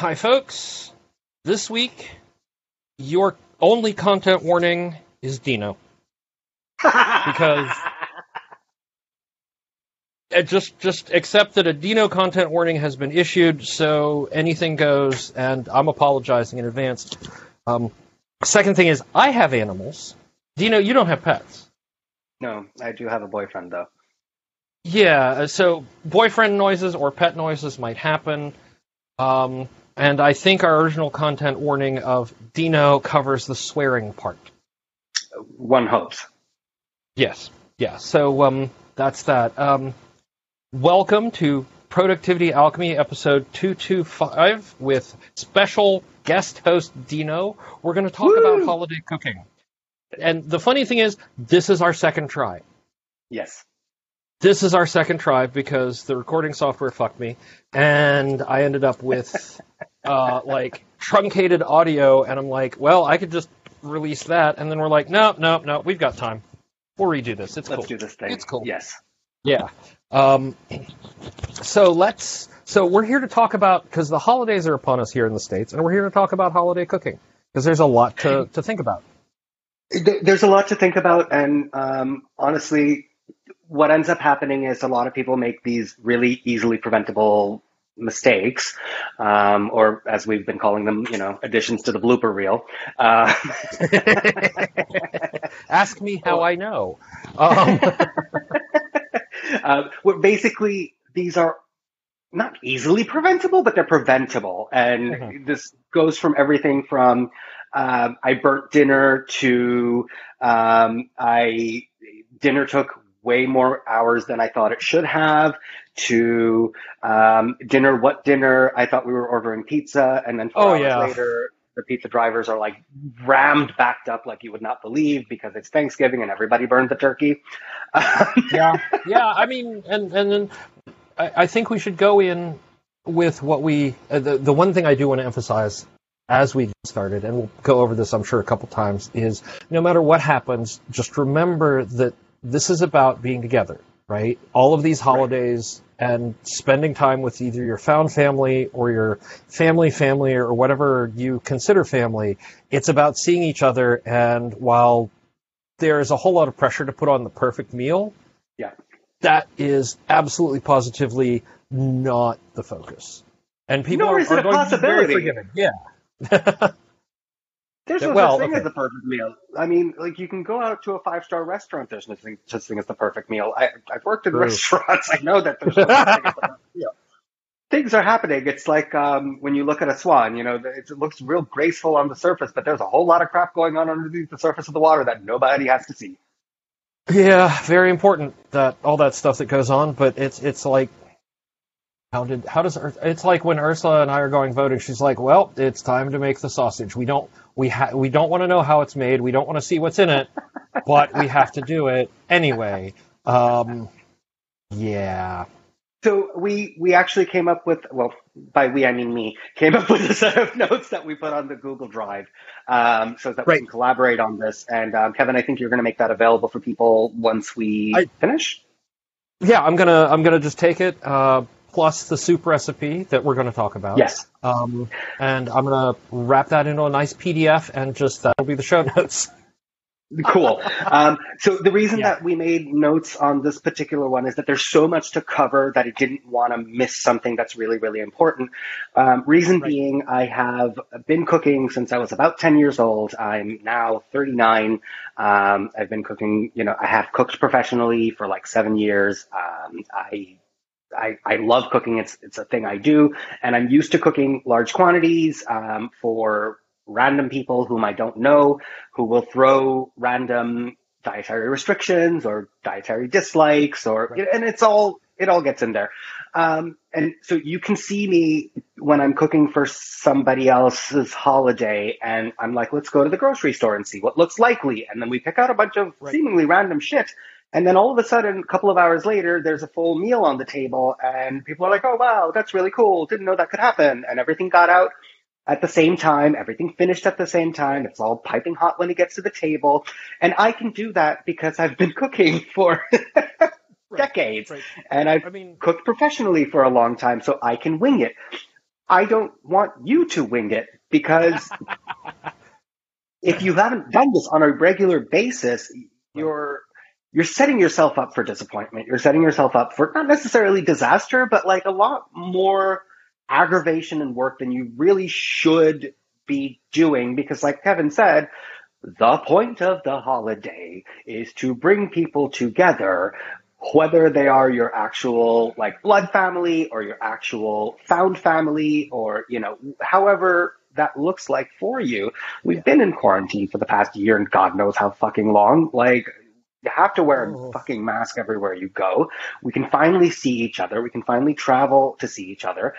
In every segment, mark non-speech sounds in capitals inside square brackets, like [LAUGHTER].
Hi, folks. This week, your only content warning is Dino. [LAUGHS] because uh, just just accept that a Dino content warning has been issued, so anything goes, and I'm apologizing in advance. Um, second thing is, I have animals. Dino, you don't have pets. No, I do have a boyfriend though. Yeah, uh, so boyfriend noises or pet noises might happen. Um, and I think our original content warning of Dino covers the swearing part. One hopes. Yes, yeah. So um, that's that. Um, welcome to Productivity Alchemy episode 225 with special guest host Dino. We're going to talk Woo! about holiday cooking. And the funny thing is, this is our second try. Yes. This is our second try because the recording software fucked me, and I ended up with [LAUGHS] uh, like truncated audio, and I'm like, well, I could just release that, and then we're like, no, no, no, we've got time. We'll redo this. It's Let's cool. do this thing. It's cool. Yes. Yeah. Um, so let's. So we're here to talk about because the holidays are upon us here in the states, and we're here to talk about holiday cooking because there's a lot to to think about. There's a lot to think about, and um, honestly, what ends up happening is a lot of people make these really easily preventable mistakes, um, or as we've been calling them, you know, additions to the blooper reel. Uh, [LAUGHS] Ask me how I know. Um, [LAUGHS] uh, where basically these are not easily preventable, but they're preventable. And Mhm. this goes from everything from um, I burnt dinner to um, I dinner took way more hours than I thought it should have to um, dinner. What dinner? I thought we were ordering pizza, and then four Oh, hours yeah. later. The pizza drivers are like rammed backed up like you would not believe because it's Thanksgiving and everybody burned the turkey. [LAUGHS] yeah, yeah. I mean, and and then I, I think we should go in with what we. Uh, the the one thing I do want to emphasize as we get started, and we'll go over this, I'm sure, a couple times, is no matter what happens, just remember that this is about being together, right? All of these holidays and spending time with either your found family or your family family or whatever you consider family. It's about seeing each other, and while there is a whole lot of pressure to put on the perfect meal. Yeah. That is absolutely positively not the focus. And people Nor are, is it are a going to be very possibility. forgiving. Yeah. [LAUGHS] There's no well, such thing okay. as the perfect meal. I mean, like you can go out to a five star restaurant. There's no such thing as the perfect meal. I, I've worked in True. restaurants. I know that there's no such thing as the perfect meal. [LAUGHS] Things are happening. It's like um, when you look at a swan. You know, it, looks real graceful on the surface, but there's a whole lot of crap going on underneath the surface of the water that nobody has to see. yeah, very important that all that stuff that goes on, but it's it's like how did how does it's like when Ursula and I are going voting, she's like, "Well, it's time to make the sausage. We don't we ha- we don't want to know how it's made. We don't want to see what's in it, [LAUGHS] but we have to do it anyway." Um yeah. So we we actually came up with well by we I mean me came up with a set of notes that we put on the Google Drive um, so that we can collaborate on this. And um, Kevin, I think you're going to make that available for people once we I- finish. Yeah, I'm gonna I'm gonna just take it uh, plus the soup recipe that we're gonna talk about. Yes. Um, and I'm gonna wrap that into a nice PDF and just that'll be the show notes. [LAUGHS] Cool. Um, so the reason Yeah. that we made notes on this particular one is that there's so much to cover that I didn't want to miss something that's really, really important. Um, reason Right. being, I have been cooking since I was about 10 years old. I'm now 39. Um, I've been cooking, you know, I have cooked professionally for like seven years. Um, I I, I love cooking. It's it's a thing I do, and I'm used to cooking large quantities um, for random people whom I don't know, who will throw random dietary restrictions or dietary dislikes, or Right. and it's all it all gets in there. Um, and so you can see me when I'm cooking for somebody else's holiday, and I'm like, let's go to the grocery store and see what looks likely, and then we pick out a bunch of Right. seemingly random shit. And then all of a sudden, a couple of hours later, there's a full meal on the table, and people are like, oh, wow, that's really cool. Didn't know that could happen. And everything got out at the same time. Everything finished at the same time. It's all piping hot when it gets to the table. And I can do that because I've been [LAUGHS] cooking for decades Right. and I've I mean, cooked professionally for a long time, so I can wing it. I don't want you to wing it because [LAUGHS] if you haven't done this on a regular basis, you're you're setting yourself up for disappointment. You're setting yourself up for not necessarily disaster, but like a lot more aggravation and work than you really should be doing because like Kevin said, the point of the holiday is to bring people together, whether they are your actual like blood family or your actual found family or, you know, however that looks like for you. We've been in quarantine for the past year and God knows how fucking long. Like, you have to wear a Oh. fucking mask everywhere you go. We can finally see each other. We can finally travel to see each other.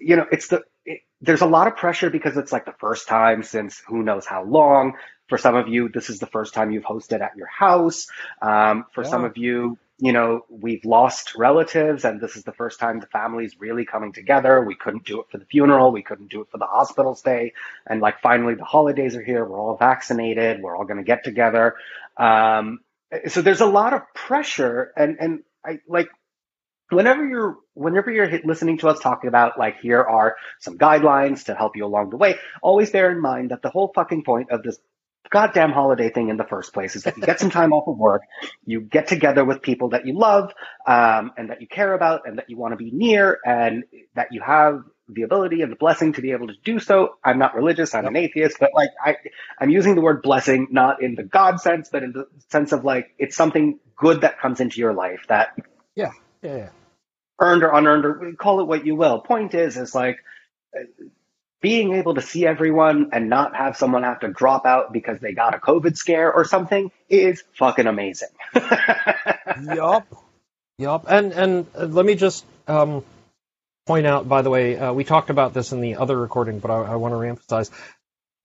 You know, it's the, it, there's a lot of pressure because it's like the first time since who knows how long. For some of you, this is the first time you've hosted at your house. Um, for some of you, you know, we've lost relatives and this is the first time the family's really coming together. We couldn't do it for the funeral. We couldn't do it for the hospital stay. And like finally the holidays are here. We're all vaccinated. We're all going to get together. Um, so there's a lot of pressure and, and I like, whenever you're whenever you're listening to us talking about like here are some guidelines to help you along the way always bear in mind that the whole fucking point of this goddamn holiday thing in the first place is that you get some time off of work you get together with people that you love um, and that you care about and that you want to be near and that you have the ability and the blessing to be able to do so i'm not religious i'm an atheist but like i i'm using the word blessing not in the god sense but in the sense of like it's something good that comes into your life that Yeah, yeah. earned or unearned or call it what you will. Point is, is like being able to see everyone and not have someone have to drop out because they got a COVID scare or something is fucking amazing. [LAUGHS] yup, yup. And and uh, let me just um, point out, by the way, uh, we talked about this in the other recording, but I, I want to reemphasize.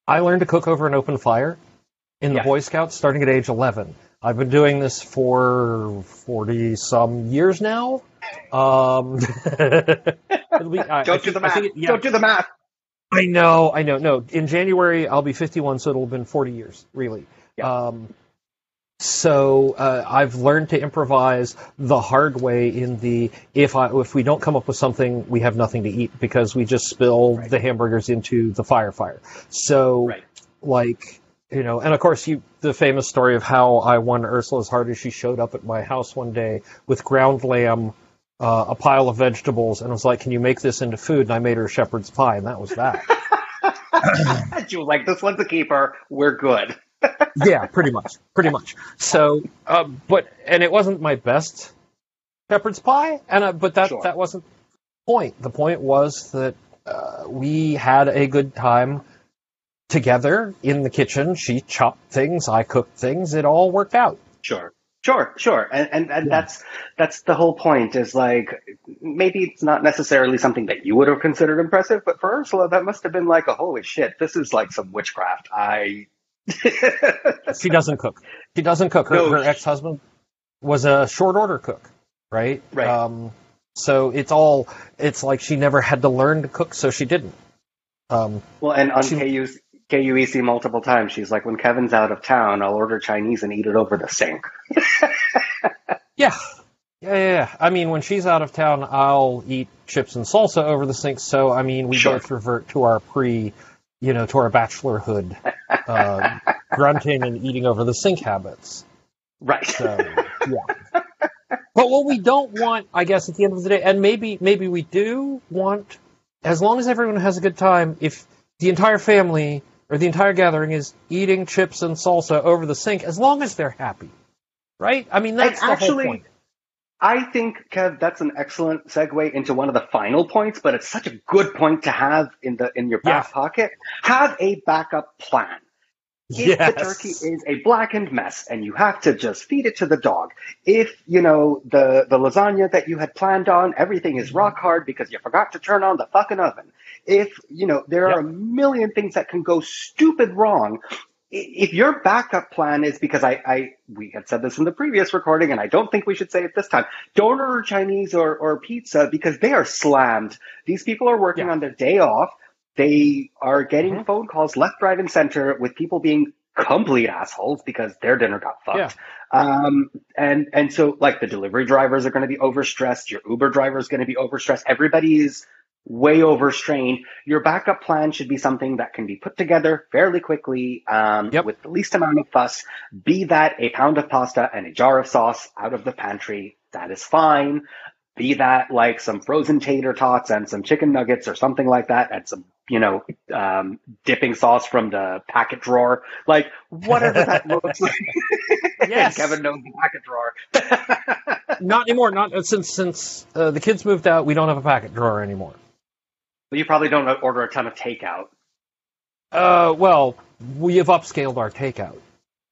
I learned to cook over an open fire in the Yes. Boy Scouts starting at age 11. I've been doing this for 40 some years now. Um, [LAUGHS] it'll be- I- I Don't do the math. it- yeah, Don't do the math. I know, I know. No, in January I'll be 51, so it'll have been 40 years, really. Yeah. Um, so uh, I've learned to improvise the hard way. In the if I if we don't come up with something, we have nothing to eat because we just spill Right. the hamburgers into the fire fire. So Right. like you know, and of course you the famous story of how I won Ursula as hard as she showed up at my house one day with ground lamb. Uh, a pile of vegetables and I was like, "Can you make this into food?" And I made her shepherd's pie, and that was that. [LAUGHS] you like, this one's a keeper. We're good. Yeah, pretty much, pretty much. So, uh, but and it wasn't my best shepherd's pie, and uh, but that Sure. that wasn't the point. The point was that uh, we had a good time together in the kitchen. She chopped things, I cooked things. It all worked out. Sure. Sure, sure. And and, and Yeah. that's that's the whole point is like maybe it's not necessarily something that you would have considered impressive, but for Ursula that must have been like a holy shit, this is like some witchcraft. I [LAUGHS] She doesn't cook. She doesn't cook. Her, No. her ex-husband was a short order cook, right? Right. Um, so it's all. It's like she never had to learn to cook, so she didn't. Um, Well, and on She- KU's, KUEC multiple times, she's like, when Kevin's out of town, I'll order Chinese and eat it over the sink. [LAUGHS] Yeah. Yeah, yeah, yeah. I mean, when she's out of town, I'll eat chips and salsa over the sink. So, I mean, we Sure. both revert to our pre, you know, to our bachelorhood, uh, [LAUGHS] grunting and eating over the sink habits. Right. So, yeah. But what we don't want, I guess, at the end of the day, and maybe, maybe we do want, as long as everyone has a good time, if the entire family or the entire gathering is eating chips and salsa over the sink, as long as they're happy, right? I mean, that's And the actually, whole point. I think, Kev, that's an excellent segue into one of the final points, but it's such a good point to have in the in your back Yeah. pocket. Have a backup plan. If Yes. the turkey is a blackened mess and you have to just feed it to the dog, if you know the the lasagna that you had planned on, everything is rock hard because you forgot to turn on the fucking oven. If you know there are a million things that can go stupid wrong, if your backup plan is because I, I we had said this in the previous recording and I don't think we should say it this time. Don't order Chinese or, or pizza because they are slammed. These people are working Yeah. on their day off. They are getting Mhm. phone calls left, right, and center with people being complete assholes because their dinner got fucked. Yeah. Um, and and so like the delivery drivers are going to be overstressed. Your Uber driver is going to be overstressed. Everybody is way overstrained, your backup plan should be something that can be put together fairly quickly um, Yep. with the least amount of fuss. Be that a pound of pasta and a jar of sauce out of the pantry, that is fine. Be that like some frozen tater tots and some chicken nuggets or something like that, and some you know um, dipping sauce from the packet drawer, like whatever that looks like. Yes. [LAUGHS] Kevin knows the packet drawer. [LAUGHS] Not anymore. Not since since uh, the kids moved out. We don't have a packet drawer anymore. But you probably don't order a ton of takeout. Uh, well, we have upscaled our takeout.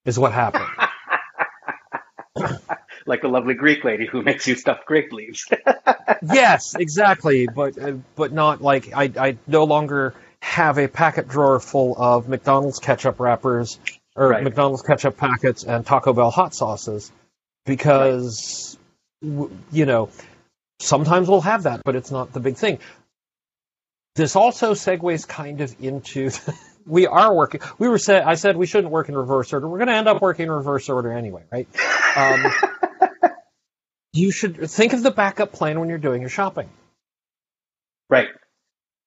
Is what happened. [LAUGHS] [COUGHS] like the lovely Greek lady who makes you stuffed grape leaves. [LAUGHS] yes, exactly. But uh, but not like I I no longer have a packet drawer full of McDonald's ketchup wrappers or Right. McDonald's ketchup packets and Taco Bell hot sauces because w- you know sometimes we'll have that, but it's not the big thing. This also segues kind of into [LAUGHS] we are working. We were said I said we shouldn't work in reverse order. We're going to end up working in reverse order anyway, right? Um, [LAUGHS] you should think of the backup plan when you're doing your shopping. right.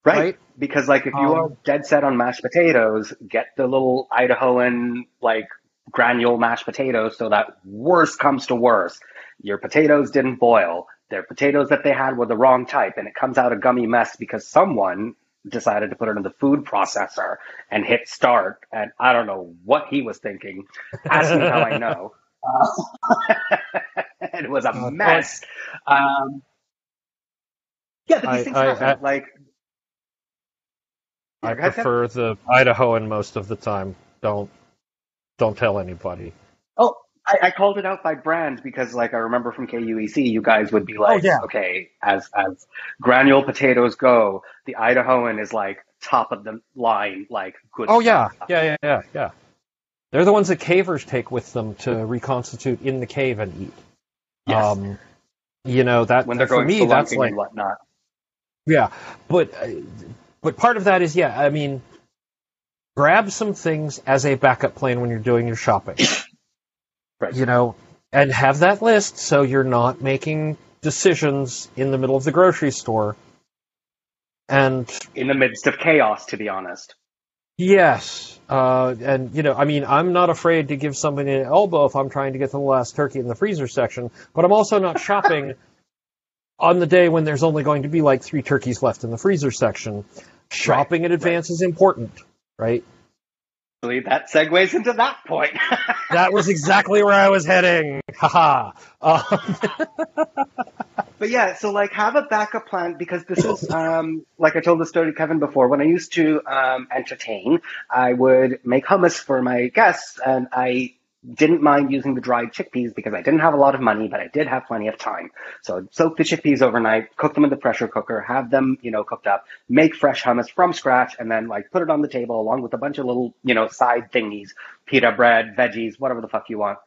right. Right. Because like if you Um, are dead set on mashed potatoes, get the little Idahoan like granule mashed potatoes so that worst comes to worst. Your potatoes didn't boil. Their potatoes that they had were the wrong type and it comes out a gummy mess because someone decided to put it in the food processor and hit start and I don't know what he was thinking. Ask me how I [LAUGHS] know. Uh, [LAUGHS] it was a mess. Um, yeah, but these I- things I- happen. I- like I ahead, prefer the Idahoan most of the time. Don't don't tell anybody. Oh, I, I called it out by brand because, like, I remember from KUEC, you guys would be like, Oh, yeah. okay, as as granule potatoes go, the Idahoan is like top of the line, like good. Oh yeah, stuff. yeah, yeah, yeah, yeah. They're the ones that cavers take with them to reconstitute in the cave and eat. Yes. Um, you know that when they're for going me that's like and whatnot. yeah, but but part of that is yeah. I mean, grab some things as a backup plan when you're doing your shopping. Right. You know, and have that list so you're not making decisions in the middle of the grocery store. And In the midst of chaos, to be honest. Yes, uh, and you know, I mean, I'm not afraid to give somebody an elbow if I'm trying to get to the last turkey in the freezer section, but I'm also not shopping [LAUGHS] on the day when there's only going to be like three turkeys left in the freezer section. Shopping in advance is important, right? Believe that segues into that point. [LAUGHS] That was exactly where I was heading. Haha. Um, [LAUGHS] But yeah, so like have a backup plan because this is um like I told the story to Kevin before. When I used to um entertain, I would make hummus for my guests and I didn't mind using the dried chickpeas because I didn't have a lot of money, but I did have plenty of time. So I'd soak the chickpeas overnight, cook them in the pressure cooker, have them, you know, cooked up, make fresh hummus from scratch, and then like put it on the table along with a bunch of little, you know, side thingies, pita bread, veggies, whatever the fuck you want.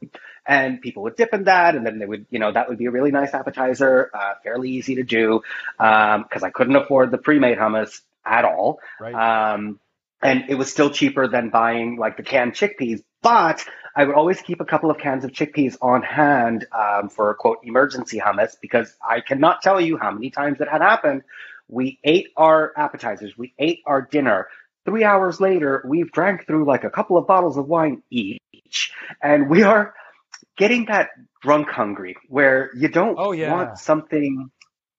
And people would dip in that, and then they would, you know, that would be a really nice appetizer, uh, fairly easy to do, um, because I couldn't afford the pre-made hummus at all. right. Um, and it was still cheaper than buying like the canned chickpeas. But I would always keep a couple of cans of chickpeas on hand um, for quote emergency hummus because I cannot tell you how many times it had happened. We ate our appetizers, we ate our dinner. Three hours later, we've drank through like a couple of bottles of wine each, and we are getting that drunk hungry where you don't Oh, yeah. want something.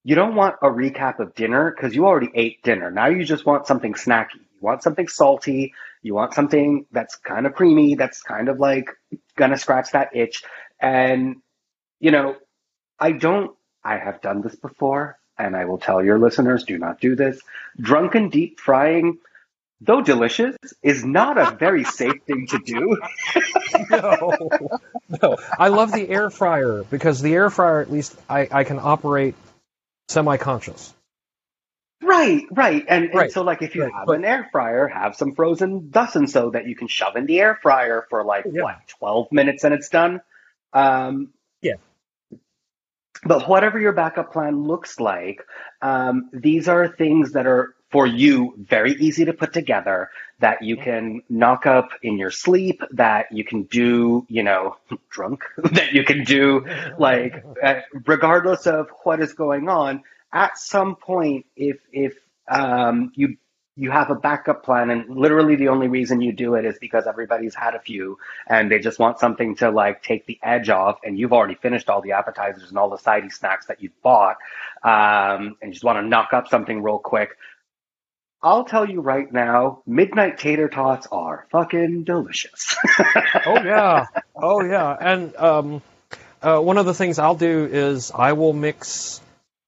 You don't want a recap of dinner because you already ate dinner. Now you just want something snacky. You want something salty. You want something that's kind of creamy, that's kind of like gonna scratch that itch. And, you know, I don't, I have done this before, and I will tell your listeners, do not do this. Drunken deep frying, though delicious, is not a very safe thing to do. [LAUGHS] no, no. I love the air fryer because the air fryer, at least, I, I can operate semi-conscious. Right, right. And, and so like if you right, have but- an air fryer, have some frozen thus and so that you can shove in the air fryer for like Yeah. what, 12 minutes and it's done. Um Yeah. But whatever your backup plan looks like, um, these are things that are for you very easy to put together that you can knock up in your sleep, that you can do, you know, [LAUGHS] drunk, [LAUGHS] that you can do like uh, regardless of what is going on at some point if if um, you you have a backup plan and literally the only reason you do it is because everybody's had a few and they just want something to like take the edge off and you've already finished all the appetizers and all the sidey snacks that you've bought um, and just want to knock up something real quick. I'll tell you right now, midnight tater tots are fucking delicious. [LAUGHS] oh yeah, oh yeah, and um, uh, one of the things I'll do is I will mix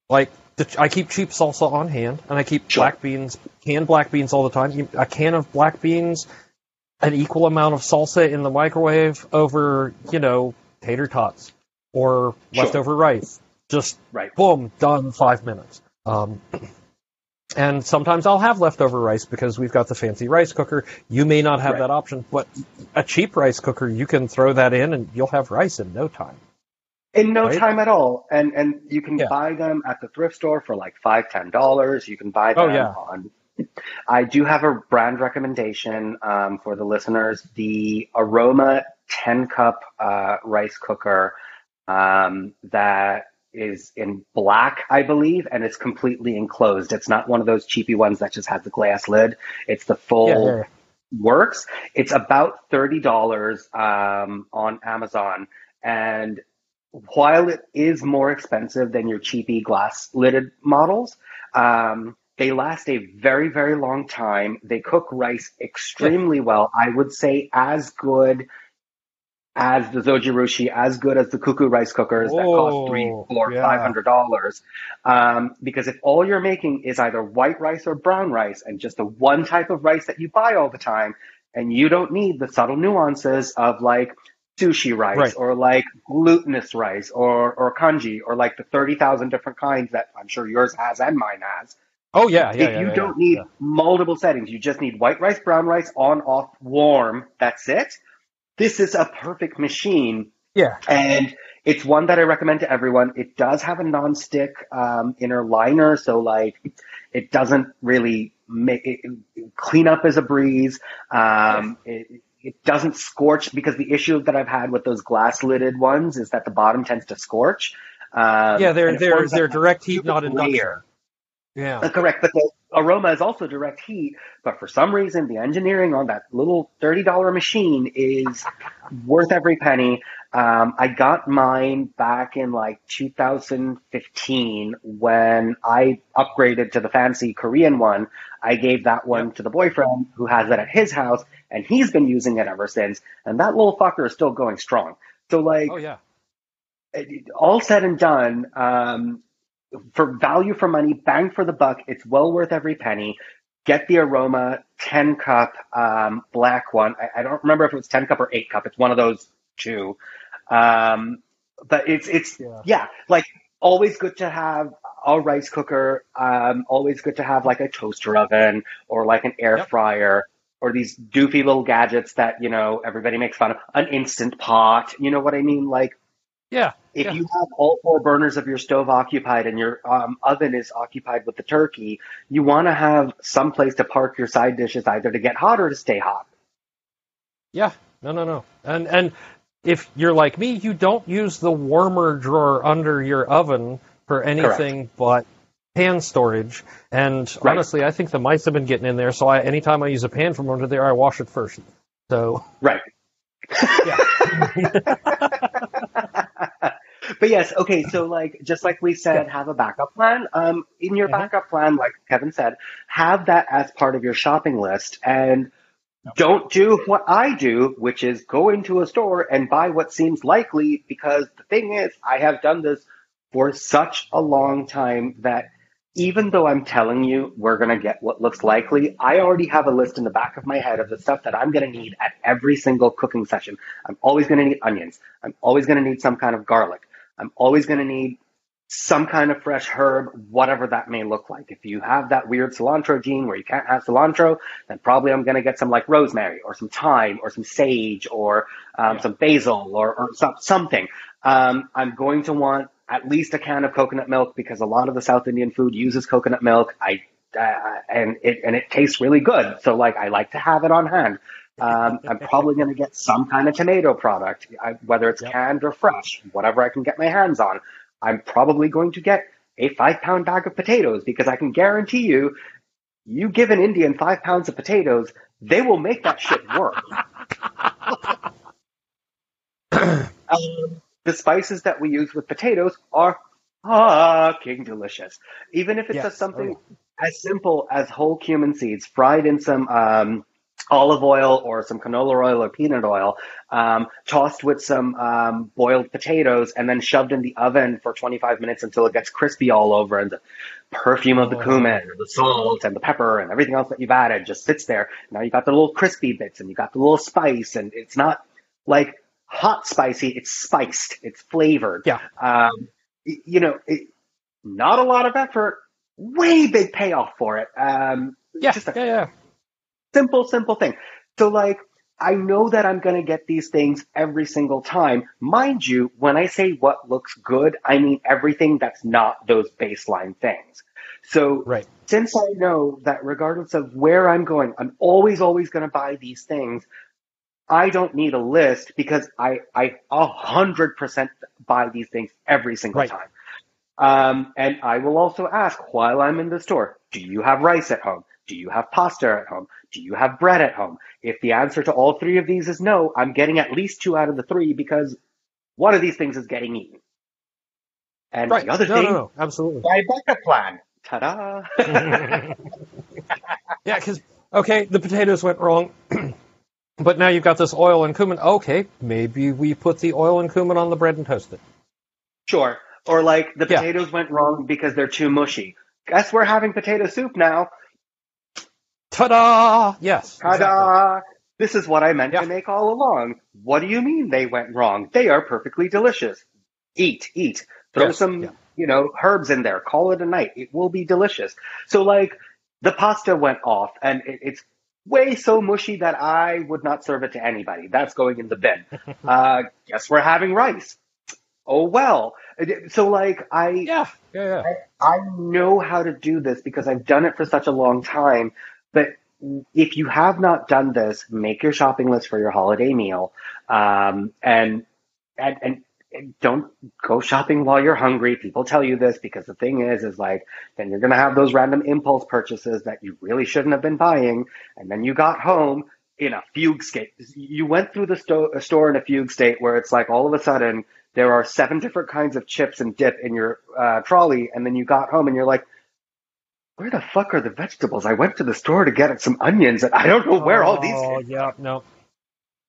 like I keep cheap salsa on hand, and I keep sure. black beans, canned black beans all the time. A can of black beans, an equal amount of salsa in the microwave over, you know, tater tots or sure. leftover rice. Just right. boom, done five minutes. Um, and sometimes I'll have leftover rice because we've got the fancy rice cooker. You may not have right. that option, but a cheap rice cooker, you can throw that in and you'll have rice in no time in no right? time at all. And and you can yeah. buy them at the thrift store for like five ten dollars. You can buy oh, them oh, yeah. on. I do have a brand recommendation um, for the listeners: the Aroma ten cup uh, rice cooker um, that is in black, I believe, and it's completely enclosed. It's not one of those cheapy ones that just has the glass lid. It's the full. Yeah, works. It's about thirty dollars um, on Amazon, and while it is more expensive than your cheapy glass lidded models, um, they last a very, very long time. They cook rice extremely well. I would say as good as the Zojirushi, as good as the Cuckoo rice cookers that cost three, four, yeah. five hundred dollars. Um, because if all you're making is either white rice or brown rice and just the one type of rice that you buy all the time, and you don't need the subtle nuances of like sushi rice right. or like glutinous rice or, or kanji or like the 30,000 different kinds that I'm sure yours has and mine has. Oh yeah, yeah. If you yeah, don't need yeah. multiple settings, you just need white rice, brown rice, on, off, warm. That's it. This is a perfect machine. Yeah. And it's one that I recommend to everyone. It does have a non-stick um, inner liner, so like it doesn't really make it, clean up as a breeze. Um, it, it doesn't scorch because the issue that I've had with those glass lidded ones is that the bottom tends to scorch. Um, yeah, they're they're they're direct heat, not in induction. Yeah, uh, correct. But the aroma is also direct heat. But for some reason, the engineering on that little thirty dollar machine is worth every penny. Um, I got mine back in like 2015 when I upgraded to the fancy Korean one. I gave that one yep. to the boyfriend who has it at his house and he's been using it ever since. And that little fucker is still going strong. So like, oh yeah, all said and done, um, for value for money, bang for the buck, it's well worth every penny. Get the aroma 10 cup um, black one. I, I, don't remember if it was 10 cup or 8 cup. It's one of those two. Um, but it's it's yeah. yeah. like always good to have a rice cooker. Um, always good to have like a toaster oven or like an air yep. fryer or these doofy little gadgets that you know everybody makes fun of. An instant pot, you know what I mean? Like, yeah. If yeah. you have all four burners of your stove occupied and your um, oven is occupied with the turkey, you want to have some place to park your side dishes, either to get hot or to stay hot. Yeah, no, no, no, and and if you're like me, you don't use the warmer drawer under your oven for anything Correct. but pan storage. And right. honestly, I think the mice have been getting in there. So I, anytime I use a pan from under there, I wash it first. So right. Yeah. [LAUGHS] but yes, okay. So like, just like we said, have a backup plan. Um, in your mm-hmm. backup plan, like Kevin said, have that as part of your shopping list and. Don't do what I do, which is go into a store and buy what seems likely because the thing is, I have done this for such a long time that even though I'm telling you we're going to get what looks likely, I already have a list in the back of my head of the stuff that I'm going to need at every single cooking session. I'm always going to need onions. I'm always going to need some kind of garlic. I'm always going to need some kind of fresh herb, whatever that may look like. If you have that weird cilantro gene where you can't have cilantro, then probably I'm going to get some like rosemary or some thyme or some sage or um, yeah. some basil or, or some, something. Um, I'm going to want at least a can of coconut milk because a lot of the South Indian food uses coconut milk. I uh, and it and it tastes really good. So like I like to have it on hand. Um, I'm probably going to get some kind of tomato product, I, whether it's yep. canned or fresh, whatever I can get my hands on. I'm probably going to get a five pound bag of potatoes because I can guarantee you you give an Indian five pounds of potatoes, they will make that shit work. [LAUGHS] um, the spices that we use with potatoes are fucking delicious. Even if it's Yes. just something Oh, as simple as whole cumin seeds fried in some um, olive oil or some canola oil or peanut oil, um, tossed with some um, boiled potatoes, and then shoved in the oven for 25 minutes until it gets crispy all over, and the perfume of the Oh. cumin, and the salt, and the pepper, and everything else that you've added just sits there. Now you got the little crispy bits, and you got the little spice, and it's not like hot spicy; it's spiced, it's flavored. Yeah. Um, you know, it, not a lot of effort, way big payoff for it. Um, Yeah, just a yeah, yeah. simple, simple thing. So like, I know that I'm going to get these things every single time. Mind you, when I say what looks good, I mean everything that's not those baseline things. So Right. since I know that regardless of where I'm going, I'm always, always going to buy these things. I don't need a list because I, I a hundred percent buy these things every single Right. time. Um, and I will also ask while I'm in the store, do you have rice at home? Do you have pasta at home? Do you have bread at home? If the answer to all three of these is no, I'm getting at least two out of the three because one of these things is getting eaten. And Right. the other no, thing, no, no, absolutely. my backup plan. Ta-da! [LAUGHS] yeah, because okay, the potatoes went wrong, [CLEARS THROAT] but now you've got this oil and cumin. Okay, maybe we put the oil and cumin on the bread and toast it. Sure. Or like the Yeah. potatoes went wrong because they're too mushy. Guess we're having potato soup now. Ta-da! Yes. Ta-da! This is what I meant Yeah. to make all along. What do you mean they went wrong? They are perfectly delicious. Eat, eat. Throw Yes, some, yeah. you know, herbs in there. Call it a night. It will be delicious. So like the pasta went off and it, it's way so mushy that I would not serve it to anybody. That's going in the bin. [LAUGHS] uh, guess we're having rice. Oh well. So like I, Yeah, yeah, yeah. I know how to do this because I've done it for such a long time. But if you have not done this, make your shopping list for your holiday meal, um, and and and don't go shopping while you're hungry. People tell you this because the thing is, is like then you're gonna have those random impulse purchases that you really shouldn't have been buying, and then you got home in a fugue state. You went through the sto- store in a fugue state where it's like all of a sudden there are seven different kinds of chips and dip in your uh, trolley, and then you got home and you're like, where the fuck are the vegetables? I went to the store to get some onions, and I don't know where all these. Oh, yeah, no.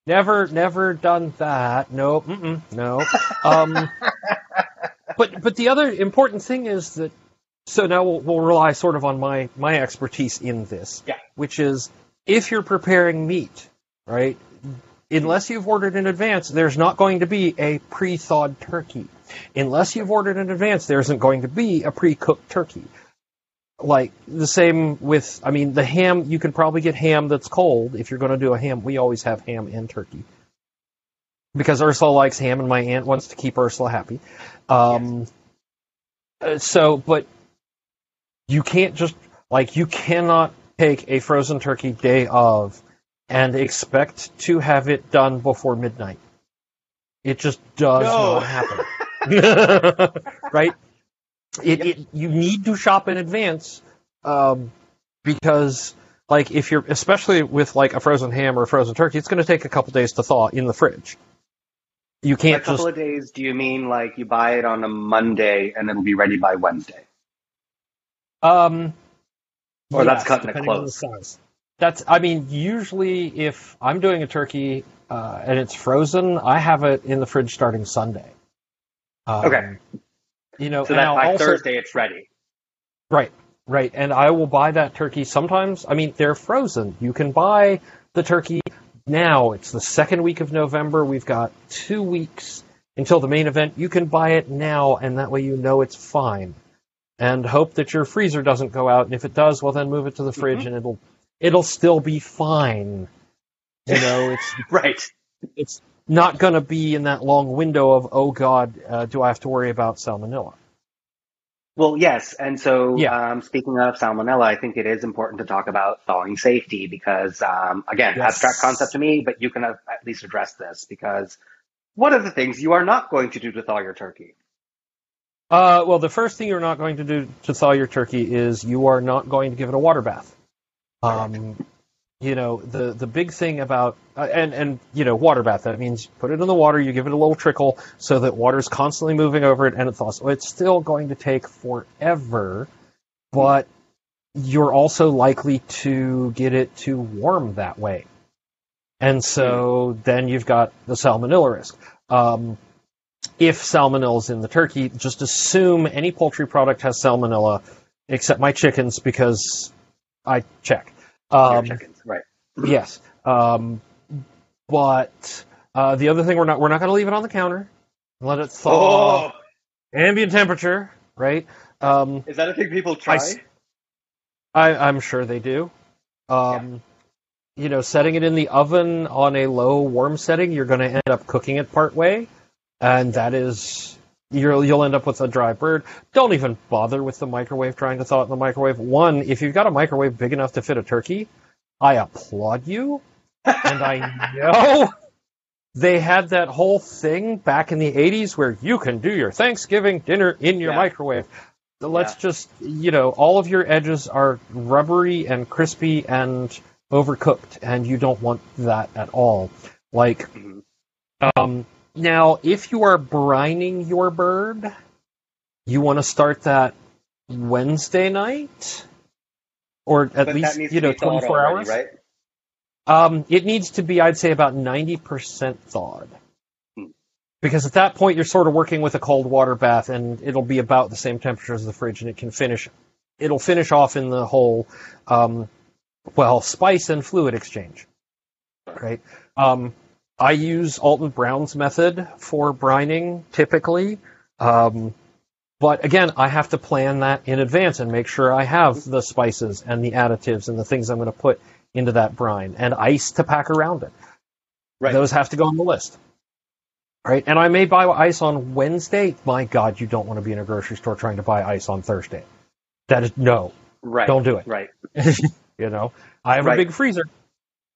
Never, never done that. No, mm-mm, no. Um, [LAUGHS] but but the other important thing is that so now we'll, we'll rely sort of on my my expertise in this, Yeah. which is if you're preparing meat, right? Unless you've ordered in advance, there's not going to be a pre-thawed turkey. Unless you've ordered in advance, there isn't going to be a pre-cooked turkey. Like the same with, I mean, the ham. You can probably get ham that's cold if you're going to do a ham. We always have ham and turkey because Ursula likes ham, and my aunt wants to keep Ursula happy. Um, uh, so, but you can't just like you cannot take a frozen turkey day of and expect to have it done before midnight. It just does No. not happen. [LAUGHS] [LAUGHS] right? It, it you need to shop in advance um, because like if you're especially with like a frozen ham or a frozen turkey, it's going to take a couple days to thaw in the fridge. You can't A couple just of days. Do you mean like you buy it on a Monday and it'll be ready by Wednesday? um Or that's cutting it depending on the close. That's I mean usually if I'm doing a turkey uh, and it's frozen, I have it in the fridge starting Sunday. Um, Okay. You know, So that by also- Thursday it's ready. Right, right. And I will buy that turkey sometimes. I mean, they're frozen. You can buy the turkey now. It's the second week of November. We've got two weeks until the main event. You can buy it now, and that way you know it's fine. And hope that your freezer doesn't go out. And if it does, well, then move it to the fridge, mm-hmm. and it'll it'll still be fine. You know, it's [LAUGHS] Right. it's not going to be in that long window of oh god, uh, do I have to worry about salmonella? Well, yes. And so, Yeah. um, speaking of salmonella, I think it is important to talk about thawing safety because, um, again, Yes. abstract concept to me, but you can at least address this because what are the things you are not going to do to thaw your turkey? Uh, well, the first thing you're not going to do to thaw your turkey is you are not going to give it a water bath. Um, you know, the the big thing about uh, and and you know, water bath. That means put it in the water, you give it a little trickle, so that water's constantly moving over it, and it thaws. So it's still going to take forever, but you're also likely to get it to warm that way. And so then you've got the salmonella risk. Um, if salmonella is in the turkey, just assume any poultry product has salmonella, except my chickens because I check. Um, right? yes. Um, but uh, the other thing we're not we're not going to leave it on the counter. Let it thaw. Oh, Ambient temperature, right? Um, is that a thing people try? I, am sure they do. Um, You know, setting it in the oven on a low warm setting, you're going to end up cooking it part way, and that is you'll you'll end up with a dry bird. Don't even bother with the microwave trying to thaw it in the microwave. One, if you've got a microwave big enough to fit a turkey, I applaud you, and I know. [LAUGHS] They had that whole thing back in the 80s where you can do your Thanksgiving dinner in your Yeah. microwave. Let's Yeah. just, you know, all of your edges are rubbery and crispy and overcooked, and you don't want that at all. Like, Mhm. um, now, if you are brining your bird, you want to start that Wednesday night, or at But least you know 24 hours. right? Um, it needs to be, I'd say, about 90% thawed. Hmm. Because at that point, you're sort of working with a cold water bath, and it'll be about the same temperature as the fridge, and it can finish. It'll finish off in the whole, um, well, spice and fluid exchange. Right. Um, I use Alton Brown's method for brining typically. Um, but again, I have to plan that in advance and make sure I have the spices and the additives and the things I'm going to put into that brine and ice to pack around it. Right. Those have to go on the list. Right? And I may buy ice on Wednesday. My God, you don't want to be in a grocery store trying to buy ice on Thursday. That is no, Right. don't do it. Right. [LAUGHS] you know, I have Right. a big freezer.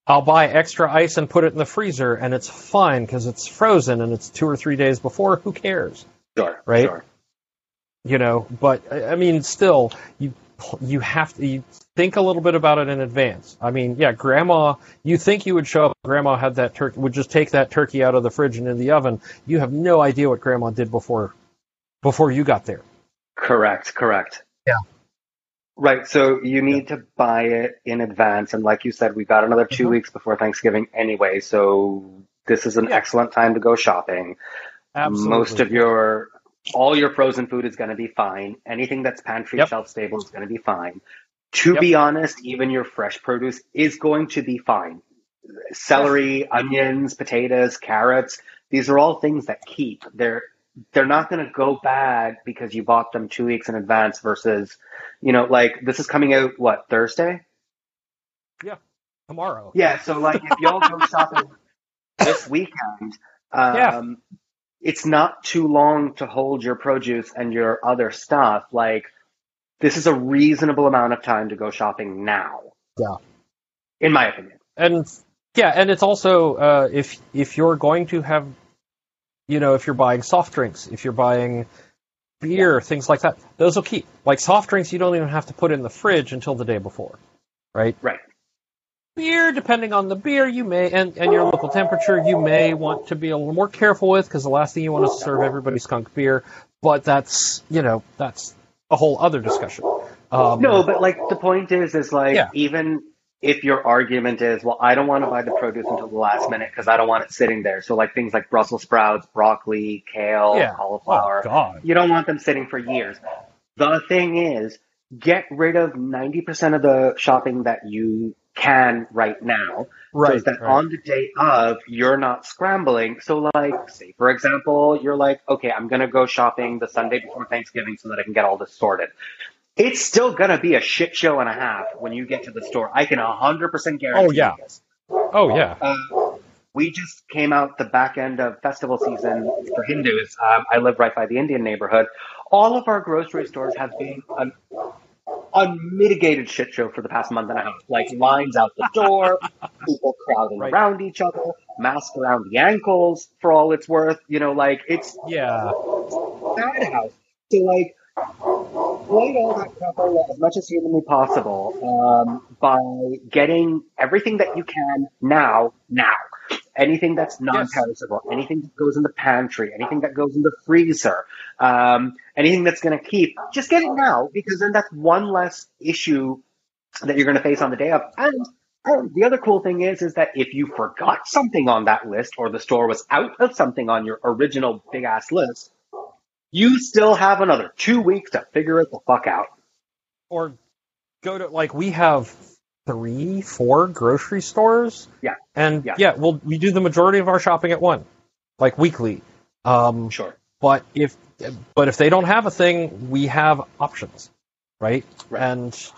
I'll buy extra ice and put it in the freezer, and it's fine because it's frozen and it's two or three days before. Who cares? Sure. Right? Sure. you know but I mean still you you have to you think a little bit about it in advance i mean yeah grandma you think you would show up grandma had that turkey would just take that turkey out of the fridge and in the oven you have no idea what grandma did before before you got there Correct. Correct. Yeah. Right. So you need to buy it in advance, and like you said, we've got another 2 Mhm. weeks before Thanksgiving anyway. So this is an Yeah. excellent time to go shopping. absolutely Most of your all your frozen food is going to be fine. Anything that's pantry Yep. shelf stable is going to be fine. To Yep. be honest, even your fresh produce is going to be fine. Celery, onions, potatoes, carrots, these are all things that keep. They're they're not going to go bad because you bought them 2 weeks in advance versus, you know, like this is coming out what, Thursday? Yeah, tomorrow Yeah, so like if y'all go [LAUGHS] shopping this weekend, um, Yeah. it's not too long to hold your produce and your other stuff. Like this is a reasonable amount of time to go shopping now. Yeah. In my opinion. and yeah and it's also uh, if if you're going to have you know if you're buying soft drinks if you're buying beer things like that those will keep like soft drinks you don't even have to put in the fridge until the day before right Right. beer depending on the beer you may and, and your local temperature you may want to be a little more careful with because the last thing you want is to serve everybody skunk beer but that's you know that's a whole other discussion um, No, but like the point is, is like Yeah. even if your argument is, well, I don't want to buy the produce until the last minute because I don't want it sitting there. So like things like Brussels sprouts, broccoli, kale, yeah cauliflower. oh You don't want them sitting for years. The thing is, get rid of 90% of the shopping that you can right now. right, so that right. on the day of, you're not scrambling. So like, say for example, you're like, okay, I'm going to go shopping the Sunday before Thanksgiving so that I can get all this sorted. It's still going to be a shit show and a half when you get to the store. I can 100% guarantee Oh, yeah. this. oh yeah Uh, we just came out the back end of festival season for Hindus. Um, I live right by the Indian neighborhood. All of our grocery stores have been an unmitigated shit show for the past month and a half. Like lines out the door, [LAUGHS] people crowding Right. around each other, masks around the ankles for all it's worth. You know, like it's yeah madhouse. So like, light all that away as much as humanly possible. Um, by getting everything that you can now, now. Anything that's non-perishable, yes. anything that goes in the pantry, anything that goes in the freezer, um, anything that's going to keep, just get it now because then that's one less issue that you're going to face on the day of. And, and the other cool thing is, is that if you forgot something on that list or the store was out of something on your original big ass list, you still have another two weeks to figure it the fuck out. Or go to like we have three, four grocery stores. Yeah. And yeah, yeah well, we do the majority of our shopping at one, like weekly. Um, sure. But if but if they don't have a thing, we have options, right? right? And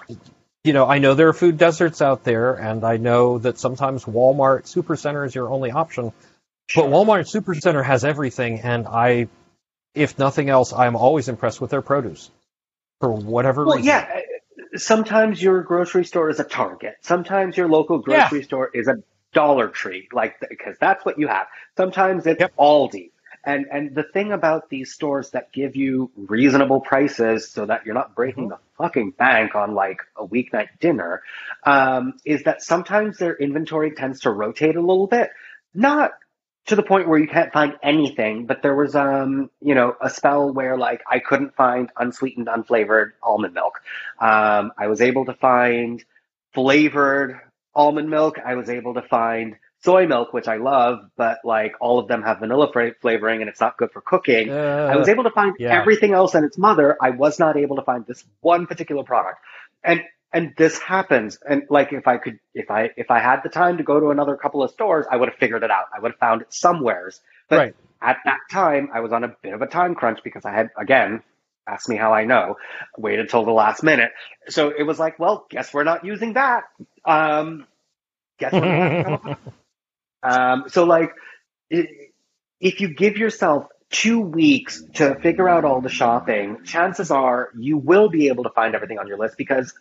you know, I know there are food deserts out there, and I know that sometimes Walmart Supercenter is your only option. Sure. But Walmart Supercenter has everything, and I, if nothing else, I'm always impressed with their produce for whatever well, reason. Yeah, sometimes your grocery store is a Target. Sometimes your local grocery yeah. store is a Dollar Tree, like because that's what you have. Sometimes it's yep. Aldi. And and the thing about these stores that give you reasonable prices so that you're not breaking mm-hmm. the fucking bank on like a weeknight dinner, um, is that sometimes their inventory tends to rotate a little bit. Not to the point where you can't find anything, but there was um, you know, a spell where like I couldn't find unsweetened, unflavored almond milk. Um, I was able to find flavored almond milk. I was able to find soy milk, which I love, but like all of them have vanilla flavoring and it's not good for cooking. Uh, I was able to find yeah. everything else and its mother. I was not able to find this one particular product. And and this happens. And like if i could if i if i had the time to go to another couple of stores i would have figured it out. I would have found it somewheres. But right. at that time i was on a bit of a time crunch because i had again ask me how i know waited till the last minute. So it was like well guess we're not using that. Um guess [LAUGHS] um so like if you give yourself two weeks to figure out all the shopping, chances are you will be able to find everything on your list because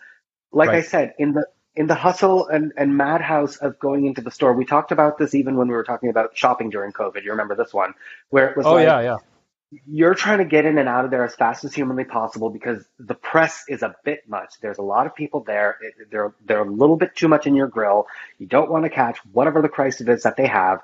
like right. I said, in the in the hustle and, and madhouse of going into the store, we talked about this even when we were talking about shopping during COVID. You remember this one where it was oh, like, yeah, yeah. You're trying to get in and out of there as fast as humanly possible because the press is a bit much. There's a lot of people there. It, they're, they're a little bit too much in your grill. You don't want to catch whatever the Christ it is that they have.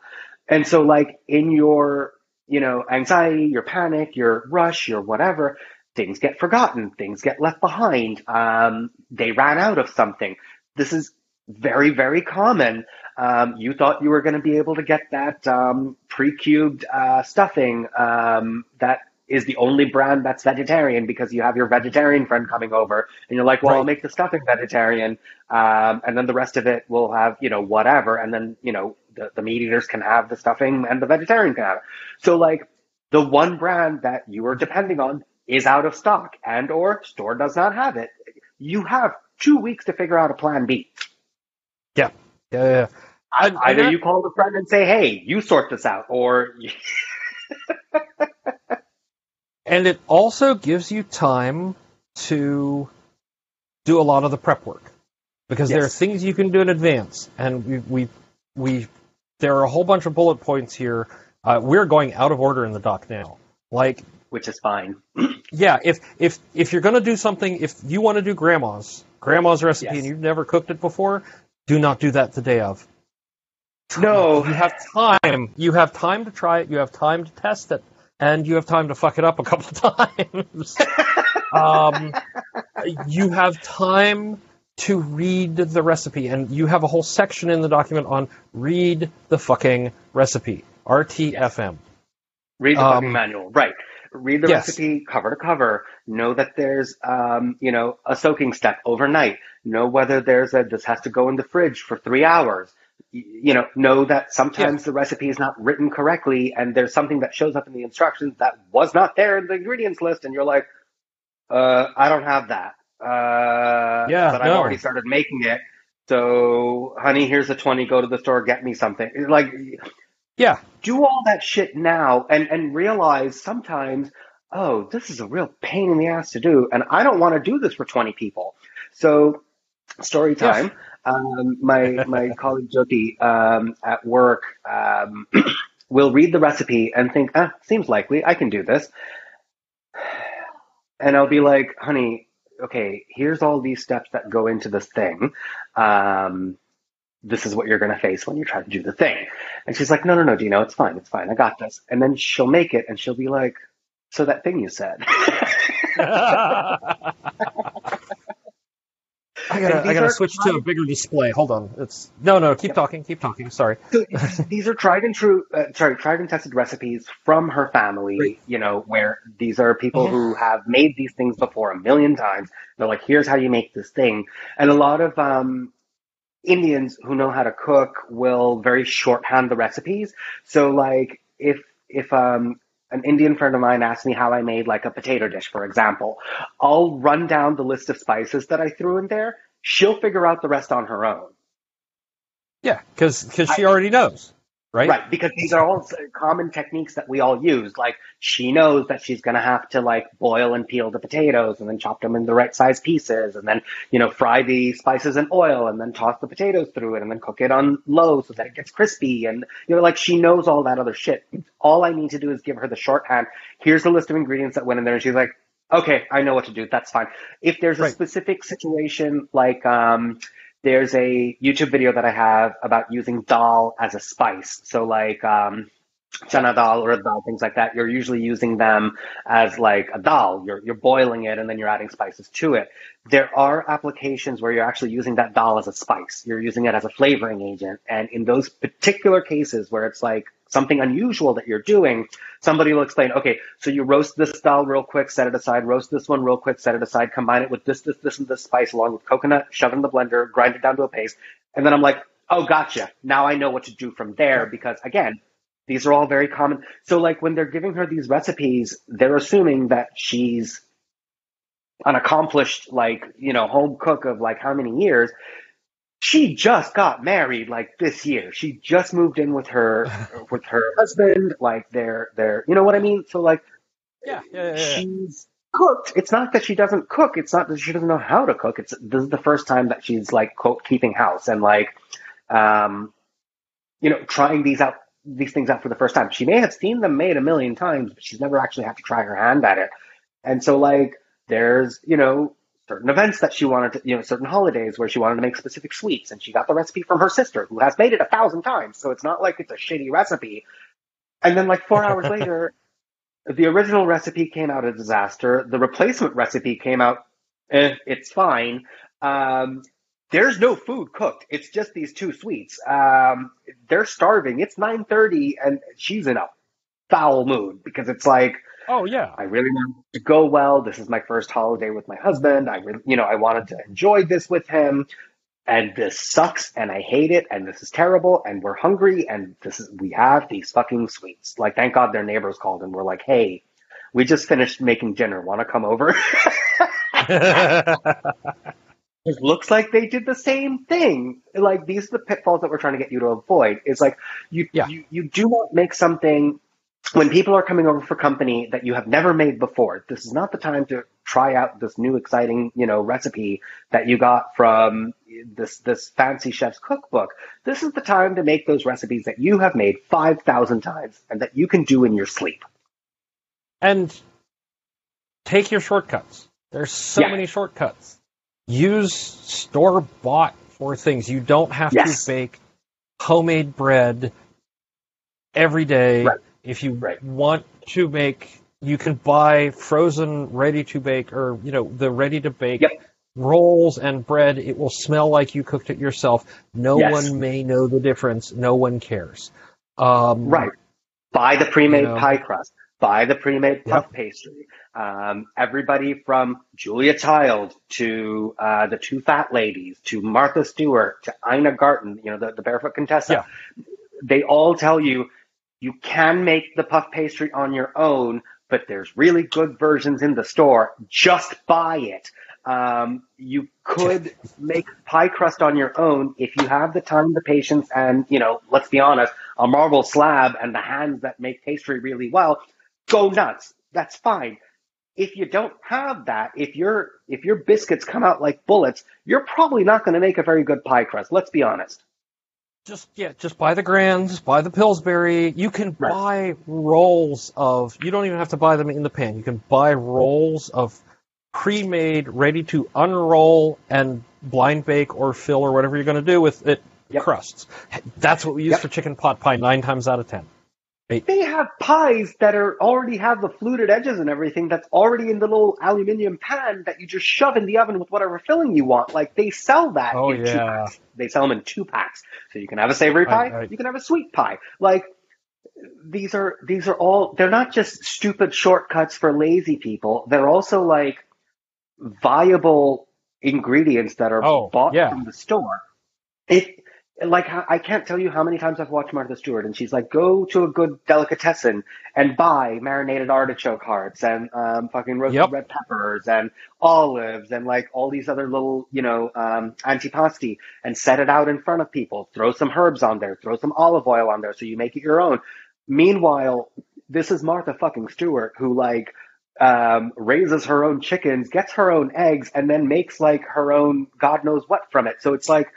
And so like in your, you know, anxiety, your panic, your rush, your whatever, things get forgotten, things get left behind. Um, they ran out of something. This is very, very common. Um, you thought you were going to be able to get that um, pre-cubed uh, stuffing um, that is the only brand that's vegetarian because you have your vegetarian friend coming over, and you're like, "Well, right. I'll make the stuffing vegetarian, um, and then the rest of it will have you know whatever, and then you know the, the meat eaters can have the stuffing and the vegetarian can have it." So like the one brand that you are depending on is out of stock and or store does not have it, you have two weeks to figure out a plan B. Yeah. Yeah. yeah. I, Either you call the friend and say, hey, you sort this out, or. [LAUGHS] and it also gives you time to do a lot of the prep work because yes. there are things you can do in advance. And we, we, we there are a whole bunch of bullet points here. Uh, we're going out of order in the doc now. Like which is fine. [CLEARS THROAT] yeah, if if if you're gonna do something, if you want to do grandma's grandma's recipe yes. and you've never cooked it before, do not do that the day of. No, you have time. You have time to try it. You have time to test it, and you have time to fuck it up a couple of [LAUGHS] times. [LAUGHS] um, you have time to read the recipe, and you have a whole section in the document on read the fucking recipe. RTFM. Read the um, fucking manual, right? Read the yes. recipe cover to cover, know that there's, um, you know, a soaking step overnight, know whether there's a, this has to go in the fridge for three hours, you know, know that sometimes yes. the recipe is not written correctly and there's something that shows up in the instructions that was not there in the ingredients list and you're like, uh, I don't have that. Uh, yeah, but I've already started making it. So, honey, here's a 20, go to the store, get me something. Like, yeah. Do all that shit now and, and realize sometimes, oh, this is a real pain in the ass to do. And I don't want to do this for 20 people. So story time. Yeah. Um, my, my [LAUGHS] colleague Jyoti, um, at work, um, [CLEARS THROAT] will read the recipe and think, ah, seems likely. I can do this. [SIGHS] And I'll be like, honey, okay, here's all these steps that go into this thing. Um, this is what you're going to face when you try to do the thing. And she's like, no, no, no, Dino, it's fine. It's fine. I got this. And then she'll make it and she'll be like, so that thing you said. [LAUGHS] I gotta, And these I gotta are switch to a bigger display. Hold on. It's no, no. Keep talking. Keep talking. Sorry. So these are tried and true, uh, sorry, tried and tested recipes from her family. Right. You know, where these are people Mhm. who have made these things before a million times. They're like, here's how you make this thing, and a lot of um, Indians who know how to cook will very shorthand the recipes. So, like, if if um, an Indian friend of mine asks me how I made like a potato dish, for example, I'll run down the list of spices that I threw in there. She'll figure out the rest on her own. Yeah, because because she already knows, right? Right, because these are all common techniques that we all use. Like she knows that she's going to have to like boil and peel the potatoes and then chop them in the right size pieces and then, you know, fry the spices in oil and then toss the potatoes through it and then cook it on low so that it gets crispy. And, you know, like she knows all that other shit. All I need to do is give her the shorthand. Here's the list of ingredients that went in there. And she's like, okay, I know what to do. That's fine. If there's a Right. specific situation like, um, there's a YouTube video that I have about using dal as a spice. So like um, chana dal or dal, things like that. You're usually using them as like a dal. You're you're boiling it and then you're adding spices to it. There are applications where you're actually using that dal as a spice. You're using it as a flavoring agent. And in those particular cases where it's like something unusual that you're doing, somebody will explain, okay, so you roast this dal real quick, set it aside, roast this one real quick, set it aside, combine it with this, this, this, and this spice along with coconut, shove it in the blender, grind it down to a paste. And then I'm like, oh, gotcha. Now I know what to do from there because again, these are all very common. So like when they're giving her these recipes, they're assuming that she's an accomplished, like, you know, home cook of like how many years. She just got married like this year. She just moved in with her [LAUGHS] with her husband. Like they're they're you know what I mean? So like Yeah, yeah, yeah. yeah. she's cooked. It's not that she doesn't cook. It's not that she doesn't know how to cook. It's this is the first time that she's like quote keeping house and like, um, you know, trying these out these things out for the first time. She may have seen them made a million times, but she's never actually had to try her hand at it. And so like, there's you know certain events that she wanted to, you know, certain holidays where she wanted to make specific sweets, and she got the recipe from her sister who has made it a thousand times. So it's not like it's a shitty recipe. And then like four hours later, [LAUGHS] the original recipe came out a disaster. The replacement recipe came out, eh, it's fine. Um, there's no food cooked. It's just these two sweets. Um, they're starving. It's 9:30, and she's in a foul mood because it's like, Oh yeah. I really want it to go well. This is my first holiday with my husband. I really, you know, I wanted to enjoy this with him. And this sucks and I hate it and this is terrible and we're hungry and this is, we have these fucking sweets. Like, thank God their neighbors called and were like, hey, we just finished making dinner. Want to come over? [LAUGHS] [LAUGHS] it looks like they did the same thing. Like these are the pitfalls that we're trying to get you to avoid. Is like you Yeah. you, you do not make something when people are coming over for company that you have never made before. This is not the time to try out this new exciting, you know, recipe that you got from this this fancy chef's cookbook. This is the time to make those recipes that you have made 5,000 times and that you can do in your sleep. and take your shortcuts. There's so Yeah. many shortcuts. Use store bought for things. You don't have Yes. to bake homemade bread every day. Right. If you Right. want to make, you can buy frozen, ready to bake, or you know the ready to bake Yep. rolls and bread. It will smell like you cooked it yourself. No Yes. one may know the difference. No one cares. Um, Right. Buy the pre-made You know. pie crust. Buy the pre-made puff Yep. pastry. Um, everybody from Julia Child to uh, the two fat ladies to Martha Stewart to Ina Garten, you know, the, the barefoot Contessa. They all tell you you can make the puff pastry on your own, but there's really good versions in the store. Just buy it. Um, you could [LAUGHS] make pie crust on your own if you have the time, the patience, and you know, let's be honest, a marble slab and the hands that make pastry really well. Go nuts. That's fine. If you don't have that, if your if your biscuits come out like bullets, you're probably not going to make a very good pie crust. Let's be honest. Just yeah, just buy the Grands, buy the Pillsbury. You can Right. buy rolls of. You don't even have to buy them in the pan. You can buy rolls of pre-made, ready to unroll and blind bake or fill or whatever you're going to do with it Yep. crusts. That's what we use Yep. for chicken pot pie nine times out of ten. They have pies that are already have the fluted edges and everything that's already in the little aluminium pan that you just shove in the oven with whatever filling you want. Like they sell that Oh, in two yeah. packs. They sell them in two packs. So you can have a savory pie, I- I- you can have a sweet pie. Like these are these are all they're not just stupid shortcuts for lazy people. They're also like viable ingredients that are Oh, bought yeah. from the store. It like I can't tell you how many times I've watched Martha Stewart, and she's like, go to a good delicatessen and buy marinated artichoke hearts and um, fucking roasted Yep. red peppers and olives and like all these other little, you know, um, antipasti, and set it out in front of people. Throw some herbs on there, throw some olive oil on there, so you make it your own. Meanwhile, this is Martha fucking Stewart who like um, raises her own chickens, gets her own eggs, and then makes like her own God knows what from it. So it's like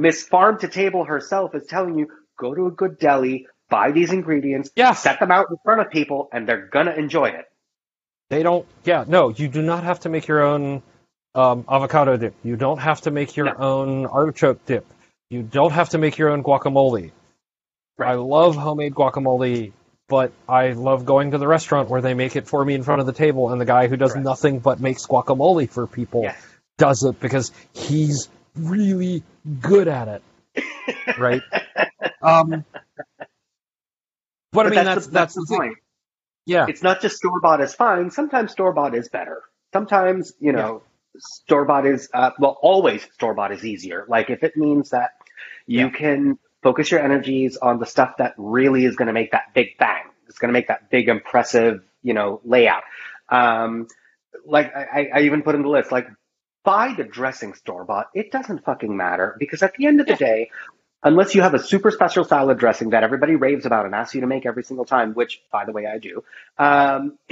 Miss Farm to Table herself is telling you go to a good deli, buy these ingredients, Yeah. set them out in front of people, and they're gonna enjoy it. They don't. Yeah, no, you do not have to make your own um, avocado dip. You don't have to make your No. own artichoke dip. You don't have to make your own guacamole. Right. I love homemade guacamole, but I love going to the restaurant where they make it for me in front of the table, and the guy who does Correct. nothing but makes guacamole for people Yes. does it because he's really good at it. right? Um, but, I mean, that's the, that's, the, thing. point. Yeah, It's not just store bought is fine. Sometimes store bought is better. Sometimes you know store bought is uh, well always store bought is easier. Like if it means that you Yeah. can focus your energies on the stuff that really is going to make that big bang. It's going to make that big impressive you know layout. Um, like I, I even put in the list like buy the dressing store bought. It doesn't fucking matter because at the end of the day, unless you have a super special salad dressing that everybody raves about and asks you to make every single time, which by the way I do, um, [LAUGHS]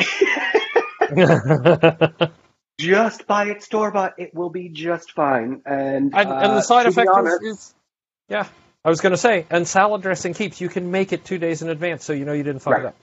[LAUGHS] just buy it store bought. It will be just fine. And and, and uh, the side effect honest, is, is, yeah. I was going to say, and salad dressing keeps. You can make it two days in advance, so you know you didn't fuck Right. it up.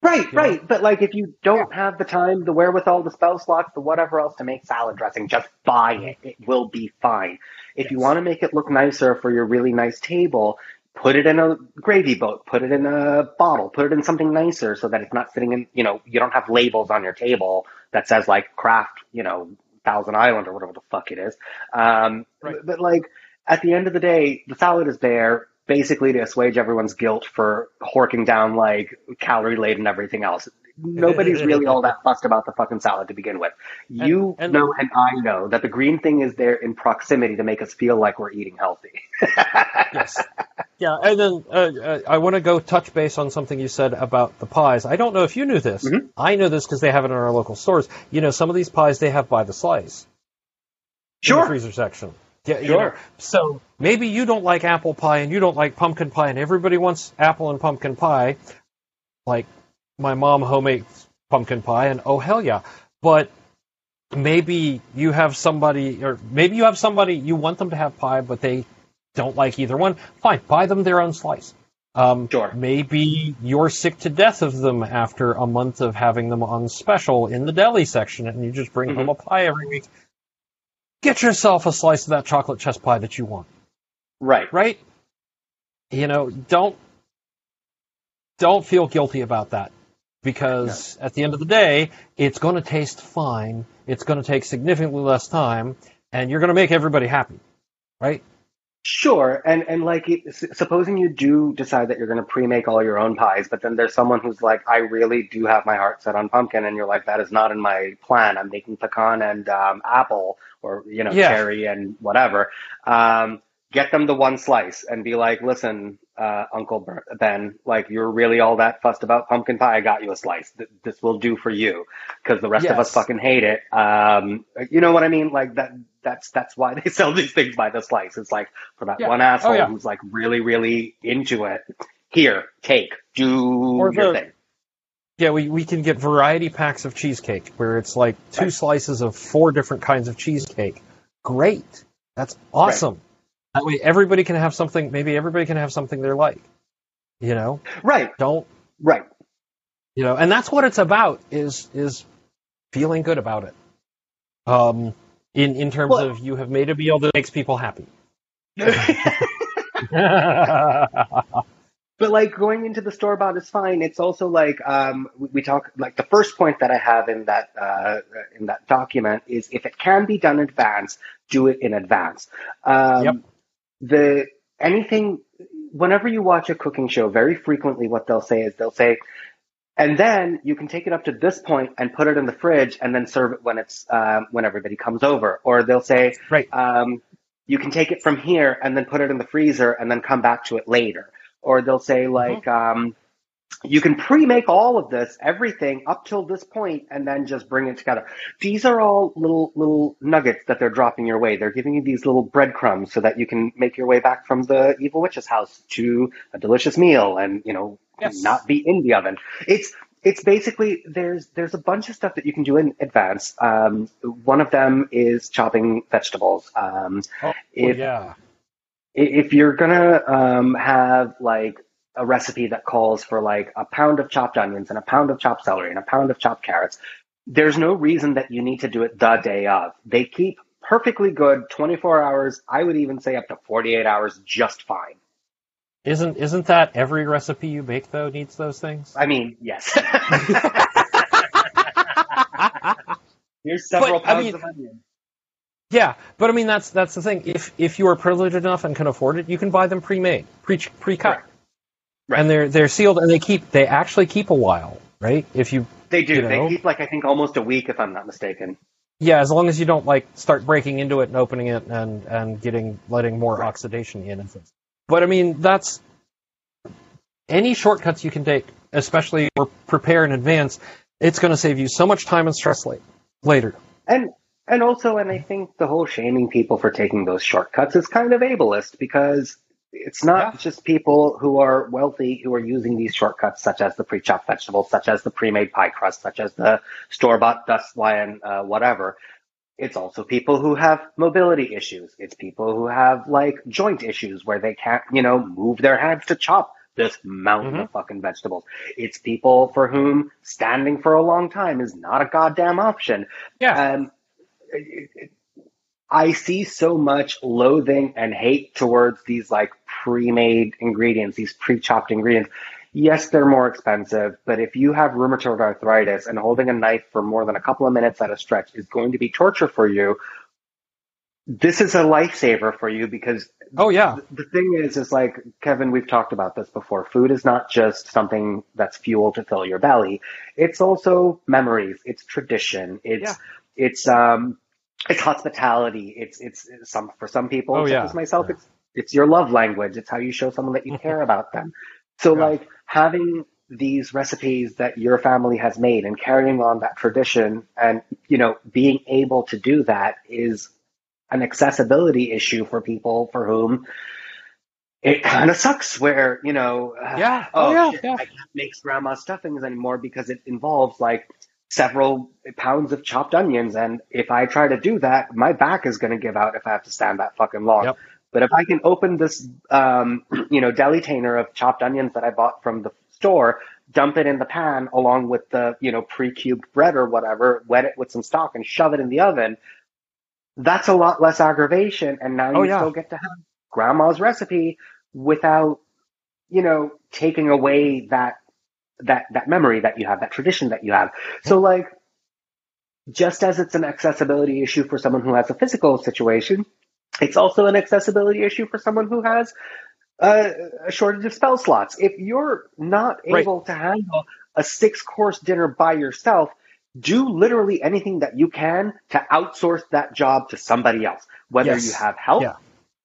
Right, you know? right. But like, if you don't have the time, the wherewithal, the spell slots, the whatever else to make salad dressing, just buy it. It will be fine. If you want to make it look nicer for your really nice table, put it in a gravy boat, put it in a bottle, put it in something nicer so that it's not sitting in, you know, you don't have labels on your table that says like Kraft, you know, Thousand Island or whatever the fuck it is. Um, Right. but, but like at the end of the day, the salad is there basically to assuage everyone's guilt for horking down like calorie laden everything else. Nobody's really [LAUGHS] all that fussed about the fucking salad to begin with. You and- know and I know that the green thing is there in proximity to make us feel like we're eating healthy. [LAUGHS] Yes. Yeah, and then uh, uh, I want to go touch base on something you said about the pies. I don't know if you knew this. Mhm. I know this because they have it in our local stores. You know, some of these pies they have by the slice in the Sure. freezer section. Yeah, you Sure. know, so maybe you don't like apple pie and you don't like pumpkin pie, and everybody wants apple and pumpkin pie. Like my mom homemakes pumpkin pie, and oh hell yeah! But maybe you have somebody, or maybe you have somebody you want them to have pie, but they don't like either one. Fine, buy them their own slice. Um, Sure. Maybe you're sick to death of them after a month of having them on special in the deli section, and you just bring Mhm. home a pie every week. Get yourself a slice of that chocolate chess pie that you want, Right. right? You know, don't don't feel guilty about that because at the end of the day, it's going to taste fine. It's going to take significantly less time, and you're going to make everybody happy, right? Sure, and and like, supposing you do decide that you're going to pre-make all your own pies, but then there's someone who's like, I really do have my heart set on pumpkin, and you're like, that is not in my plan. I'm making pecan and um, apple, or you know, Yeah. cherry and whatever. Um, get them the one slice and be like, listen, uh, Uncle Ben, like you're really all that fussed about pumpkin pie. I got you a slice. Th- this will do for you because the rest of us fucking hate it. Um, you know what I mean? Like that. That's that's why they [LAUGHS] sell these things by the slice. It's like for that Yeah. one asshole Oh, yeah. who's like really really into it. Here, take, do Or your the- thing. Yeah, we, we can get variety packs of cheesecake where it's like two Right. slices of four different kinds of cheesecake. Great. That's awesome. That way everybody can have something, maybe everybody can have something they like. You know? Right, Don't, right. you know, and that's what it's about is, is feeling good about it. Um, in in terms Well- of you have made a meal that makes people happy. [LAUGHS] But like going into the store bought is fine. It's also like um, we, we talk like the first point that I have in that uh, in that document is if it can be done in advance, do it in advance. Um, Yep. The anything whenever you watch a cooking show, very frequently what they'll say is they'll say, and then you can take it up to this point and put it in the fridge and then serve it when it's um, when everybody comes over, or they'll say, right. um, you can take it from here and then put it in the freezer and then come back to it later. Or they'll say like, um, you can pre-make all of this, everything up till this point, and then just bring it together. These are all little little nuggets that they're dropping your way. They're giving you these little breadcrumbs so that you can make your way back from the evil witch's house to a delicious meal, and you know, Yes. not be in the oven. It's it's basically there's there's a bunch of stuff that you can do in advance. Um, one of them is chopping vegetables. Um, Oh, if yeah. if you're gonna um, have like a recipe that calls for like a pound of chopped onions and a pound of chopped celery and a pound of chopped carrots, there's no reason that you need to do it the day of. They keep perfectly good 24 hours. I would even say up to 48 hours just fine. Isn't isn't that every recipe you make though needs those things? I mean, yes. [LAUGHS] Here's several But, I pounds mean- of onion. Yeah, but I mean that's that's the thing. If if you are privileged enough and can afford it, you can buy them pre-made, pre pre-cut, Right. Right. and they're they're sealed and they keep they actually keep a while, right? If you They do. you They keep like I think almost a week, if I'm not mistaken. yeah, as long as you don't like start breaking into it and opening it and and getting letting more Right. oxidation in and things. But I mean that's any shortcuts you can take, especially or prepare in advance. It's going to save you so much time and stress late, later. And and also, and I think the whole shaming people for taking those shortcuts is kind of ableist because it's not Yeah. just people who are wealthy who are using these shortcuts, such as the pre-chopped vegetables, such as the pre-made pie crust, such as the store-bought dust lion, uh, whatever. It's also people who have mobility issues. It's people who have like joint issues where they can't, you know, move their hands to chop this mountain Mhm. of fucking vegetables. It's people for whom standing for a long time is not a goddamn option. Yeah, Um, it- it- I see so much loathing and hate towards these like pre-made ingredients, these pre-chopped ingredients. Yes, they're more expensive, but if you have rheumatoid arthritis and holding a knife for more than a couple of minutes at a stretch is going to be torture for you, this is a lifesaver for you because oh yeah, the thing is, is like Kevin, we've talked about this before. Food is not just something that's fuel to fill your belly. It's also memories. It's tradition. It's Yeah. it's um it's hospitality. It's it's some for some people, Oh, yeah. as myself. Yeah. It's it's your love language. It's how you show someone that you [LAUGHS] care about them. So Yeah. like having these recipes that your family has made and carrying on that tradition and you know being able to do that is an accessibility issue for people for whom it kind of sucks where you know uh, Yeah. oh, Oh, yeah, shit, yeah. I can't make grandma's stuffings anymore because it involves like several pounds of chopped onions and if I try to do that my back is going to give out if I have to stand that fucking long Yep. but if I can open this um, [CLEARS THROAT] you know deli tainer of chopped onions that I bought from the store dump it in the pan along with the you know pre-cubed bread or whatever wet it with some stock and shove it in the oven that's a lot less aggravation and now Oh, you yeah. still get to have grandma's recipe without you know taking away that that that memory that you have that tradition that you have so like just as it's an accessibility issue for someone who has a physical situation it's also an accessibility issue for someone who has uh, a shortage of spell slots if you're not Right. able to handle a six course dinner by yourself do literally anything that you can to outsource that job to somebody else whether Yes. you have help Yeah.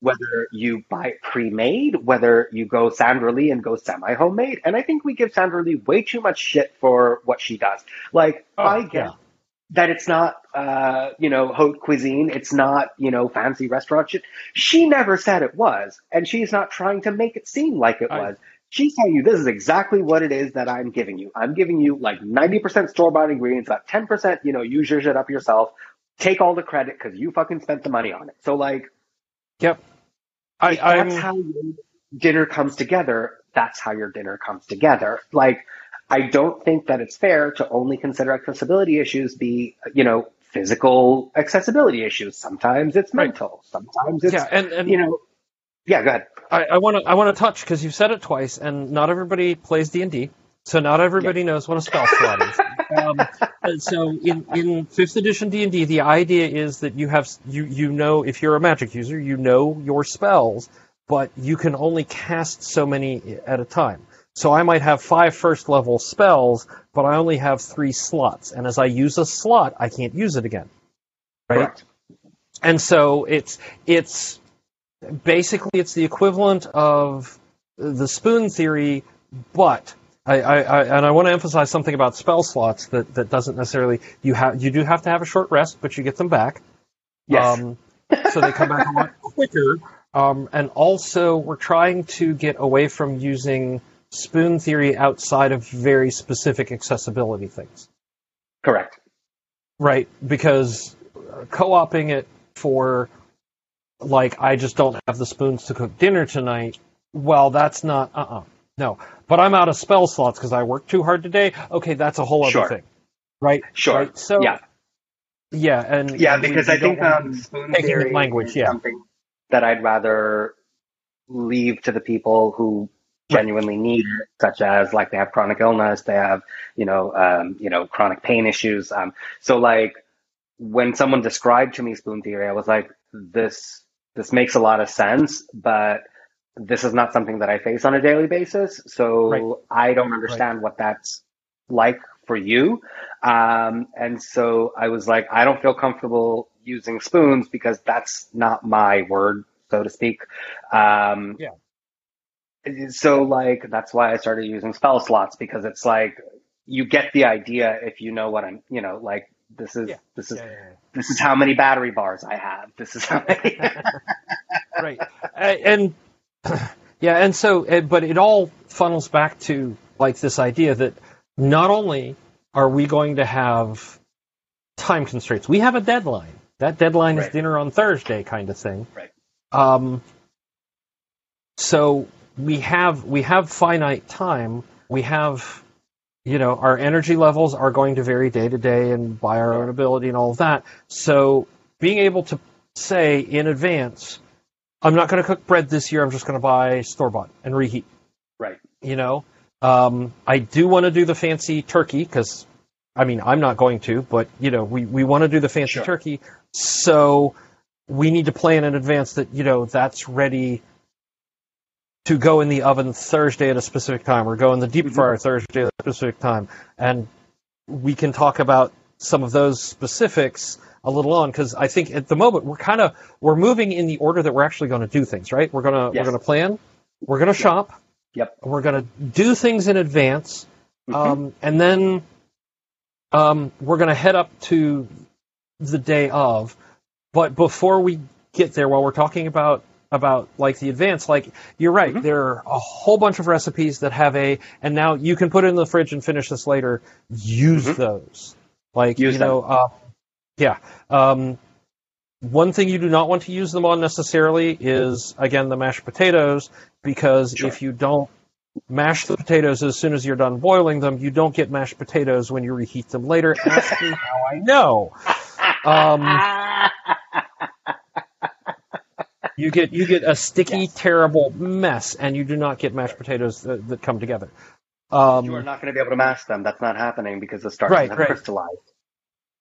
Whether you buy it pre-made, whether you go Sandra Lee and go semi-homemade. And I think we give Sandra Lee way too much shit for what she does. Like, Oh, I get yeah. that it's not, uh, you know, haute cuisine. It's not, you know, fancy restaurant shit. She never said it was. And she's not trying to make it seem like it I- was. She's telling you this is exactly what it is that I'm giving you. I'm giving you like 90% store-bought ingredients, about 10%, you know, use your shit up yourself. Take all the credit because you fucking spent the money on it. So like, Yep. I, if that's I'm how your dinner comes together, that's how your dinner comes together. Like, I don't think that it's fair to only consider accessibility issues be, you know, physical accessibility issues. Sometimes it's mental. Sometimes it's, yeah, and, and you know, yeah, go ahead. I want to I want to touch because you've said it twice, and not everybody plays D and D, so not everybody knows what a spell slot is. Um, so in in fifth edition D and D, the idea is that you have you you know if you're a magic user, you know your spells, but you can only cast so many at a time. So I might have five first level spells, but I only have three slots, and as I use a slot, I can't use it again. Right Correct. and so it's it's basically it's the equivalent of the spoon theory, but I, I, I and I want to emphasize something about spell slots that, that doesn't necessarily you have you do have to have a short rest, but you get them back. Yes. Um, so they come back a lot [LAUGHS] quicker. Um, and also, we're trying to get away from using spoon theory outside of very specific accessibility things Correct. right? Because co-oping it for like I just don't have the spoons to cook dinner tonight. Well, that's not uh uh no. But I'm out of spell slots because I worked too hard today. Okay, that's a whole other Sure. thing, right? Sure. Right? So Yeah. yeah, and Yeah, we- because we I think don't um, spoon theory language, is yeah. something that I'd rather leave to the people who genuinely need it, such as like they have chronic illness, they have you know um, you know chronic pain issues. Um, so like when someone described to me spoon theory, I was like, this this makes a lot of sense, but this is not something that I face on a daily basis. So Right. I don't understand what that's like for you. Um, and so I was like, I don't feel comfortable using spoons because that's not my word, so to speak. Um, Yeah. So like, that's why I started using spell slots because it's like, you get the idea if you know what I'm, you know, like this is, Yeah. this is, yeah, yeah. this is how many battery bars I have. This is how many. [LAUGHS] right and [CLEARS THROAT] yeah and so uh, but it all funnels back to like this idea that not only are we going to have time constraints we have a deadline. That deadline is dinner on thursday kind of thing. Right. um so we have we have finite time. We have you know our energy levels are going to vary day to day and by our own ability and all of that. So being able to say in advance i'm not going to cook bread this year i'm just going to buy store bought and reheat right. you know um, i do want to do the fancy turkey because i mean i'm not going to but you know we, we want to do the fancy Sure. turkey so we need to plan in advance that you know that's ready to go in the oven Thursday at a specific time, or go in the deep Mhm. fryer Thursday at a specific time, and we can talk about some of those specifics a little on because I think at the moment we're kind of we're moving in the order that we're actually going to do things. Right? We're gonna Yes. we're gonna plan, we're gonna shop, Yep. we're gonna do things in advance, Mhm. um, and then um, we're gonna head up to the day of. But before we get there, while we're talking about about like the advance, like you're right, Mhm. there are a whole bunch of recipes that have a, and now you can put it in the fridge and finish this later. Use Mhm. those, like Use you know, uh, yeah. Um, one thing you do not want to use them on necessarily is again the mashed potatoes because Sure. if you don't mash the potatoes as soon as you're done boiling them, you don't get mashed potatoes when you reheat them later. [LAUGHS] Ask me how I know. Um, [LAUGHS] you get you get a sticky, Yes. terrible mess, and you do not get mashed potatoes that, that come together. Um, you are not going to be able to mash them. That's not happening because the starch Right, right. crystallized.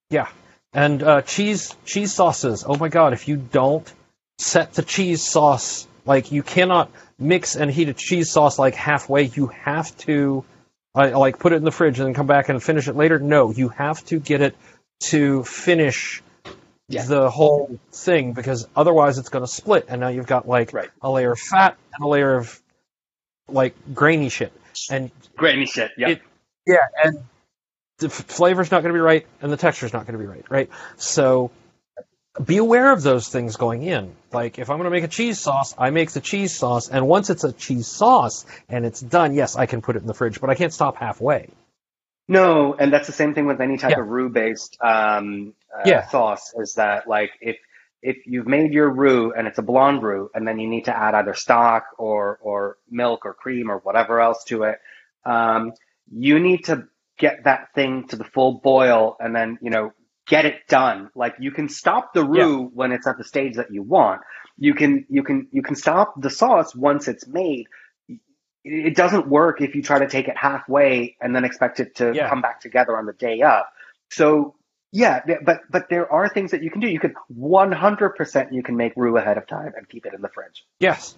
Yeah, and uh, cheese cheese sauces. Oh my god! If you don't set the cheese sauce like you cannot mix and heat a cheese sauce like halfway. You have to uh, like put it in the fridge and then come back and finish it later. No, you have to get it to finish Yeah. the whole thing because otherwise it's going to split, and now you've got like Right. a layer of fat and a layer of like grainy shit, and Grainy shit. Yep. It- yeah, and the f- flavor's not going to be right, and the texture's not going to be right, right? So be aware of those things going in. Like if I'm going to make a cheese sauce, I make the cheese sauce, and once it's a cheese sauce and it's done, yes, I can put it in the fridge, but I can't stop halfway. No, and that's the same thing with any type Yeah. of roux based um, uh, Yeah. sauce. Is that like if if you've made your roux and it's a blonde roux, and then you need to add either stock or or milk or cream or whatever else to it, um, you need to get that thing to the full boil and then, you know, get it done. Like you can stop the roux yeah. when it's at the stage that you want. You can you can you can stop the sauce once it's made. It doesn't work if you try to take it halfway and then expect it to yeah. come back together on the day up. So yeah, but but there are things that you can do. You can 100% you can make roux ahead of time and keep it in the fridge. Yes.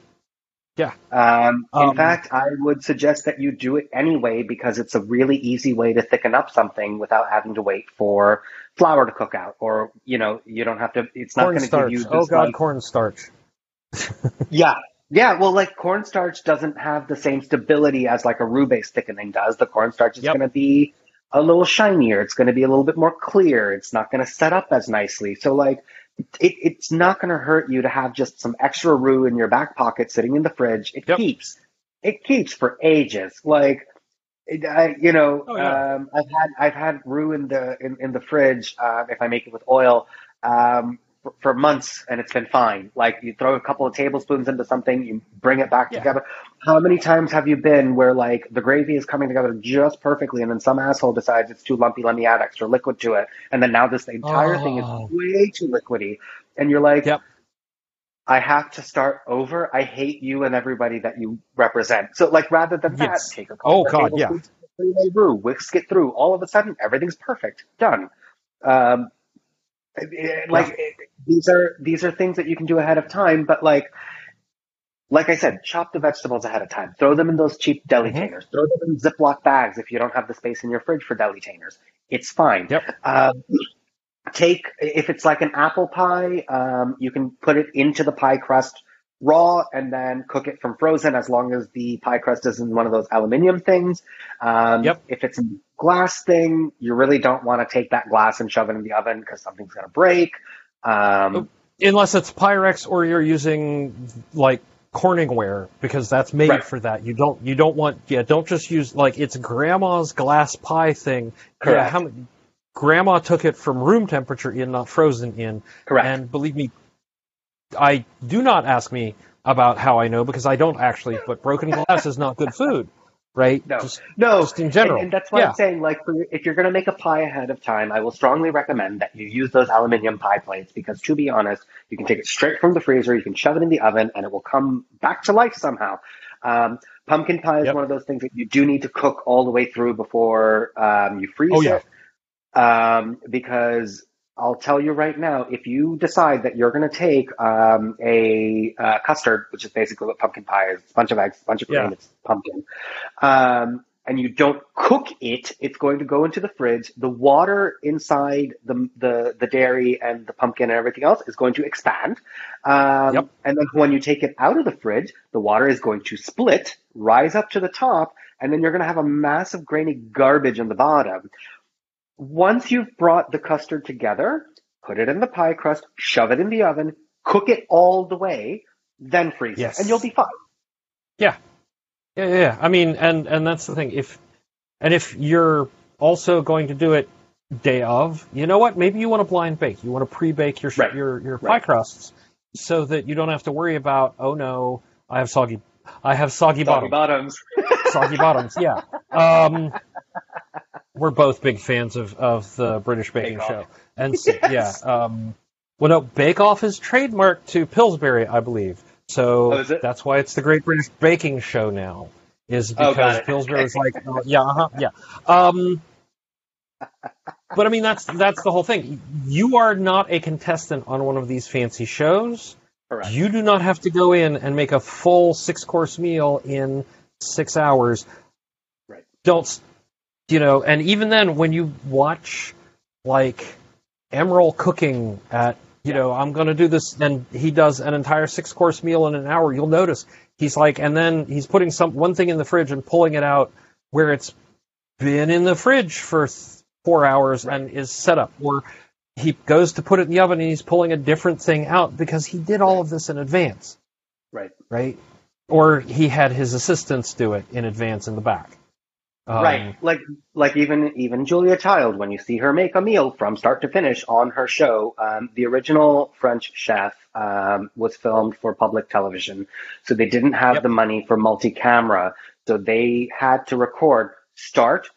Yeah. Um, in um, fact, I would suggest that you do it anyway because it's a really easy way to thicken up something without having to wait for flour to cook out, or you know, you don't have to. It's not going to give you. oh God, like, cornstarch. [LAUGHS] yeah, yeah. Well, like cornstarch doesn't have the same stability as like a roux base thickening does. The cornstarch is yep. going to be a little shinier. It's going to be a little bit more clear. It's not going to set up as nicely. So like it, it's not going to hurt you to have just some extra roux in your back pocket sitting in the fridge. It yep. keeps. It keeps for ages. Like, I, you know, oh, yeah. um, I've had I've had roux in the in, in the fridge uh, if I make it with oil. Um, for, months and it's been fine. Like you throw a couple of tablespoons into something, you bring it back yeah. together. How many times have you been where like the gravy is coming together just perfectly and then some asshole decides it's too lumpy, let me add extra liquid to it. And then now this entire oh. thing is oh. way too liquidy. And you're like, yep. I have to start over. I hate you and everybody that you represent. So like rather than yes. that, take a couple oh, God, yeah. through, whisk it through. All of a sudden, everything's perfect. Done. Um, like yeah. these are these are things that you can do ahead of time, but like like I said, chop the vegetables ahead of time. Throw them in those cheap deli mm-hmm. tainers. Throw them in Ziploc bags if you don't have the space in your fridge for deli tainers. It's fine. Yep. Um, take if it's like an apple pie, um, you can put it into the pie crust raw and then cook it from frozen as long as the pie crust isn't one of those aluminium things. Um, yep. If it's a glass thing, you really don't want to take that glass and shove it in the oven because something's going to break. Um, Unless it's Pyrex or you're using like Corningware because that's made right. for that. You don't you don't want yeah don't just use like it's grandma's glass pie thing. Correct. Yeah, how, grandma took it from room temperature in, not frozen in. Correct. And believe me, I do not ask me about how I know because I don't actually. But broken glass is not good food, right? No, just, no. Just in general, and, and that's why yeah. I'm saying, like, for, if you're going to make a pie ahead of time, I will strongly recommend that you use those aluminium pie plates because, to be honest, you can take it straight from the freezer, you can shove it in the oven, and it will come back to life somehow. Um, pumpkin pie is yep. one of those things that you do need to cook all the way through before um, you freeze oh, yeah. it. Um, because I'll tell you right now, if you decide that you're going to take um, a uh, custard, which is basically what pumpkin pie is, a bunch of eggs, a bunch of cream, yeah. it's pumpkin, um, and you don't cook it, it's going to go into the fridge. The water inside the the, the dairy and the pumpkin and everything else is going to expand. Um, yep. And then when you take it out of the fridge, the water is going to split, rise up to the top, and then you're going to have a massive grainy garbage in the bottom. Once you've brought the custard together, put it in the pie crust, shove it in the oven, cook it all the way, then freeze yes. it, and you'll be fine. Yeah. yeah, yeah. I mean, and and that's the thing. If and if you're also going to do it day of, you know what? Maybe you want to blind bake. You want to pre-bake your right. your your right. pie crusts so that you don't have to worry about oh no, I have soggy I have soggy, soggy bottoms. bottoms. soggy bottoms. Yeah. Um, we're both big fans of, of the British Baking Bake Show, and so, [LAUGHS] yes. yeah. Um, well, no, Bake Off is trademarked to Pillsbury, I believe. So oh, that's why it's the Great British Baking Show now. Is oh, because oh, Pillsbury is like, oh, yeah, uh-huh, yeah. Um, but I mean, that's that's the whole thing. You are not a contestant on one of these fancy shows. Correct. You do not have to go in and make a full six course meal in six hours. Right. Don't you know, and even then, when you watch like Emeril cooking at, you know, I'm going to do this, and he does an entire six course meal in an hour, you'll notice he's like, and then he's putting some one thing in the fridge and pulling it out where it's been in the fridge for four hours right. and is set up, or he goes to put it in the oven and he's pulling a different thing out because he did all of this in advance. Right. Right. Or he had his assistants do it in advance in the back. Um, right, like like even even Julia Child, when you see her make a meal from start to finish on her show, um, the original French chef um, was filmed for public television, so they didn't have yep. the money for multi-camera, so they had to record start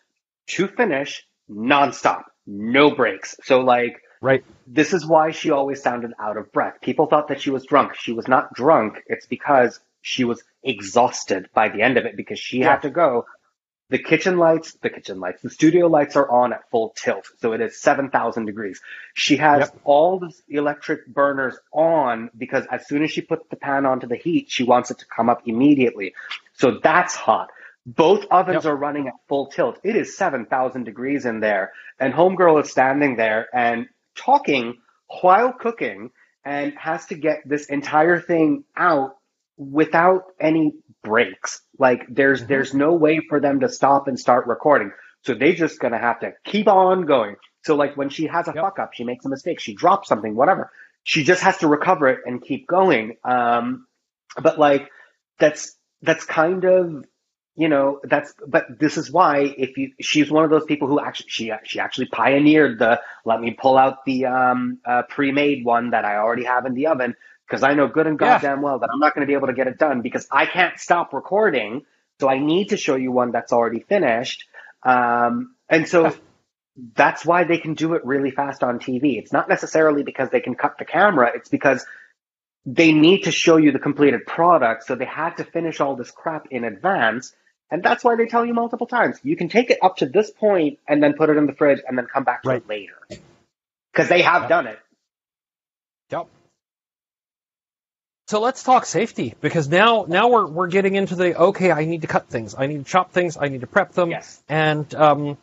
to finish, nonstop, no breaks. So like, right. This is why she always sounded out of breath. People thought that she was drunk. She was not drunk. It's because she was exhausted by the end of it because she yeah. had to go. The kitchen lights, the kitchen lights, the studio lights are on at full tilt. So it is 7,000 degrees. She has yep. all the electric burners on because as soon as she puts the pan onto the heat, she wants it to come up immediately. So that's hot. Both ovens yep. are running at full tilt. It is 7,000 degrees in there. And Homegirl is standing there and talking while cooking and has to get this entire thing out without any breaks. Like there's mm-hmm. there's no way for them to stop and start recording. So they're just gonna have to keep on going. So like when she has a yep. fuck up, she makes a mistake, she drops something, whatever. She just has to recover it and keep going. Um, but like that's that's kind of you know that's but this is why if you she's one of those people who actually she she actually pioneered the let me pull out the um uh, pre-made one that I already have in the oven because I know good and goddamn yeah. well that I'm not going to be able to get it done because I can't stop recording so I need to show you one that's already finished um and so that's why they can do it really fast on TV it's not necessarily because they can cut the camera it's because they need to show you the completed product so they had to finish all this crap in advance and that's why they tell you multiple times. You can take it up to this point and then put it in the fridge and then come back to right. it later. Because they have yep. done it. Yep. So let's talk safety because now now we're we're getting into the okay. I need to cut things. I need to chop things. I need to prep them. Yes. And um,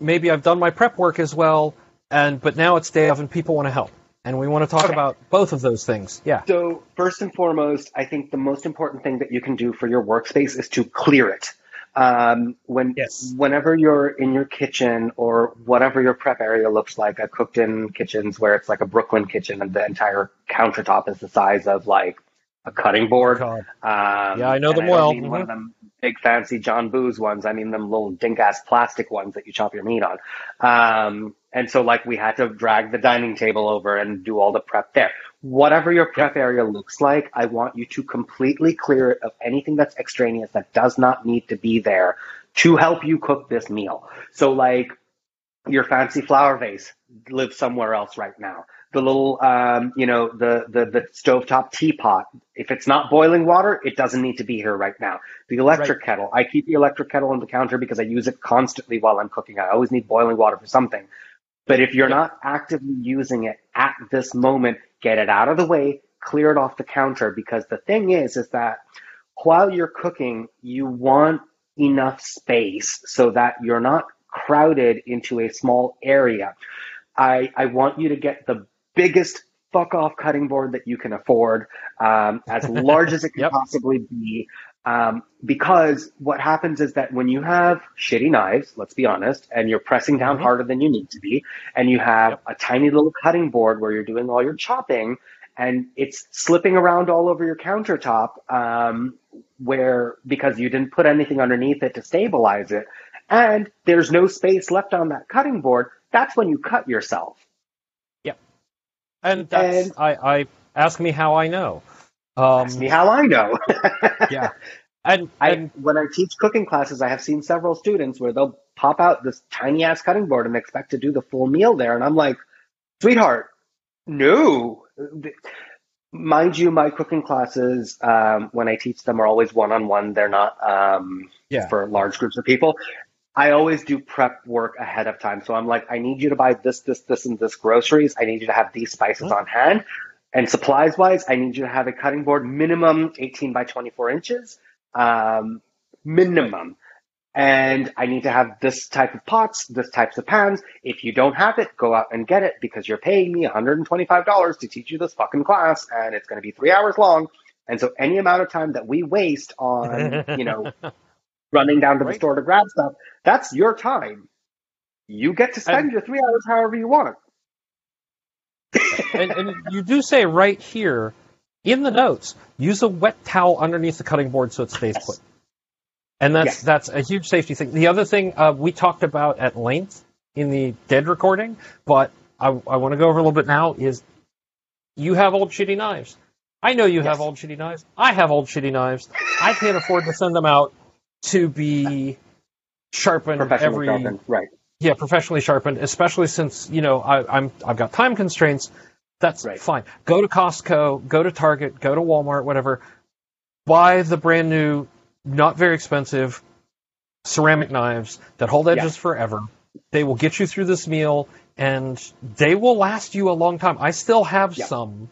maybe I've done my prep work as well. And but now it's day of and people want to help and we want to talk okay. about both of those things. Yeah. So first and foremost, I think the most important thing that you can do for your workspace is to clear it. Um, when yes. whenever you're in your kitchen or whatever your prep area looks like, I've cooked in kitchens where it's like a Brooklyn kitchen and the entire countertop is the size of like a cutting board. Um, yeah, I know them I well. Mm-hmm. One of them big fancy John Boos ones. I mean them little dink ass plastic ones that you chop your meat on. Um, and so like we had to drag the dining table over and do all the prep there. Whatever your prep area looks like, I want you to completely clear it of anything that's extraneous that does not need to be there to help you cook this meal. So like your fancy flower vase lives somewhere else right now. The little, um, you know, the, the, the stovetop teapot. If it's not boiling water, it doesn't need to be here right now. The electric right. kettle. I keep the electric kettle on the counter because I use it constantly while I'm cooking. I always need boiling water for something. But if you're not actively using it at this moment, get it out of the way, clear it off the counter. Because the thing is, is that while you're cooking, you want enough space so that you're not crowded into a small area. I, I want you to get the biggest fuck off cutting board that you can afford, um, as large as it can [LAUGHS] yep. possibly be. Um, because what happens is that when you have shitty knives, let's be honest, and you're pressing down mm-hmm. harder than you need to be, and you have yep. a tiny little cutting board where you're doing all your chopping, and it's slipping around all over your countertop, um, where because you didn't put anything underneath it to stabilize it, and there's no space left on that cutting board, that's when you cut yourself. Yep. And that's and, I, I ask me how I know. Um, Ask me how I know. [LAUGHS] yeah. And, and I, when I teach cooking classes, I have seen several students where they'll pop out this tiny ass cutting board and expect to do the full meal there. And I'm like, sweetheart, no. Mind you, my cooking classes, um, when I teach them, are always one on one. They're not um, yeah. for large groups of people. I always do prep work ahead of time. So I'm like, I need you to buy this, this, this, and this groceries. I need you to have these spices mm-hmm. on hand. And supplies wise, I need you to have a cutting board minimum 18 by 24 inches, um, minimum. And I need to have this type of pots, this types of pans. If you don't have it, go out and get it because you're paying me $125 to teach you this fucking class and it's going to be three hours long. And so any amount of time that we waste on, [LAUGHS] you know, running down to the store to grab stuff, that's your time. You get to spend your three hours however you want and, and you do say right here in the notes, use a wet towel underneath the cutting board so it stays put. And that's yes. that's a huge safety thing. The other thing uh, we talked about at length in the dead recording, but I, I want to go over a little bit now is you have old shitty knives. I know you yes. have old shitty knives. I have old shitty knives. I can't afford to send them out to be [LAUGHS] sharpened every sharpened, right? Yeah professionally sharpened, especially since you know I, I'm I've got time constraints. That's Right. fine. Go to Costco, go to Target, go to Walmart, whatever. Buy the brand new, not very expensive ceramic knives that hold edges forever. They will get you through this meal and they will last you a long time. I still have Yeah. some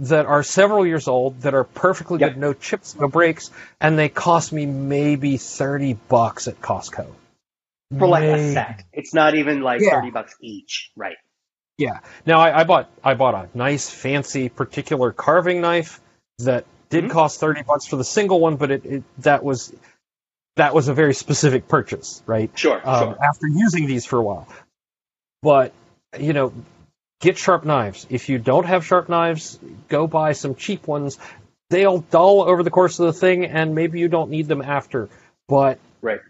that are several years old that are perfectly Yeah. good, no chips, no breaks, and they cost me maybe 30 bucks at Costco. For like a set. It's not even like Yeah. thirty bucks each, right? Yeah. Now I, I bought I bought a nice fancy particular carving knife that did Mhm. cost thirty bucks for the single one, but it, it that was that was a very specific purchase, right? Sure, Um, After using these for a while, but you know, get sharp knives. If you don't have sharp knives, go buy some cheap ones. They'll dull over the course of the thing, and maybe you don't need them after, but Right.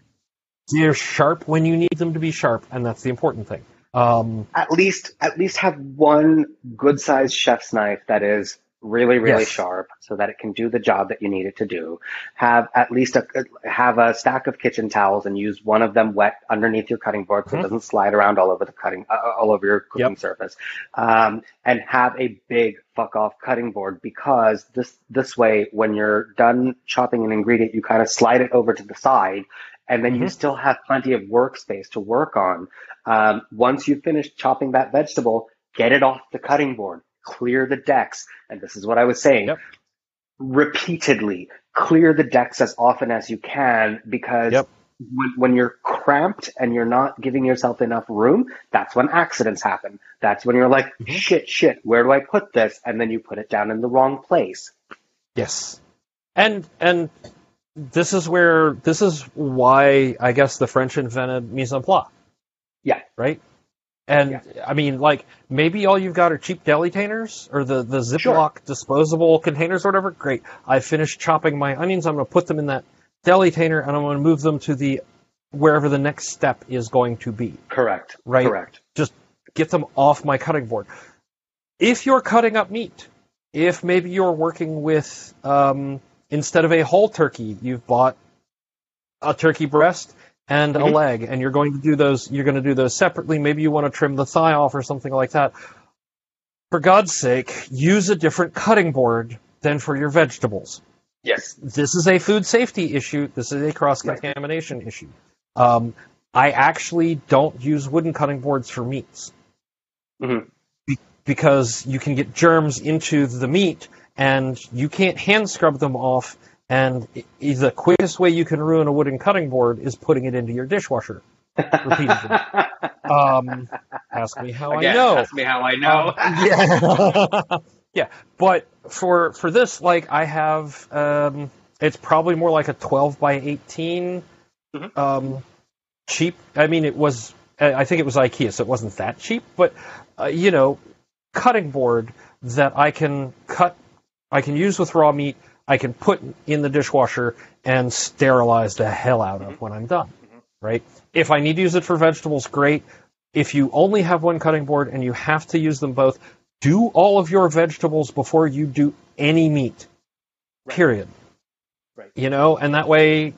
They're sharp when you need them to be sharp, and that's the important thing. Um, At least, at least have one good sized chef's knife that is really, really Yes. sharp, so that it can do the job that you need it to do. Have at least a have a stack of kitchen towels and use one of them wet underneath your cutting board so Mhm. it doesn't slide around all over the cutting, uh, all over your cooking surface. Um, and have a big fuck off cutting board because this this way, when you're done chopping an ingredient, you kind of slide it over to the side, and then you Mhm. still have plenty of workspace to work on. Um, once you finish chopping that vegetable, get it off the cutting board, clear the decks, and this is what I was saying. Yep. Repeatedly clear the decks as often as you can because Yep. when, when you're cramped and you're not giving yourself enough room, that's when accidents happen. That's when you're like, Mhm. shit, shit, where do I put this? And then you put it down in the wrong place. Yes. And and this is where this is why I guess the French invented mise en place. Yeah. Right? And Yeah. I mean like maybe all you've got are cheap deli containers or the, the Ziploc Sure. disposable containers or whatever. Great. I finished chopping my onions, I'm gonna put them in that deli container and I'm gonna move them to the wherever the next step is going to be. Correct. Right. Correct. Just get them off my cutting board. If you're cutting up meat, if maybe you're working with um, instead of a whole turkey, you've bought a turkey breast and a Mhm. leg, and you're going to do those. You're going to do those separately. Maybe you want to trim the thigh off or something like that. For God's sake, use a different cutting board than for your vegetables Yes. this is a food safety issue. This is a cross contamination issue. Um, I actually don't use wooden cutting boards for meats Mhm. Be- because you can get germs into the meat and you can't hand scrub them off. And the quickest way you can ruin a wooden cutting board is putting it into your dishwasher repeatedly. [LAUGHS] Um, ask me how Again, I know. Ask me how I know. Um, yeah, [LAUGHS] yeah. But for for this, like I have, um, it's probably more like a twelve by 18 Mhm. Um, cheap. I mean, it was. I I think it was IKEA, so it wasn't that cheap. But uh, you know, cutting board that I can cut, I can use with raw meat. I can put in the dishwasher and sterilize the hell out of when I'm done. Mhm. Right. If I need to use it for vegetables, great. If you only have one cutting board and you have to use them both, do all of your vegetables before you do any meat. Right. Period. Right. You know, and that way,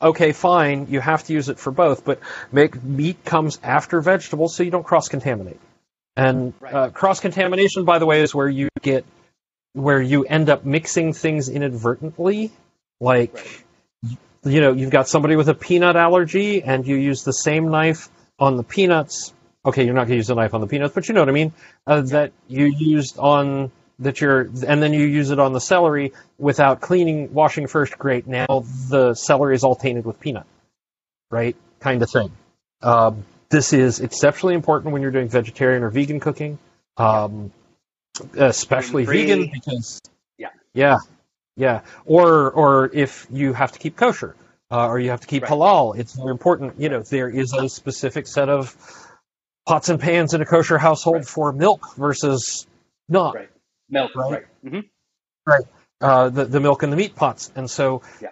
okay, fine, you have to use it for both, but make meat comes after vegetables so you don't cross contaminate. And Right. uh, cross contamination, by the way, is where you get where you end up mixing things inadvertently, like Right. you know, you've got somebody with a peanut allergy and you use the same knife on the peanuts. Okay, you're not going to use the knife on the peanuts, but you know what I mean. Uh, that you used on that you're, and then you use it on the celery without cleaning, washing first. Great. Now the celery is all tainted with peanut, right? Kind of thing. Um, this is exceptionally important when you're doing vegetarian or vegan cooking, um, especially Gluten-free. vegan because Yeah. yeah, yeah, or or if you have to keep kosher uh, or you have to keep Right. halal, it's very important. You know, there is a specific set of pots and pans in a kosher household Right. for milk versus not. Right. Milk. Right. Right. hmm Uh, the the milk and the meat pots, and so Yeah.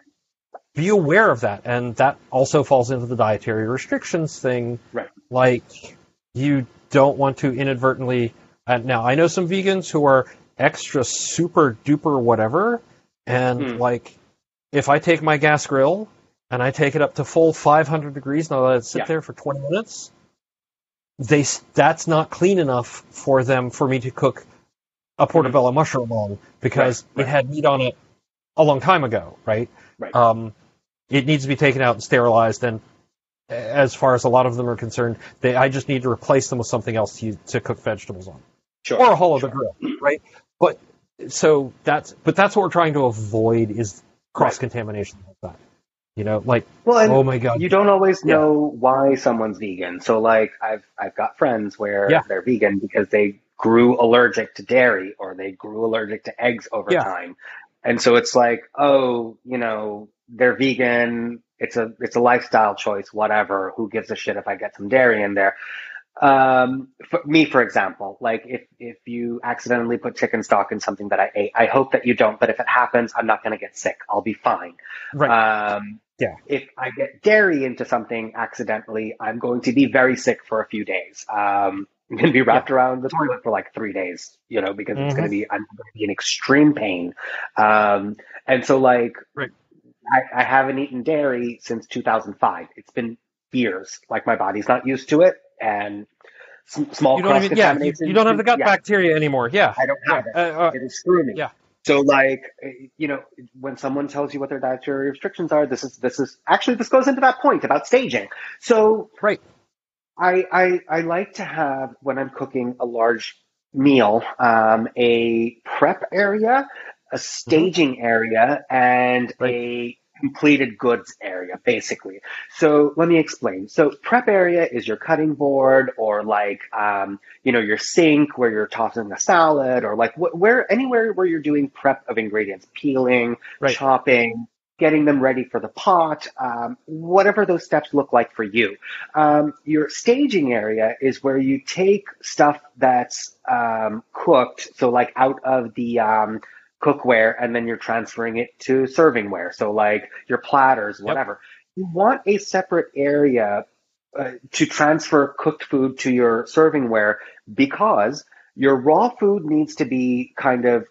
be aware of that, and that also falls into the dietary restrictions thing. Right. Like you don't want to inadvertently. And now I know some vegans who are extra super duper whatever, and Hmm. like if I take my gas grill and I take it up to full 500 degrees and I let it sit Yeah. there for 20 minutes, they that's not clean enough for them for me to cook a portobello mushroom on because Mm-hmm. Right, it had meat on it a long time ago, right? Right. Um, it needs to be taken out and sterilized, and as far as a lot of them are concerned, they I just need to replace them with something else to to cook vegetables on Sure. or a hole of the grill, right? But so that's but that's what we're trying to avoid is cross contamination like that. You know, like well, and oh my god, you don't always Yeah. know why someone's vegan. So like I've I've got friends where Yeah. they're vegan because they grew allergic to dairy or they grew allergic to eggs over Yeah. time. And so it's like, oh, you know, they're vegan, it's a it's a lifestyle choice, whatever. Who gives a shit if I get some dairy in there? Um, for me, for example, like if if you accidentally put chicken stock in something that I ate, I hope that you don't. But if it happens, I'm not going to get sick. I'll be fine. right? Um, Yeah. If I get dairy into something accidentally, I'm going to be very sick for a few days. Um, I'm going to be wrapped around the toilet for like three days, you know, because it's Mhm. going to be I'm going to be in extreme pain. Um, and so like, Right. I, I haven't eaten dairy since 2005. It's been years. Like my body's not used to it, and small you don't cross even yeah, you, you don't have the gut yeah, bacteria anymore. Yeah, I don't have it Uh, uh, it is screw me. Yeah. So like, you know, when someone tells you what their dietary restrictions are, this is this is actually this goes into that point about staging. So right. I I, I like to have when I'm cooking a large meal, um, a prep area, a staging area, and Right. a completed goods area, basically. So let me explain. So prep area is your cutting board or like, um, you know, your sink where you're tossing a salad or like wh- where, anywhere where you're doing prep of ingredients, peeling, Right. chopping, getting them ready for the pot, um, whatever those steps look like for you. Um, your staging area is where you take stuff that's um, cooked, so like out of the um, cookware, and then you're transferring it to servingware. So like your platters, whatever. You want a separate area uh, to transfer cooked food to your servingware because your raw food needs to be kind of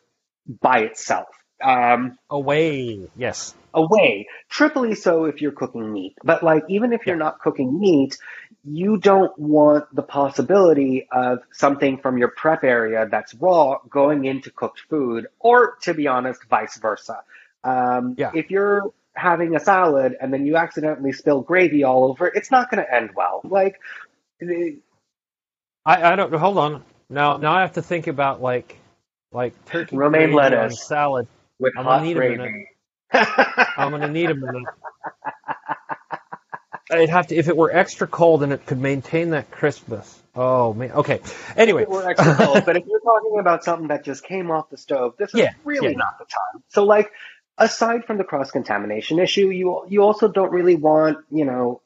by itself. Um, Away. Yes. away. Triply so if you're cooking meat. But like even if you're not cooking meat, you don't want the possibility of something from your prep area that's raw going into cooked food, or to be honest, vice versa. Um, Yeah. If you're having a salad and then you accidentally spill gravy all over, it's not going to end well. Like, I, I don't hold on. Now now I have to think about like like turkey Romaine lettuce. salad. with I'm hot gonna need a gravy. [LAUGHS] I'm gonna need a minute. It'd have to if it were extra cold and it could maintain that crispness. Oh man. Okay. Anyway. We're extra cold, but if you're talking about something that just came off the stove, this is Yeah, really yeah. not the time. So, like, aside from the cross contamination issue, you you also don't really want you know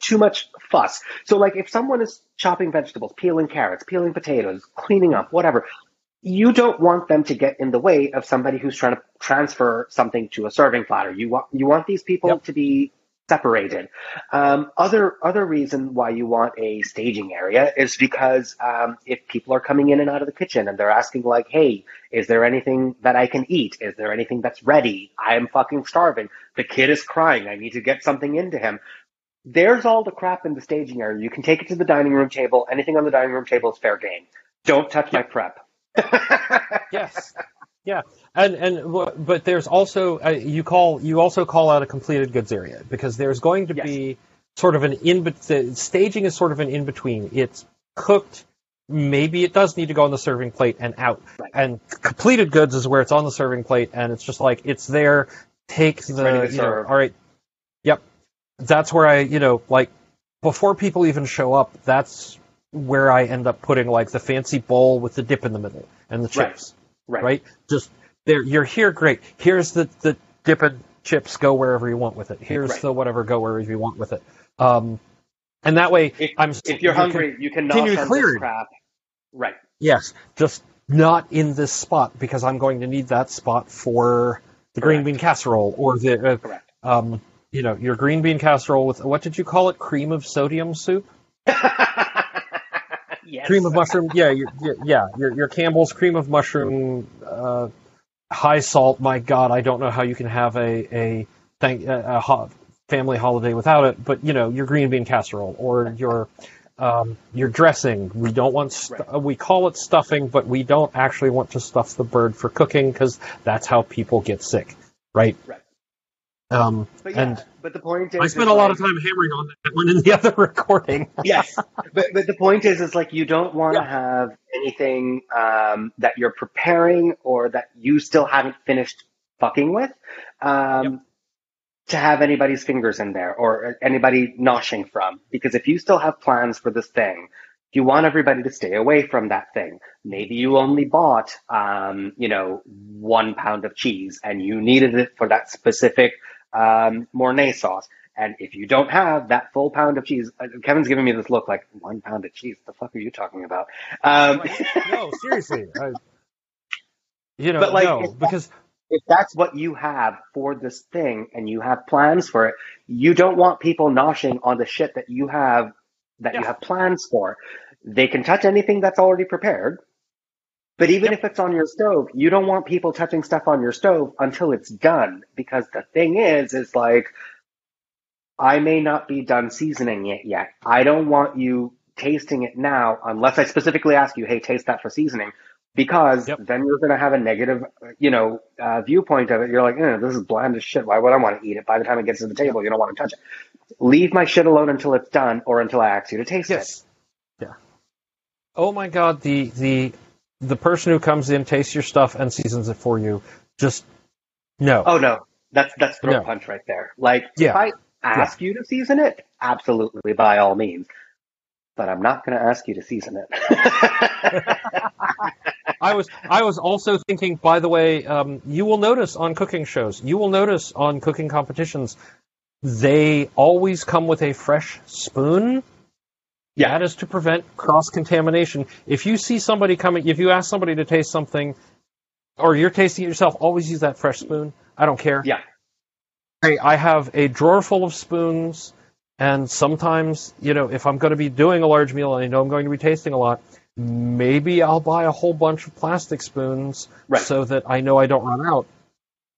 too much fuss. So, like, if someone is chopping vegetables, peeling carrots, peeling potatoes, cleaning up, whatever. You don't want them to get in the way of somebody who's trying to transfer something to a serving platter. You want you want these people Yep. to be separated. Um, other other reason why you want a staging area is because um, if people are coming in and out of the kitchen and they're asking like, "Hey, is there anything that I can eat? Is there anything that's ready? I am fucking starving. The kid is crying. I need to get something into him." There's all the crap in the staging area. You can take it to the dining room table. Anything on the dining room table is fair game. Don't touch my prep. [LAUGHS] yes. Yeah. And and but there's also uh, you call you also call out a completed goods area because there's going to Yes. be sort of an in the staging is sort of an in between. It's cooked. Maybe it does need to go on the serving plate and out. Right. And completed goods is where it's on the serving plate and it's just like it's there. Take the you know, all right. Yep. That's where I you know like before people even show up. That's where I end up putting like the fancy bowl with the dip in the middle and the chips Right. Right? Just there, you're here, great. Here's the the dip and chips. Go wherever you want with it. Here's Right. the whatever. Go wherever you want with it. Um, and that way, If, I'm. if you're you can- hungry, you can continue on clearing. this crap. Right. yes, just not in this spot because I'm going to need that spot for the green bean casserole or the, uh, Correct. um, you know, your green bean casserole with what did you call it? Cream of sodium soup. [LAUGHS] yes. cream of mushroom. Yeah, your, your, yeah, your your Campbell's cream of mushroom, uh, high salt. My God, I don't know how you can have a a thank a, a family holiday without it, but you know, your green bean casserole or your um, your dressing. We don't want st- Right. we call it stuffing, but we don't actually want to stuff the bird for cooking because that's how people get sick, right? Right. Um, But yeah, and but the point is, I spent a lot like- of time hammering on that one in the [LAUGHS] other recording. yes, but but the point is, is like you don't want to have anything um, that you're preparing or that you still haven't finished fucking with, um, to have anybody's fingers in there or anybody noshing from. Because if you still have plans for this thing, you want everybody to stay away from that thing. Maybe you only bought, um, you know, one pound of cheese and you needed it for that specific um, Mornay sauce. And if you don't have that full pound of cheese, uh, Kevin's giving me this look like one pound of cheese. The fuck are you talking about? Um, no, seriously. I, you know, But, like, no, because if that's what you have for this thing and you have plans for it, you don't want people noshing on the shit that you have that you have plans for. They can touch anything that's already prepared. But even Yep. if it's on your stove, you don't want people touching stuff on your stove until it's done. Because the thing is, is like, I may not be done seasoning it yet. I don't want you tasting it now unless I specifically ask you, hey, taste that for seasoning. Because Yep. then you're going to have a negative, you know, uh, viewpoint of it. You're like, eh, this is bland as shit. Why would I want to eat it? By the time it gets to the table, you don't want to touch it. Leave my shit alone until it's done or until I ask you to taste it. yeah. Oh my God, the the the person who comes in, tastes your stuff, and seasons it for you. Just no. Oh no, that's that's throat No. punch right there. Like Yeah. if I ask you to season it, absolutely by all means. But I'm not going to ask you to season it. [LAUGHS] I was I was also thinking. By the way, um, you will notice on cooking shows, you will notice on cooking competitions, they always come with a fresh spoon. Yeah. That is to prevent cross contamination. If you see somebody coming, if you ask somebody to taste something, or you're tasting it yourself, always use that fresh spoon. I don't care. yeah, I, I have a drawer full of spoons, and sometimes, you know, if I'm going to be doing a large meal and I know I'm going to be tasting a lot, maybe I'll buy a whole bunch of plastic spoons Right. so that I know I don't run out.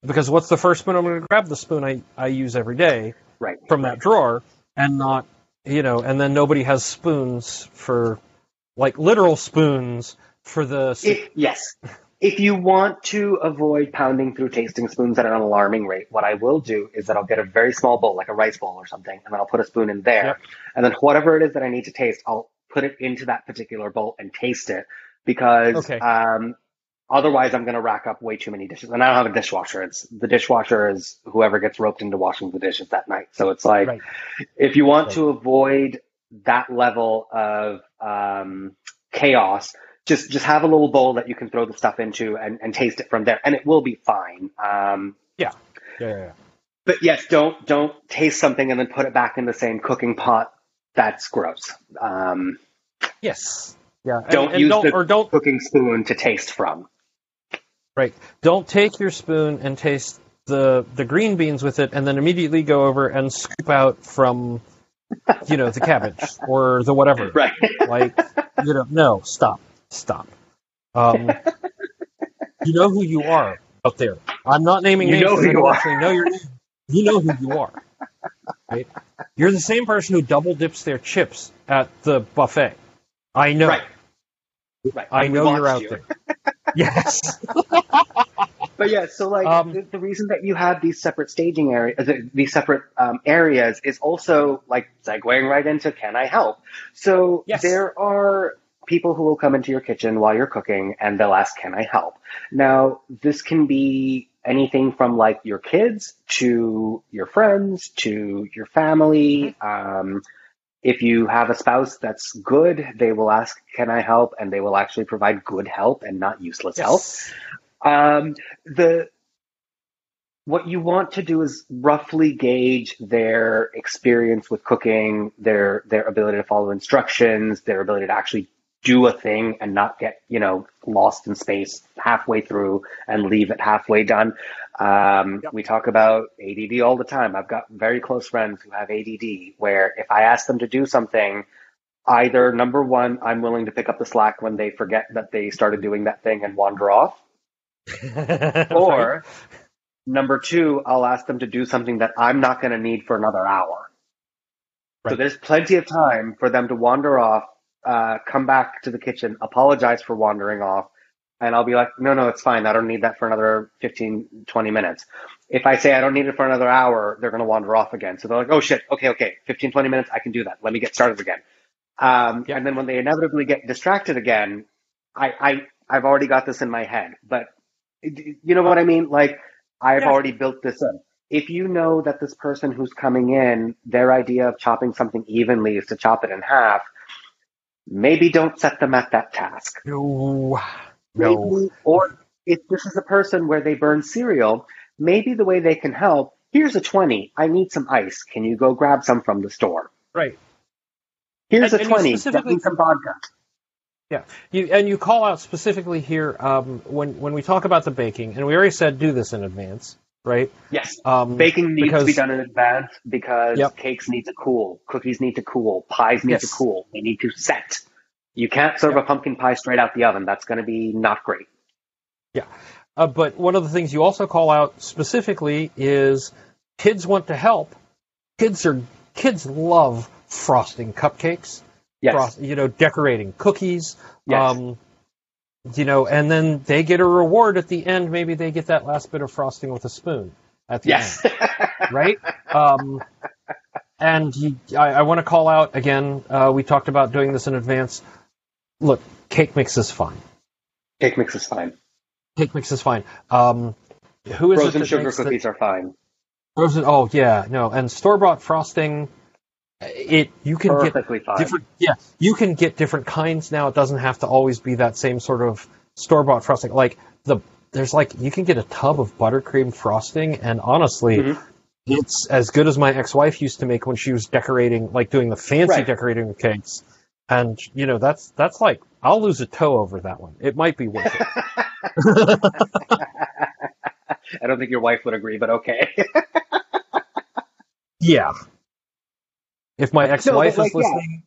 Because what's the first spoon I'm going to grab? The spoon I, I use every day right. from that drawer, and not, you know, and then nobody has spoons for, like literal spoons for the. If, yes. If you want to avoid pounding through tasting spoons at an alarming rate, what I will do is that I'll get a very small bowl, like a rice bowl or something, and then I'll put a spoon in there. Yep. And then whatever it is that I need to taste, I'll put it into that particular bowl and taste it because Okay. um, otherwise I'm going to rack up way too many dishes. And I don't have a dishwasher. It's the dishwasher is whoever gets roped into washing the dishes that night. So it's like Right. if you want Right. to avoid that level of um, chaos, just just have a little bowl that you can throw the stuff into and, and taste it from there, and it will be fine. Um, Yeah, yeah, yeah. but yes, don't don't taste something and then put it back in the same cooking pot. That's gross. Um, Yes. Yeah. Don't and use don't, the- or don't cooking spoon to taste from. Right. Don't take your spoon and taste the the green beans with it, and then immediately go over and scoop out from, you know, the cabbage or the whatever. [LAUGHS] Right. Like, you know, no, stop, stop. Um, you know who you are out there. I'm not naming You names. know who you are. actually know your name. You know who you are. Right. You're the same person who double dips their chips at the buffet. I know. Right. Right. I know you're out you. there. [LAUGHS] Yes. [LAUGHS] But yeah, so like Um, the, the reason that you have these separate staging areas, these separate um, areas, is also like segueing right into can I help? So Yes. there are people who will come into your kitchen while you're cooking and they'll ask, "Can I help?" Now this can be anything from like your kids to your friends to your family. Um, if you have a spouse that's good, they will ask, "Can I help?" and they will actually provide good help and not useless help. Um, the what you want to do is roughly gauge their experience with cooking, their their ability to follow instructions, their ability to actually do a thing and not get you know lost in space halfway through and leave it halfway done. Um, Yep. We talk about ADD all the time. I've got very close friends who have ADD, where if I ask them to do something, either number one, I'm willing to pick up the slack when they forget that they started doing that thing and wander off, [LAUGHS] or Number two, I'll ask them to do something that I'm not going to need for another hour. So there's plenty of time for them to wander off, uh, come back to the kitchen, apologize for wandering off, and I'll be like, no, no, it's fine. I don't need that for another 15, 20 minutes. If I say I don't need it for another hour, they're going to wander off again. So they're like, oh shit, okay, okay, 15, 20 minutes, I can do that. Let me get started again. Um, Yeah. And then when they inevitably get distracted again, I, I, I've already got this in my head, but you know what I mean? Like I've Yeah. already built this in. If you know that this person who's coming in, their idea of chopping something evenly is to chop it in half, maybe don't set them at that task. No. No. Maybe, or if this is a person where they burn cereal, maybe the way they can help, here's a 20. I need some ice. Can you go grab some from the store? Right. Here's And- a and 20. Get specifically- some vodka. Yeah, you and you call out specifically here um, when when we talk about the baking, and we already said do this in advance, right? Yes. Um, Baking needs to be done in advance because Yep. cakes need to cool, cookies need to cool, pies need to cool. They need to set. You can't serve Yep. a pumpkin pie straight out the oven. That's going to be not great. Uh, but one of the things you also call out specifically is kids want to help. Kids are kids love frosting cupcakes, Yes. frost, you know, decorating cookies. Yes. Um, you know, and then they get a reward at the end. Maybe they get that last bit of frosting with a spoon at the yes. end. right? Um, and you, I, I want to call out again. Uh, we talked about doing this in advance. Look, cake mix is fine. Cake mix is fine. Cake mix is fine. Um, who is Frozen sugar cookies are fine. frozen? Oh yeah, no. And store bought frosting. It you can get Perfectly fine. different. Yeah, you can get different kinds now. It doesn't have to always be that same sort of store bought frosting. Like the there's like you can get a tub of buttercream frosting, and honestly, Mhm. it's as good as my ex-wife used to make when she was decorating, like doing the fancy Right. decorating of cakes. And you know that's that's like I'll lose a toe over that one. It might be worth it. [LAUGHS] I don't think your wife would agree, but okay. [LAUGHS] yeah. If my [LAUGHS] ex-wife like, is yeah. listening,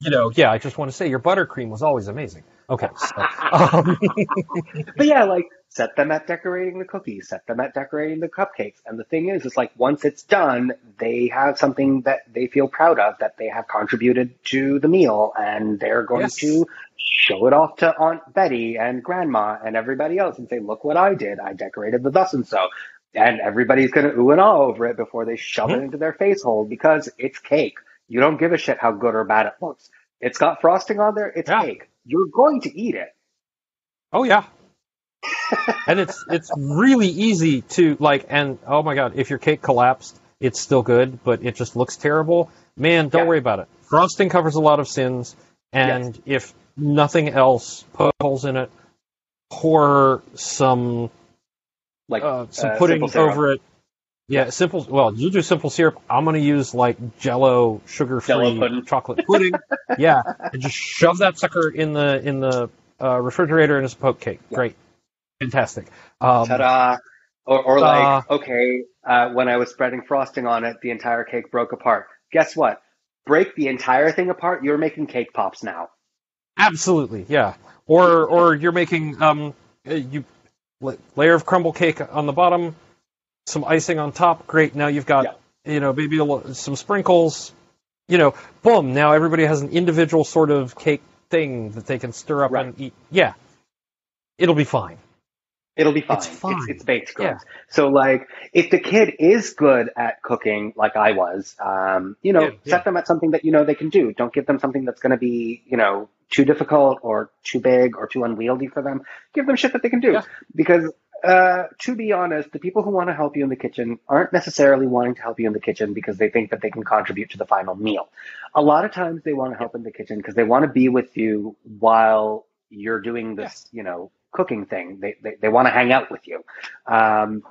you know, yeah, I just want to say your buttercream was always amazing. Okay, so, um, [LAUGHS] but yeah, like set them at decorating the cookies, set them at decorating the cupcakes. And the thing is, it's like once it's done, they have something that they feel proud of, that they have contributed to the meal, and they're going Yes. to show it off to Aunt Betty and Grandma and everybody else and say, look what I did. I decorated the thus and so. And everybody's going to ooh and ah over it before they shove it Mhm. into their face hole because it's cake. You don't give a shit how good or bad it looks. It's got frosting on there. It's Yeah. cake. You're going to eat it. Oh yeah. and it's it's really easy to like and oh my god, if your cake collapsed, it's still good, but it just looks terrible. Man, don't Yeah. worry about it. Frosting covers a lot of sins, and if nothing else, put holes in it, pour some Like uh, some uh, pudding over it. Yeah, simple. Well, you do simple syrup. I'm going to use like Jello, Jell-O sugar-free pudding. chocolate pudding. [LAUGHS] yeah, and just shove that sucker in the in the uh, refrigerator and it's a poke cake. Yeah. Great, fantastic. Um, Ta-da! Or, or Uh, like, okay, uh, when I was spreading frosting on it, the entire cake broke apart. Guess what? Break the entire thing apart. You're making cake pops now. Absolutely, yeah. Or or you're making um you layer of crumble cake on the bottom, some icing on top. Great. Now you've got you know maybe a, lo- some sprinkles. You know, boom. Now everybody has an individual sort of cake thing that they can stir up Right. and eat. Yeah, it'll be fine. It'll be fine. It's fine. It's, baked goods. Yeah. So like, if the kid is good at cooking, like I was, um, you know, Yeah, yeah. set them at something that you know they can do. Don't give them something that's going to be, you know, too difficult or too big or too unwieldy for them. Give them shit that they can do. Yeah. Because, uh, to be honest, the people who want to help you in the kitchen aren't necessarily wanting to help you in the kitchen because they think that they can contribute to the final meal. A lot of times they want to help in the kitchen because they want to be with you while you're doing this, you know, cooking thing. They, they, they want to hang out with you. Um,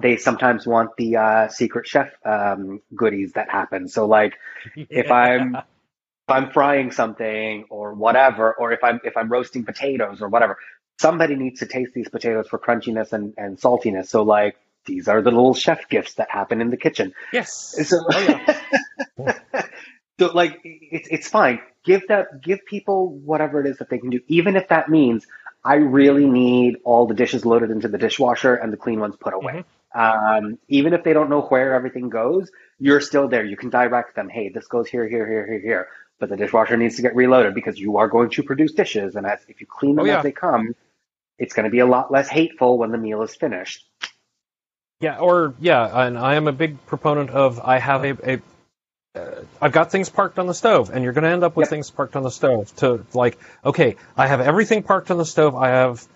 they sometimes want the uh, secret chef um, goodies that happen. So like if I'm [LAUGHS] if I'm frying something or whatever, or if I'm if I'm roasting potatoes or whatever, somebody needs to taste these potatoes for crunchiness and, and saltiness. So like these are the little chef gifts that happen in the kitchen. yes. So, Oh, yeah. [LAUGHS] so like it's it's fine. Give that give people whatever it is that they can do, even if that means I really need all the dishes loaded into the dishwasher and the clean ones put away. Um, even if they don't know where everything goes, you're still there. You can direct them. Hey, this goes here, here, here, here, here. But the dishwasher needs to get reloaded because you are going to produce dishes, and as, if you clean them Oh, yeah. as they come, it's going to be a lot less hateful when the meal is finished. Yeah, or yeah, and I am a big proponent of I have a, a uh, I've got things parked on the stove, and you're going to end up with Yep. things parked on the stove. To like, okay, I have everything parked on the stove. I have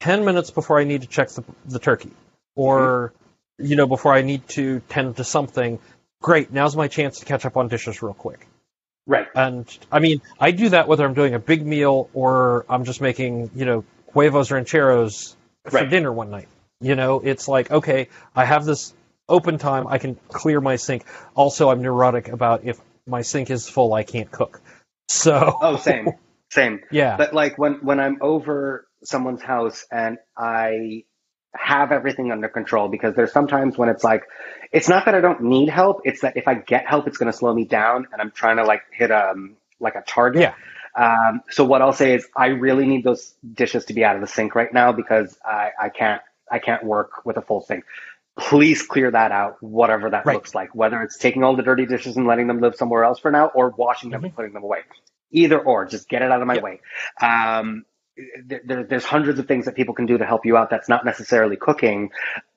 ten minutes before I need to check the, the turkey, or you know, before I need to tend to something. Great, now's my chance to catch up on dishes real quick. Right. And I mean, I do that whether I'm doing a big meal or I'm just making, you know, huevos rancheros for Right. dinner one night. You know, it's like, okay, I have this open time, I can clear my sink. Also, I'm neurotic about if my sink is full, I can't cook. So, Oh, same, [LAUGHS] same. yeah. But like when when I'm over someone's house and I have everything under control because there's sometimes when it's like it's not that I don't need help, it's that if I get help it's going to slow me down and I'm trying to like hit um like a target. Yeah. Um so what I'll say is I really need those dishes to be out of the sink right now because I I can't I can't work with a full sink. Please clear that out, whatever that Right. looks like, whether it's taking all the dirty dishes and letting them live somewhere else for now or washing them and putting them away either or just get it out of my Yep. way um, there, there- there's hundreds of things that people can do to help you out that's not necessarily cooking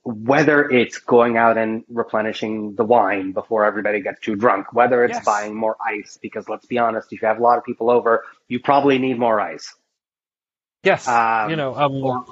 whether it's going out and replenishing the wine before everybody gets too drunk whether it's Yes. buying more ice because let's be honest if you have a lot of people over you probably need more ice yes. um, you know, um, or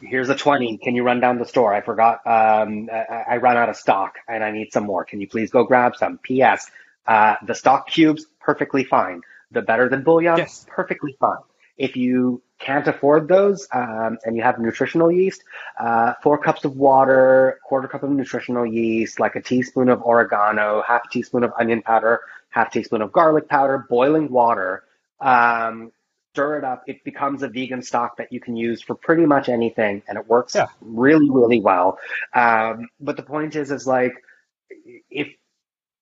here's a 20 can you run down the store i forgot um, I, I ran out of stock and i need some more can you please go grab some ps uh, the stock cubes perfectly fine the better than bouillon Yes. perfectly fine if you can't afford those um, and you have nutritional yeast uh, four cups of water quarter cup of nutritional yeast like a teaspoon of oregano half a teaspoon of onion powder half teaspoon of garlic powder boiling water um, stir it up. It becomes a vegan stock that you can use for pretty much anything, and it works Yeah. really, really well. Um, but the point is, is like if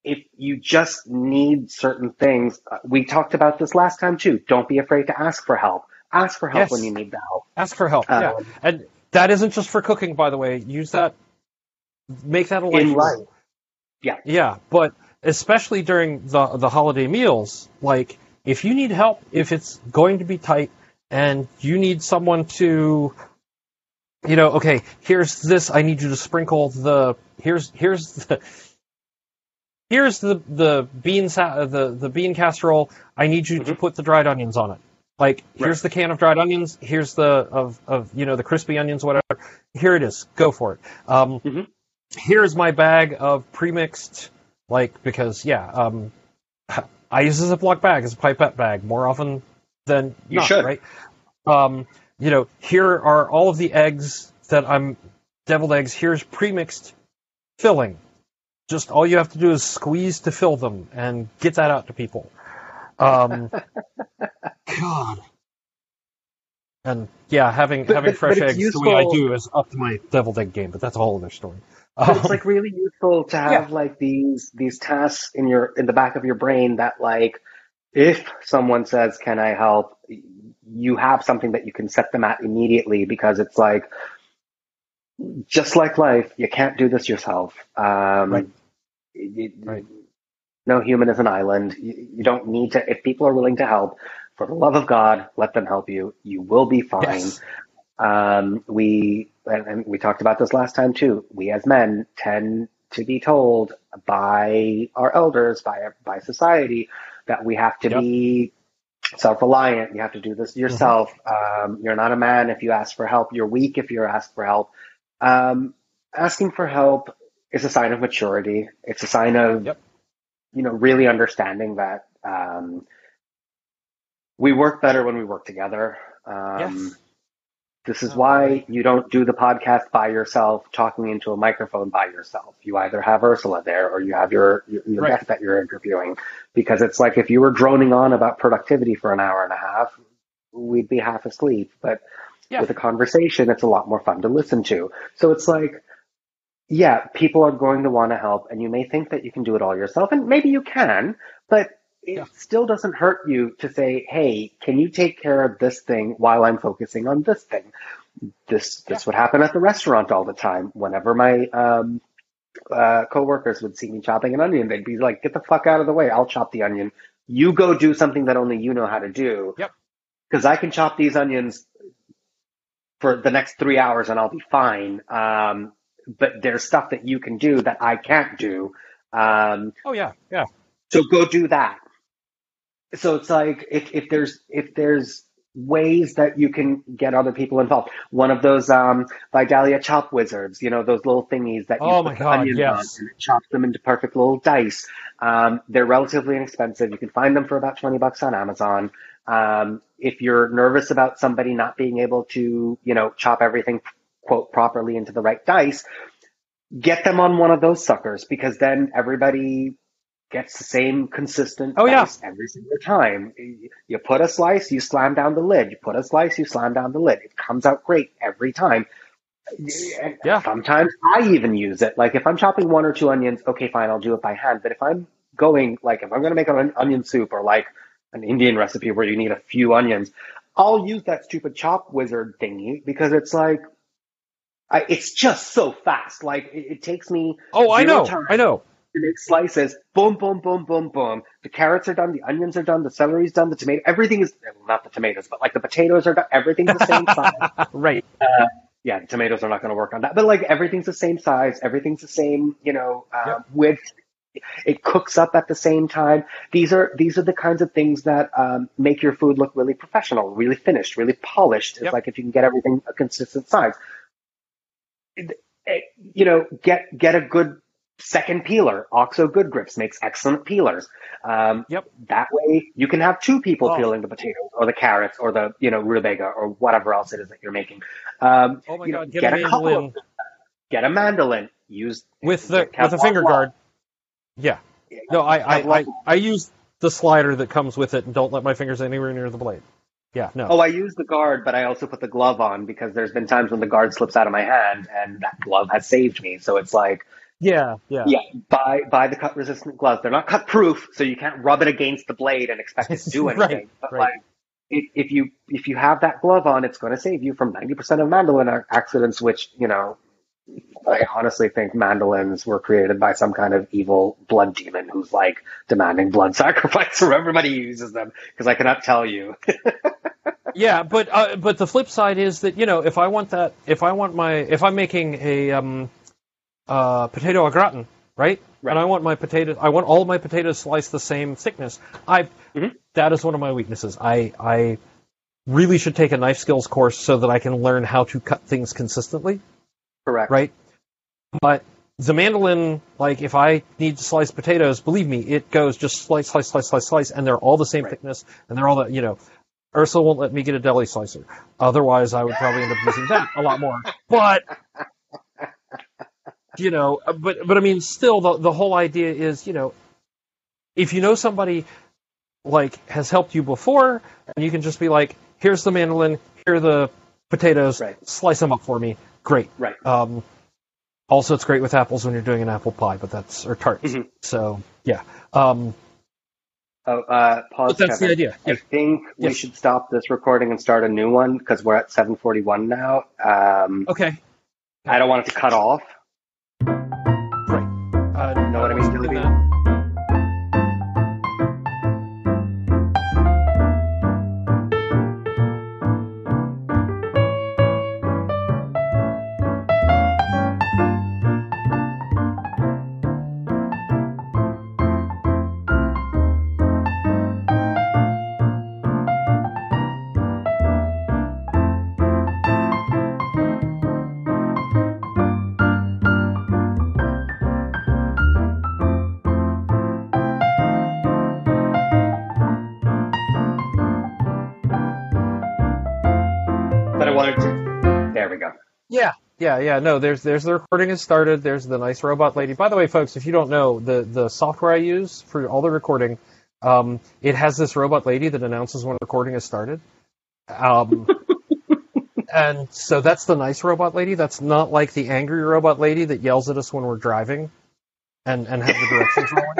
if you just need certain things, uh, we talked about this last time too. Don't be afraid to ask for help. Ask for help Yes. when you need the help. ask for help. yeah. Um, And that isn't just for cooking, by the way. Use that, make that a life In life. Yeah. Yeah, but especially during the the holiday meals, like if you need help, if it's going to be tight, and you need someone to, you know, okay, here's this. I need you to sprinkle the here's here's the. Here's the the bean sa- the the bean casserole. I need you to Mhm. put the dried onions on it. Like here's the can of dried onions. Here's the of of you know the crispy onions, whatever. Here it is. Go for it. Um, Mhm. Here's my bag of premixed, like because yeah, um, I use a Ziploc bag as a pipette bag more often than You not, should. right? Um, you know, here are all of the eggs that I'm deviled eggs. Here's premixed filling. Just all you have to do is squeeze to fill them and get that out to people. Um, [LAUGHS] God. And yeah, having But- having but- fresh but eggs the way I do is up to my deviled egg game, but that's a whole other story. Um, it's like really useful to have like these these tasks in your in the back of your brain that like if someone says can I help you have something that you can set them at immediately because it's like just like life you can't do this yourself um Right. it- Right. No human is an island you, you don't need to if people are willing to help for the love of God let them help you you will be fine yes. um, we and, and we talked about this last time too. We as men tend to be told by our elders, by by society, that we have to Yep. be self-reliant. You have to do this yourself. Um, you're not a man if you ask for help. You're weak if you're asked for help. Um, asking for help is a sign of maturity. It's a sign of Yep. You know really understanding that um, we work better when we work together. Um, Yes. this is why you don't do the podcast by yourself, talking into a microphone by yourself. You either have Ursula there or you have your your, your Right. guest that you're interviewing. Because it's like if you were droning on about productivity for an hour and a half, we'd be half asleep. But Yeah. with a conversation, it's a lot more fun to listen to. So it's like, yeah, people are going to want to help, and you may think that you can do it all yourself, and maybe you can, but it Yeah. still doesn't hurt you to say, hey, can you take care of this thing while I'm focusing on this thing? this this would happen at the restaurant all the time. Whenever my um, uh, coworkers would see me chopping an onion, they'd be like, "Get the fuck out of the way! I'll chop the onion. You go do something that only you know how to do." Yep. Because I can chop these onions for the next three hours and I'll be fine. Um, but there's stuff that you can do that I can't do. Um, Oh yeah, yeah. so go do that. So it's like if, if there's if there's ways that you can get other people involved. One of those um, Vidalia chop wizards, you know, those little thingies that you Oh put my God, onions yes. on and it chops them into perfect little dice. Um, they're relatively inexpensive. You can find them for about twenty bucks on Amazon. Um, if you're nervous about somebody not being able to, you know, chop everything quote properly into the right dice, get them on one of those suckers because then everybody gets the same consistent Oh, yeah. every single time. You put a slice, you slam down the lid. You put a slice, you slam down the lid. It comes out great every time. Yeah. Sometimes I even use it. Like if I'm chopping one or two onions, okay, fine, I'll do it by hand. But if I'm going, like if I'm going to make an onion soup or like an Indian recipe where you need a few onions, I'll use that stupid chop wizard thingy because it's like, I, it's just so fast. Like it, it takes me Oh, I know. I know. to make slices. Boom, boom, boom, boom, boom. The carrots are done. The onions are done. The celery's done. The tomato, everything is well, not the tomatoes, but like the potatoes are done. Everything's the same [LAUGHS] size. right. Yeah, the tomatoes are not going to work on that, but like everything's the same size. Everything's the same, you know, uh, Yep. width. It cooks up at the same time. These are these are the kinds of things that um, make your food look really professional, really finished, really polished. It's Yep. like if you can get everything a consistent size. It- you know, get get a good second peeler. Oxo Good Grips makes excellent peelers. Um, Yep. That way, you can have two people Oh. peeling the potatoes or the carrots or the you know rutabaga or whatever else it is that you're making. Um, Oh my you know, god, get, get a mandolin get a mandolin. Use with the with a finger guard. Yeah. No, I, I, I. I use the slider that comes with it and don't let my fingers anywhere near the blade. Yeah, no. Oh, I use the guard, but I also put the glove on because there's been times when the guard slips out of my hand and that glove has saved me. So it's like, yeah, yeah. yeah, buy buy the cut resistant gloves. They're not cut proof, so you can't rub it against the blade and expect it to do [LAUGHS] Right, anything. but right. like, if, if you if you have that glove on, it's going to save you from ninety percent of mandolin accidents. Which you know, I honestly think mandolins were created by some kind of evil blood demon who's like demanding blood [LAUGHS] sacrifice from everybody who uses them. Because I cannot tell you. [LAUGHS] Yeah, but uh, but the flip side is that you know if I want that if I want my if I'm making a um, uh, potato au gratin, right? Right. And I want my potatoes, I want all my potatoes sliced the same thickness. I Mhm. that is one of my weaknesses. I I really should take a knife skills course so that I can learn how to cut things consistently, Correct. right? But the mandolin, like if I need to slice potatoes, believe me, it goes just slice, slice, slice, slice, slice, and they're all the same Right. thickness, and they're all the you know. Ursula won't let me get a deli slicer. Otherwise, I would probably end up using that a lot more. But you know, but but I mean, still, the the whole idea is, you know, if you know somebody like has helped you before, and you can just be like, here's the mandolin, here are the potatoes, Right. slice them up for me. Great. Right. Um, also, it's great with apples when you're doing an apple pie, but that's or tarts. Mhm. So yeah. Um, Oh, uh, pause. but that's the Kevin. idea. I Yeah. think we should stop this recording and start a new one because we're at 7:41 now. Um, Okay. I don't want it to cut off. Great. Uh, Know Yeah, yeah. No, there's there's the recording has started. There's the nice robot lady. By the way, folks, if you don't know the the software I use for all the recording, um, it has this robot lady that announces when recording has started. Um, [LAUGHS] and so that's the nice robot lady. That's not like the angry robot lady that yells at us when we're driving, and and have the directions wrong.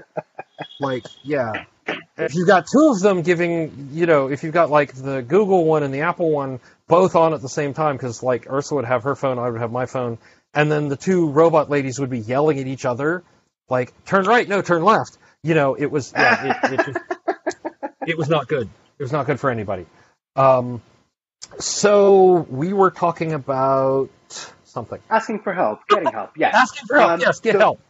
[LAUGHS] like, yeah. if you've got two of them giving, you know, if you've got like the Google one and the Apple one both on at the same time, because like Ursula would have her phone, I would have my phone, and then the two robot ladies would be yelling at each other, like turn right, no, turn left. You know, it was yeah, it, it, just, [LAUGHS] it was not good. It was not good for anybody. Um, so we were talking about something. Asking for help, getting help. Yes. Asking for help. Um, yes, get so, help.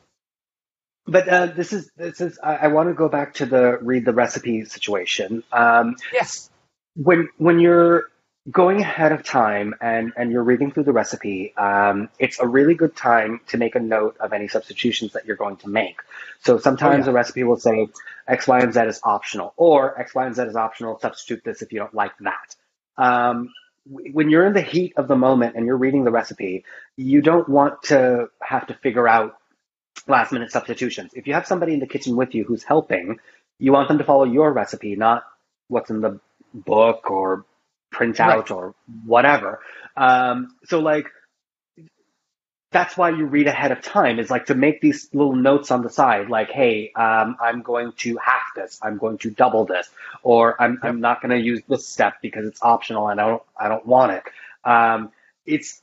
But uh, this is this is. I, I, want to go back to the read the recipe situation. Um, yes. When when you're going ahead of time and and you're reading through the recipe, um, it's a really good time to make a note of any substitutions that you're going to make. So sometimes oh, yeah. a recipe will say X, Y, and Z is optional, or X, Y, and Z is optional. Substitute this if you don't like that. Um, when you're in the heat of the moment and you're reading the recipe, you don't want to have to figure out last minute substitutions. If you have somebody in the kitchen with you who's helping, you want them to follow your recipe, not what's in the book or print out right. or whatever. Um, so like, that's why you read ahead of time is like to make these little notes on the side, like, hey, um, I'm going to half this, I'm going to double this, or I'm. I'm not going to use this step because it's optional and I don't, I don't want it. Um, it's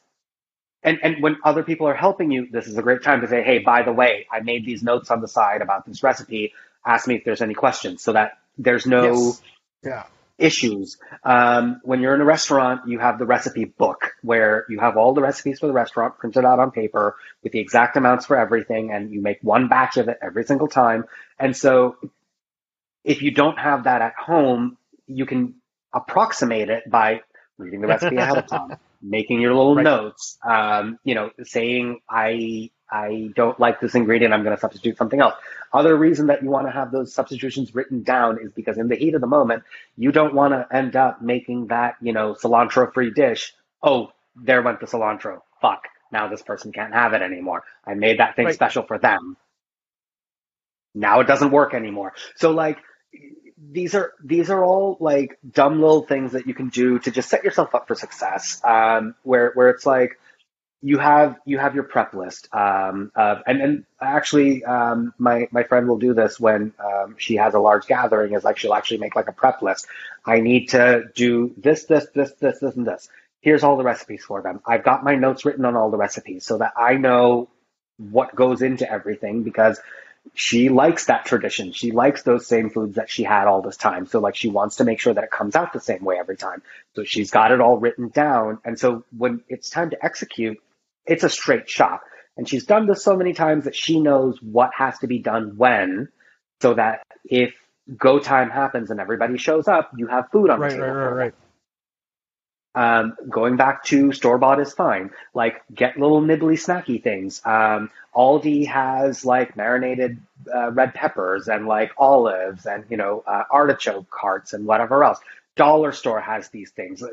and and when other people are helping you, this is a great time to say, hey, by the way, I made these notes on the side about this recipe. Ask me if there's any questions, so that there's no yes. yeah. Issues. Um, when you're in a restaurant, you have the recipe book where you have all the recipes for the restaurant printed out on paper with the exact amounts for everything, and you make one batch of it every single time. And so, if you don't have that at home, you can approximate it by reading the recipe ahead of [LAUGHS] time making your little right. notes, um, you know, saying I I don't like this ingredient, I'm going to substitute something else. Other reason that you want to have those substitutions written down is because in the heat of the moment, you don't want to end up making that, you know, cilantro free dish. Oh, there went the cilantro. Fuck. Now this person can't have it anymore. I made that thing right. special for them. Now it doesn't work anymore. So like, these are these are all like dumb little things that you can do to just set yourself up for success. Um, where where it's like you have you have your prep list. Um, of, and and actually, um, my my friend will do this when um, she has a large gathering. Is like she'll actually make like a prep list. I need to do this this this this this and this. Here's all the recipes for them. I've got my notes written on all the recipes so that I know what goes into everything because she likes that tradition. She likes those same foods that she had all this time. So like she wants to make sure that it comes out the same way every time. So she's got it all written down. And so when it's time to execute, it's a straight shot. And she's done this so many times that she knows what has to be done when so that if go time happens and everybody shows up, you have food on right, the table. Right, right, right. Um, going back to store bought is fine. Like get little nibbly snacky things. Um, Aldi has like marinated uh, red peppers and like olives and you know uh, artichoke carts and whatever else. Dollar store has these things.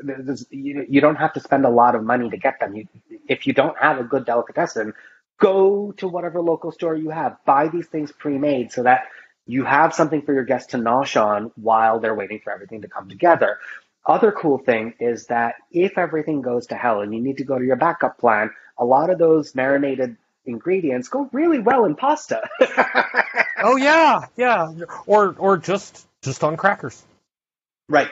You, you don't have to spend a lot of money to get them. You, if you don't have a good delicatessen, go to whatever local store you have. Buy these things pre-made so that you have something for your guests to nosh on while they're waiting for everything to come together. Other cool thing is that if everything goes to hell and you need to go to your backup plan, a lot of those marinated ingredients go really well in pasta. [LAUGHS] oh yeah, yeah, or or just just on crackers. Right.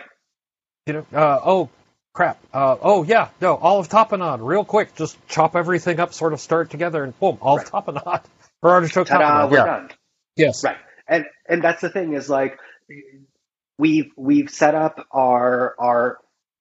You know. Uh, oh crap. Uh, oh yeah. No all olive tapenade. Real quick. Just chop everything up, sort of stir it together, and boom, olive right. tapenade [LAUGHS] or artichoke Ta-da, tapenade. We're yeah. done. Yes. Right. And and that's the thing is like we've we've set up our our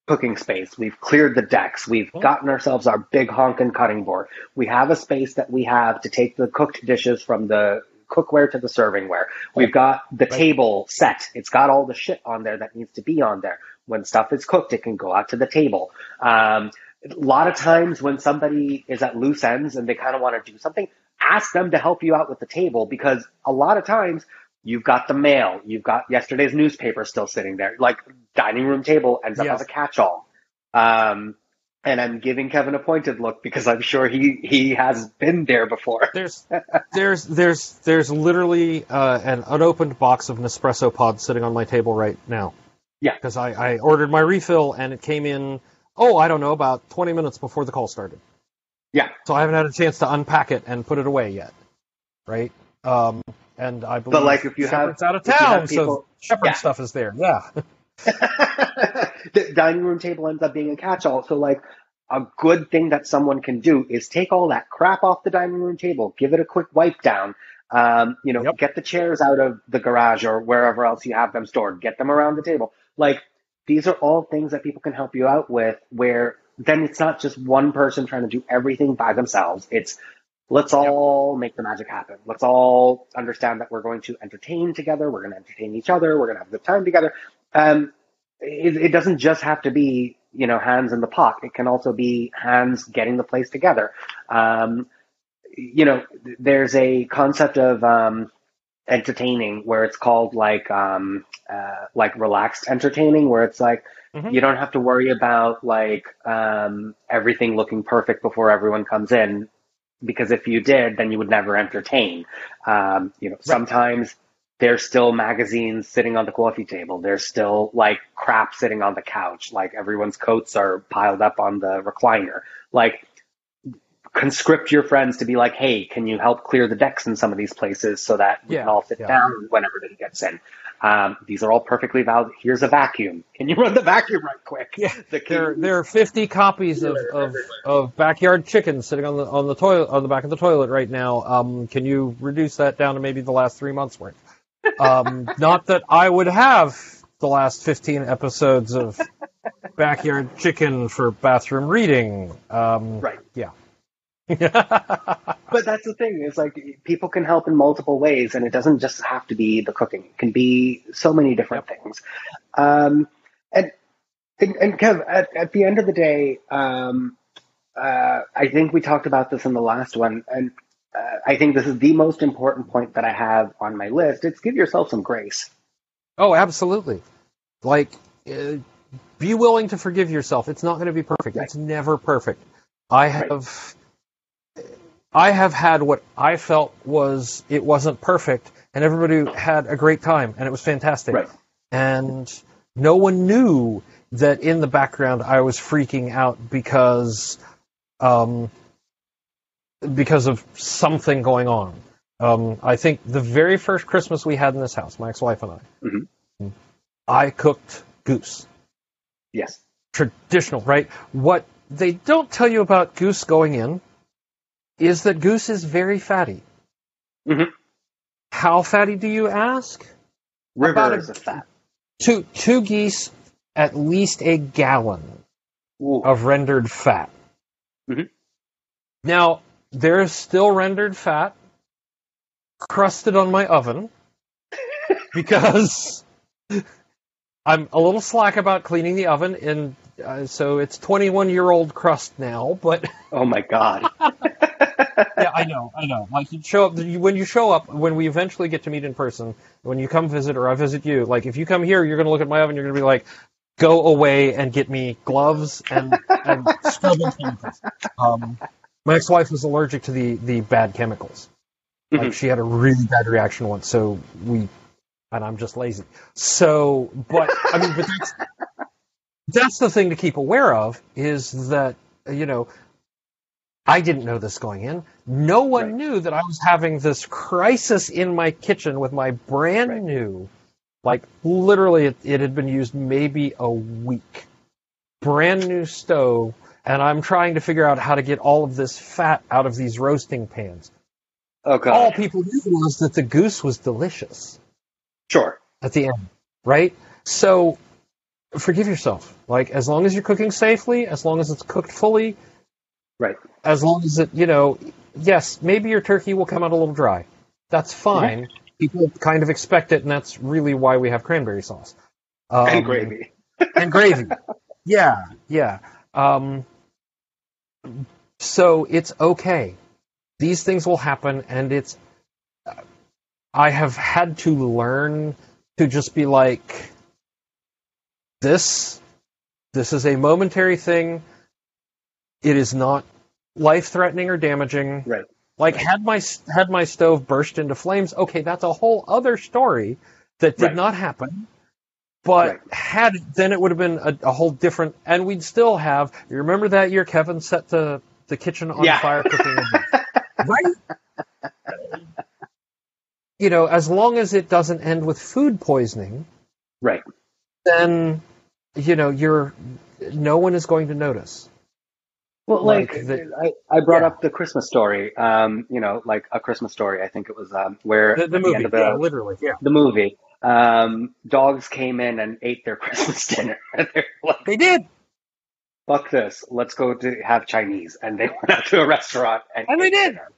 cooking space. We've cleared the decks. We've oh. gotten ourselves our big honkin' cutting board. We have a space that we have to take the cooked dishes from the cookware to the servingware. We've got the right. table set. It's got all the shit on there that needs to be on there. When stuff is cooked, it can go out to the table. Um, a lot of times when somebody is at loose ends and they kind of want to do something, ask them to help you out with the table because a lot of times You've got the mail. You've got yesterday's newspaper still sitting there. Like dining room table ends up yes. as a catch-all. Um, and I'm giving Kevin a pointed look because I'm sure he he has been there before. there's [LAUGHS] there's there's there's literally uh, an unopened box of Nespresso pods sitting on my table right now. Yeah, because I, I ordered my refill and it came in. Oh, I don't know, about 20 minutes before the call started. Yeah. So I haven't had a chance to unpack it and put it away yet. Right. Um, and I believe But like if you Shepherd's have out of have town, so Shepherd yeah. stuff is there. Yeah, [LAUGHS] the dining room table ends up being a catch-all. So like a good thing that someone can do is take all that crap off the dining room table, give it a quick wipe down. Um, you know, Yep. get the chairs out of the garage or wherever else you have them stored. Get them around the table. Like these are all things that people can help you out with. Where then it's not just one person trying to do everything by themselves. It's let's all make the magic happen. Let's all understand that we're going to entertain together. We're going to entertain each other. We're going to have a good time together. Um, it, it doesn't just have to be, you know, hands in the pot. It can also be hands getting the place together. Um, you know, there's a concept of um, entertaining where it's called like um, uh, like relaxed entertaining, where it's like Mhm. you don't have to worry about like um, everything looking perfect before everyone comes in, because if you did, then you would never entertain. Um, you know, sometimes there's still magazines sitting on the coffee table. There's still like crap sitting on the couch. Like everyone's coats are piled up on the recliner. Like conscript your friends to be like, hey, can you help clear the decks in some of these places so that we Yeah, can all sit yeah. down when everybody gets in? Um, these are all perfectly valid. Here's a vacuum. Can you run the vacuum right quick? Yeah, [LAUGHS] The there there are 50 copies of, of, of backyard chicken sitting on the on the toilet on the back of the toilet right now. Um, can you reduce that down to maybe the last three months worth? Um, [LAUGHS] not that I would have the last 15 episodes of [LAUGHS] backyard chicken for bathroom reading. Um, Right. Yeah. [LAUGHS] But that's the thing is like people can help in multiple ways, and it doesn't just have to be the cooking. It can be so many different things. Um, and and, and Kev, at, at the end of the day, um, uh, I think we talked about this in the last one, and uh, I think this is the most important point that I have on my list. It's give yourself some grace. Oh, absolutely. Like, uh, be willing to forgive yourself. It's not going to be perfect. Right. It's never perfect. I have, I have had what I felt was it wasn't perfect, and everybody had a great time, and it was fantastic. Right. And no one knew that in the background I was freaking out because, um, because of something going on. Um, I think the very first Christmas we had in this house, my ex-wife and I, Mhm. I cooked goose. Yes. Traditional, right? What they don't tell you about goose going in is that goose is very fatty. Mhm. How fatty do you ask? About a- Rivers of fat. Two two geese, at least a gallon Ooh. of rendered fat. Mhm. Now, there is still rendered fat crusted on my oven [LAUGHS] because I'm a little slack about cleaning the oven, and uh, so it's 21 year old crust now. But Oh my God. [LAUGHS] yeah, I know, I know. Like you show up you, when you show up when we eventually get to meet in person. When you come visit or I visit you, like if you come here, you're gonna look at my oven. You're gonna be like, go away and get me gloves and and scrubbing chemicals. Um, my ex-wife was allergic to the the bad chemicals. Like Mhm. she had a really bad reaction once, so we. And I'm just lazy. So, but I mean, but that's that's the thing to keep aware of is that you know I didn't know this going in. No one Right. knew that I was having this crisis in my kitchen with my brand Right. new, like literally, it, it had been used maybe a week, brand new stove, and I'm trying to figure out how to get all of this fat out of these roasting pans. Oh God. All people knew was that the goose was delicious Sure. at the end, right? So forgive yourself. Like as long as you're cooking safely, as long as it's cooked fully, Right. as long as it, you know, yes, maybe your turkey will come out a little dry. That's fine. People kind of expect it, and that's really why we have cranberry sauce um, and gravy. [LAUGHS] and gravy. yeah, yeah. Um, so it's okay. These things will happen, and it's. I have had to learn to just be like, this. This is a momentary thing. It is not life-threatening or damaging. Right. Like had my had my stove burst into flames, okay, that's a whole other story that did Right. not happen. But Right. had then it would have been a, a whole different, and we'd still have. You remember that year Kevin set the the kitchen on Yeah. fire cooking, [LAUGHS] right? you know, as long as it doesn't end with food poisoning, Right. then you know you're no one is going to notice. Well, Like like, the- I, I brought yeah. up the Christmas story. Um, you know, like a Christmas story. I think it was um, where The, the at the movie, end of the, yeah, literally, yeah. the movie, um, dogs came in and ate their [LAUGHS] Christmas dinner. [LAUGHS] And they're like, They did, "Fuck this! Let's go to have Chinese." And they [LAUGHS] went out to a restaurant and, And they did. dinner.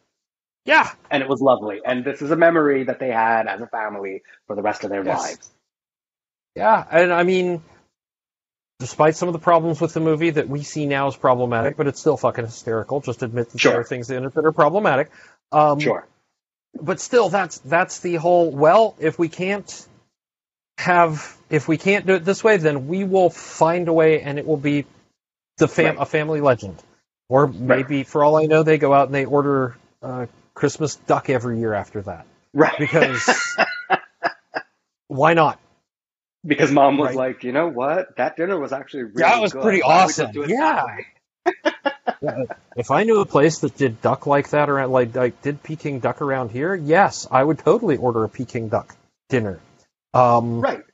yeah. and it was lovely. And this is a memory that they had as a family for the rest of their Yes. lives. Yeah, and I mean, despite some of the problems with the movie that we see now as problematic, but it's still fucking hysterical. Just admit that Sure. there are things in it that are problematic. Um, Sure. But still, that's that's the whole. Well, if we can't have, if we can't do it this way, then we will find a way, and it will be the fam- Right. a family legend. Or maybe, for all I know, they go out and they order uh, Christmas duck every year after that Right. because [LAUGHS] why not? Because mom was Right. like, you know what? That dinner was actually really That was good. pretty Why don't we just awesome. Yeah. [LAUGHS] Yeah, if I knew a place that did duck like that around, like like did Peking duck around here, yes, I would totally order a Peking duck dinner. Um, Right.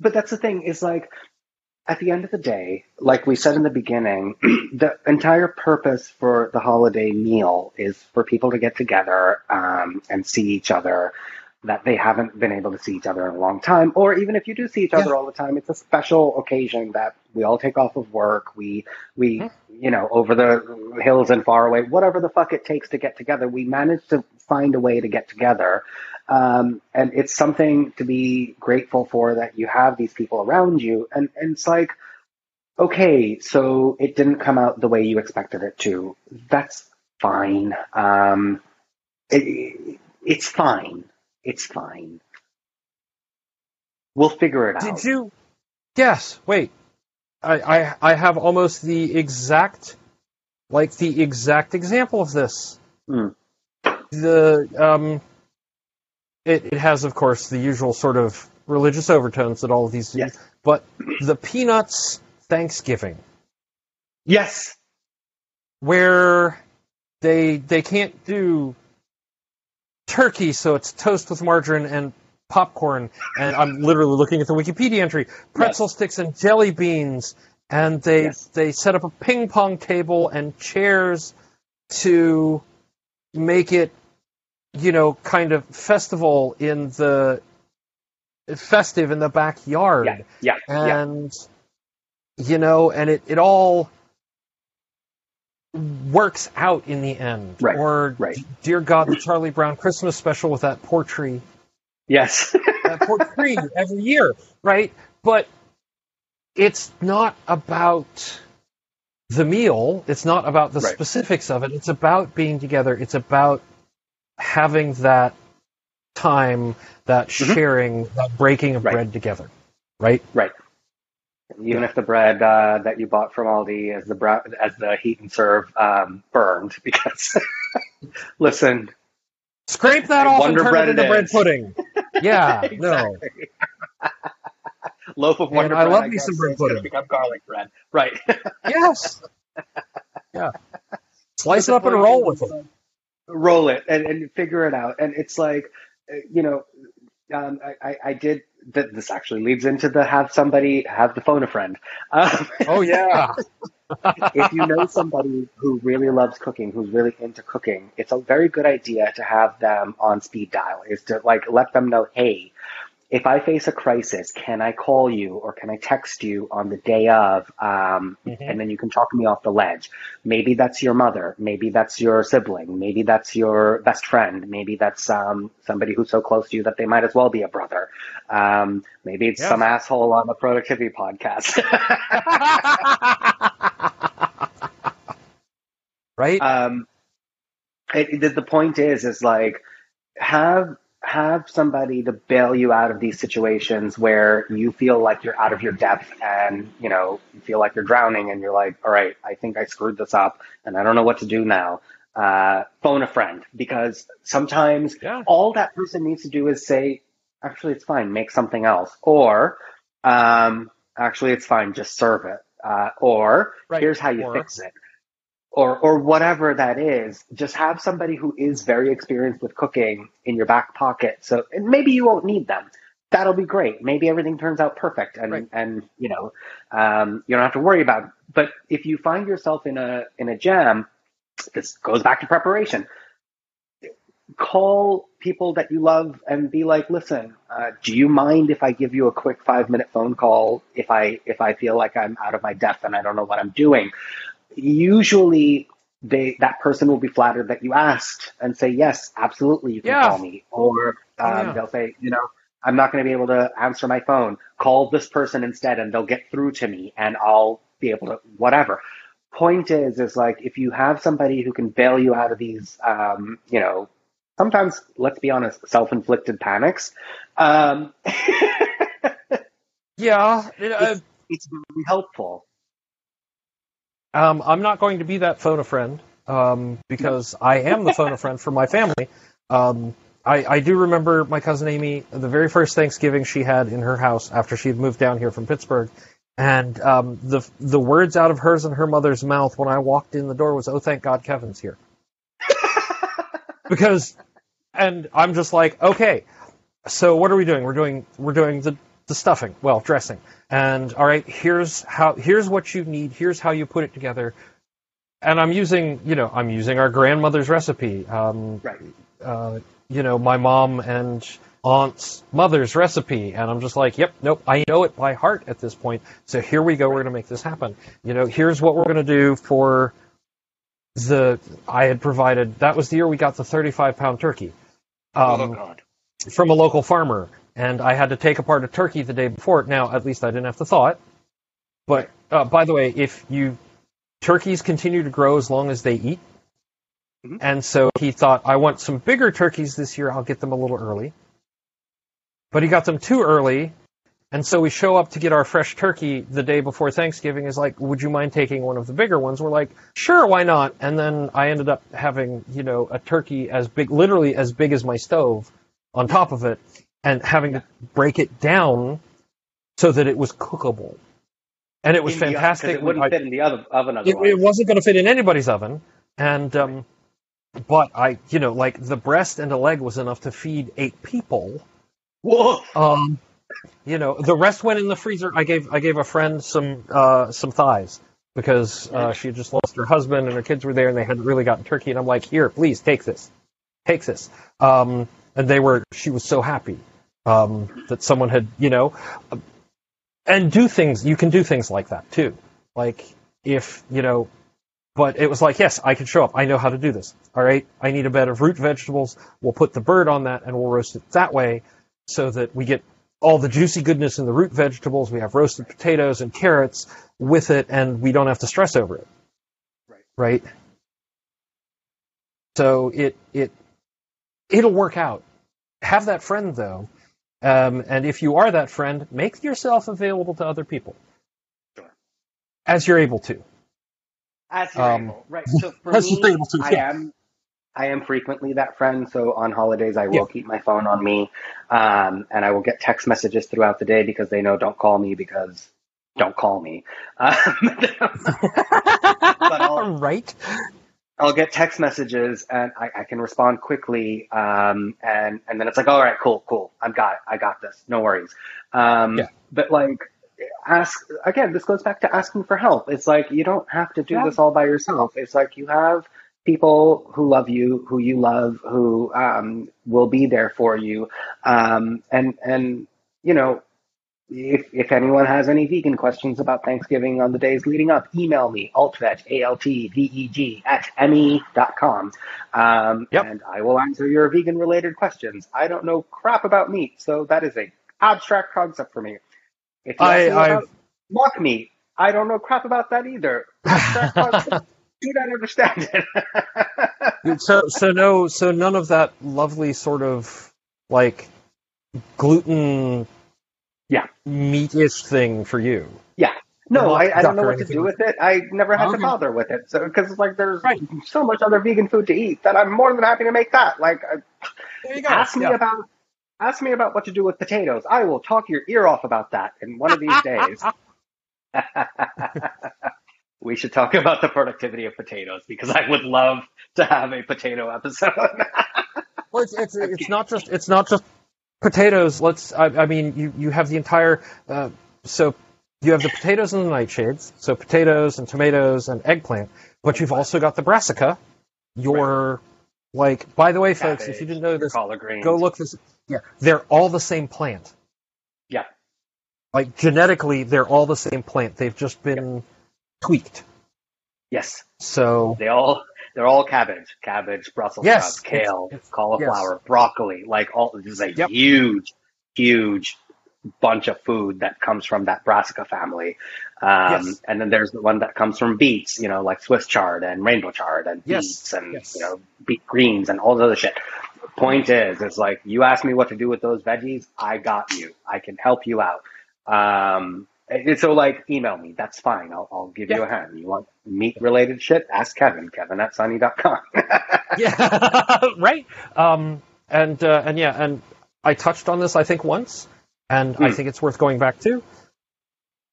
But that's the thing is like at the end of the day, like we said in the beginning, [CLEARS THROAT] the entire purpose for the holiday meal is for people to get together um, and see each other that they haven't been able to see each other in a long time. Or even if you do see each other Yeah. all the time, it's a special occasion that we all take off of work. We we Mm-hmm. you know over the hills and far away, whatever the fuck it takes to get together. We manage to find a way to get together. Um, and it's something to be grateful for that you have these people around you. And, and it's like, okay, so it didn't come out the way you expected it to. That's fine. Um, it, it's fine. It's fine. We'll figure it out. Did you? Yes. Wait. I, I I have almost the exact, like the exact example of this. Hmm. The um, it it has of course the usual sort of religious overtones that all of these do, Yes. but the Peanuts Thanksgiving. Yes. where they they can't do turkey, so it's toast with margarine and popcorn. And I'm literally looking at the Wikipedia entry: pretzel sticks and jelly beans. And they Yes. they set up a ping pong table and chairs to make it, you know, kind of festival in the festive in the backyard Yeah. Yeah. yeah. and you know and it, it all works out in the end Right, or right. dear god the charlie brown christmas special with that poor tree Yes. [LAUGHS] that poor tree every year right but it's not about the meal it's not about the Right. specifics of it it's about being together it's about having that time that Mhm. sharing that breaking of Right. bread together right right. Even if the bread uh, that you bought from Aldi as the bra- as the heat and serve um, burned, [LAUGHS] because listen, Scrape that off and turn Bread it into it bread pudding. [LAUGHS] Yeah, no. Loaf of Wonder I Bread. love me some bread is gonna. Become garlic bread, right? [LAUGHS] Yes. Yeah. Slice it up and roll with it. roll it and, and figure it out. And it's like, uh, you know, um, I, I, I did. Th- this actually leads into the have somebody have the phone a friend. Um, Oh yeah. [LAUGHS] if you know somebody who really loves cooking, who's really into cooking, it's a very good idea to have them on speed dial. Is to like let them know, hey, if I face a crisis, can I call you or can I text you on the day of? Um, Mhm. And then you can talk me off the ledge. Maybe that's your mother. Maybe that's your sibling. Maybe that's your best friend. Maybe that's um, somebody who's so close to you that they might as well be a brother. Um, maybe it's Yeah. some asshole on the productivity podcast. [LAUGHS] right? um, it, the, the point is, is like have have somebody to bail you out of these situations where you feel like you're out of your depth and you know you feel like you're drowning and you're like, all right, I think I screwed this up and I don't know what to do now. Uh, phone a friend because sometimes yeah. all that person needs to do is say, actually, it's fine, make something else. Or, um, actually, it's fine, just serve it. Uh, or, Right. here's how you Or- fix it. Or or whatever that is. Just have somebody who is very experienced with cooking in your back pocket. So and maybe you won't need them. That'll be great. Maybe everything turns out perfect, and Right. and you know um, you don't have to worry about. It. But if you find yourself in a in a jam, this goes back to preparation. Call people that you love and be like, listen, uh, do you mind if I give you a quick five minute phone call if I if I feel like I'm out of my depth and I don't know what I'm doing? Usually, they that person will be flattered that you asked and say, yes, absolutely, you can Yeah. call me. Or um, Oh, yeah. they'll say, you know, I'm not going to be able to answer my phone. Call this person instead, and they'll get through to me, and I'll be able to whatever. Point is, is like if you have somebody who can bail you out of these, um, you know, sometimes let's be honest, self-inflicted panics. Um, [LAUGHS] Yeah, it, uh, it's very helpful. Um, I'm not going to be that phone a friend um, because I am the phone a friend for my family. Um, I, I do remember my cousin Amy, the very first Thanksgiving she had in her house after she had moved down here from Pittsburgh, and um, the the words out of hers and her mother's mouth when I walked in the door was, "Oh, thank God, Kevin's here," [LAUGHS] because, and I'm just like, okay, so what are we doing? We're doing we're doing the the stuffing, well, dressing, and all right, here's how here's what you need. Here's how you put it together. And I'm using, you know, I'm using our grandmother's recipe. Um, Right. uh, you know, my mom and aunt's mother's recipe, and I'm just like, yep, nope, I know it by heart at this point. So here we go. We're going to make this happen. You know, here's what we're going to do for the. I had provided. That was the year we got the 35 pound turkey um, oh God. from a local farmer, and I had to take apart a turkey the day before. Now, at least I didn't have to thaw it. But uh, by the way, if you turkeys continue to grow as long as they eat, Mhm. and so he thought, I want some bigger turkeys this year. I'll get them a little early. But he got them too early, and so we show up to get our fresh turkey the day before Thanksgiving. Is like, would you mind taking one of the bigger ones? We're like, sure, why not? And then I ended up having, you know, a turkey as big, literally as big as my stove, on top of it, and having to break it down so that it was cookable. And it was In the oven, 'cause fantastic. It wouldn't I- fit in the oven, oven it, otherwise. it wasn't going to fit in anybody's oven, and um, but I, you know, like the breast and a leg was enough to feed eight people. Whoa. Um, you know, the rest went in the freezer. I gave I gave a friend some uh, some thighs because uh, she had just lost her husband and her kids were there and they hadn't really gotten turkey. And I'm like, here, please take this, take this. Um, and they were. She was so happy um, that someone had, you know, and do things. You can do things like that too. Like if you know. But it was like, yes, I can show up. I know how to do this. All right. I need a bed of root vegetables. We'll put the bird on that and we'll roast it that way so that we get all the juicy goodness in the root vegetables. We have roasted potatoes and carrots with it, and we don't have to stress over it. Right. Right. So it it it'll work out. Have that friend though, um, and if you are that friend, make yourself available to other people Sure. as you're able to. As you're Um, able, right? So [LAUGHS] for as me, you're able to, I yeah. am, I am frequently that friend. So on holidays, I will Yeah. keep my phone on me, um, and I will get text messages throughout the day because they know don't call me because don't call me. [LAUGHS] Um, [LAUGHS] I'll- right. I'll get text messages and I, I can respond quickly. Um, and, and then it's like, all right, cool, cool. I've got it. I got this. No worries. Um, Yeah. but like, ask again, this goes back to asking for help. It's like, you don't have to do Yeah. this all by yourself. It's like you have people who love you, who you love, who, um, will be there for you. Um, and, and, you know, if, if anyone has any vegan questions about Thanksgiving on the days leading up, email me, altveg, A-L-T-V-E-G, at me.com. Um, Yep. And I will answer your vegan related questions. I don't know crap about meat, so that is a abstract concept for me. If you I- ask me I- about mock meat, I don't know crap about that either. Abstract [LAUGHS] concept, do not understand it. so so no so none of that lovely sort of like gluten Yeah. meat-ish thing for you Yeah. No, I, I don't know what to do with it. I never had Okay. to bother with it. So, because like there's Right. so much other vegan food to eat that I'm more than happy to make that. Like, there you ask me about ask me about what to do with potatoes. I will talk your ear off about that in one of these days. [LAUGHS] [LAUGHS] we should talk about the productivity of potatoes because I would love to have a potato episode. [LAUGHS] well, it's, it's, it's not just it's not just potatoes. Let's I, I mean you you have the entire uh, so you have the potatoes and the nightshades, so potatoes and tomatoes and eggplant, but you've also got the brassica. Your like by the way, folks, if you didn't know this, go look this. Yeah, they're all the same plant. Yeah. Like genetically, they're all the same plant. They've just been tweaked. Yes, So they all they're all cabbage, cabbage, Brussels Yes, sprouts, kale, it's- it's- cauliflower, broccoli. Like all this is a Yep. huge, huge bunch of food that comes from that brassica family. Um, Yes. And then there's the one that comes from beets, you know, like Swiss chard and rainbow chard and Yes, beets and yes. you know beet greens and all the other shit. Point is, it's like you ask me what to do with those veggies, I got you. I can help you out. Um, and so like email me, that's fine. I'll, I'll give you a hand. You want meat related shit? Ask Kevin, Kevin at sunny.com. [LAUGHS] yeah, [LAUGHS] right. Um, and uh, and yeah, and I touched on this I think once, and I Hmm. think it's worth going back to.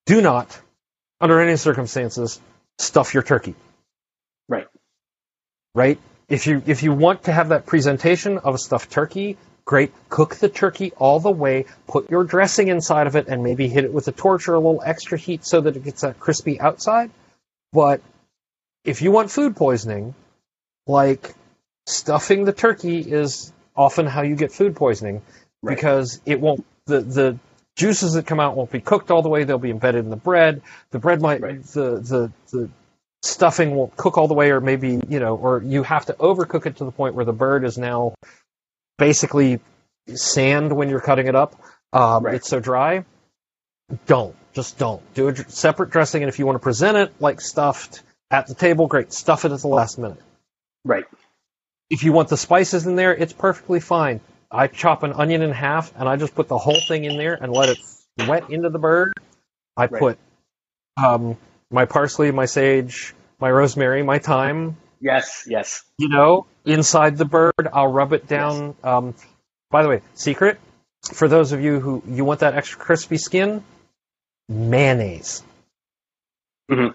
Do not, under any circumstances, stuff your turkey. Right. Right. If you if you want to have that presentation of a stuffed turkey, great. Cook the turkey all the way. Put your dressing inside of it, and maybe hit it with a torch or a little extra heat so that it gets that crispy outside. But if you want food poisoning, like stuffing the turkey is often how you get food poisoning Right. because it won't the the juices that come out won't be cooked all the way they'll be embedded in the bread the bread might Right. the the the stuffing won't cook all the way or maybe you know or you have to overcook it to the point where the bird is now basically sand when you're cutting it up um, Right. it's so dry don't just don't do a separate dressing and if you want to present it like stuffed at the table great stuff it at the last minute right. if you want the spices in there, it's perfectly fine. I chop an onion in half and I just put the whole thing in there and let it wet into the bird. I Right. put um, my parsley, my sage, my rosemary, my thyme, Yes, yes. you know, inside the bird. I'll rub it down. Um, by the way, secret for those of you who you want that extra crispy skin, mayonnaise. Mhm.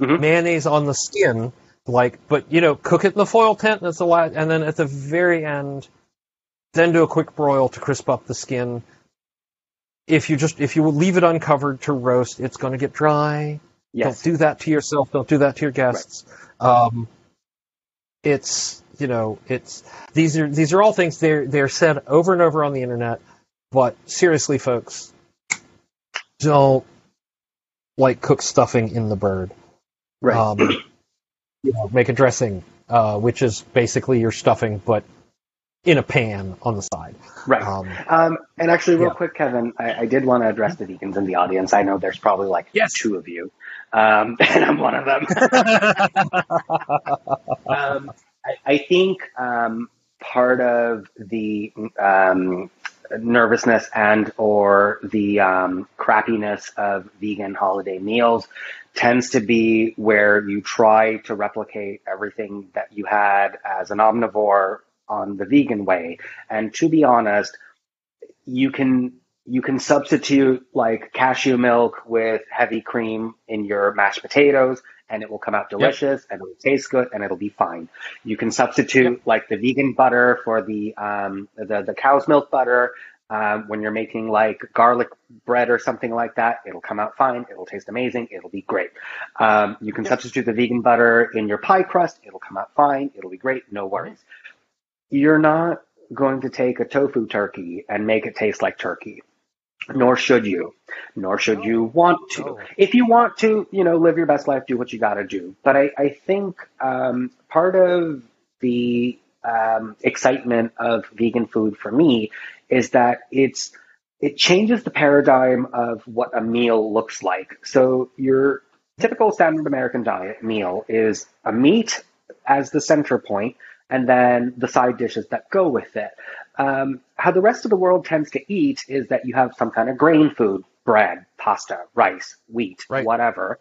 Mhm. Mayonnaise on the skin, like, but you know, cook it in the foil tent. That's the last, and then at the very end, then do a quick broil to crisp up the skin. If you just if you leave it uncovered to roast, it's going to get dry. Yes. Don't do that to yourself. Don't do that to your guests. Um, it's you know it's these are these are all things they're they're said over and over on the internet, but seriously, folks, don't like cook stuffing in the bird. right. Um, [CLEARS THROAT] you know, make a dressing, uh, which is basically your stuffing, but in a pan on the side. right. Um, Um, and actually, real Yeah. quick, Kevin, I, I did want to address the vegans in the audience. I know there's probably like Yes. two of you, um, [LAUGHS] and I'm one of them. [LAUGHS] um, I, I think um, part of the um, nervousness and or the um, crappiness of vegan holiday meals tends to be where you try to replicate everything that you had as an omnivore on the vegan way. And to be honest, you can you can substitute like cashew milk with heavy cream in your mashed potatoes and it will come out delicious and it'll taste good and it'll be fine. You can substitute like the vegan butter for the um, the the cow's milk butter um, when you're making like garlic bread or something like that. It'll come out fine. It'll taste amazing. It'll be great. Um, you can substitute the vegan butter in your pie crust. It'll come out fine. It'll be great. No worries. You're not going to take a tofu turkey and make it taste like turkey. Nor should you. Nor should you want to. No. If you want to, you know, live your best life, do what you got to do. But I, I think um, part of the um, excitement of vegan food for me is that it's it changes the paradigm of what a meal looks like. So your typical standard American diet meal is a meat as the center point, and then the side dishes that go with it. Um, how the rest of the world tends to eat is that you have some kind of grain food, bread, pasta, rice, wheat, Right. whatever,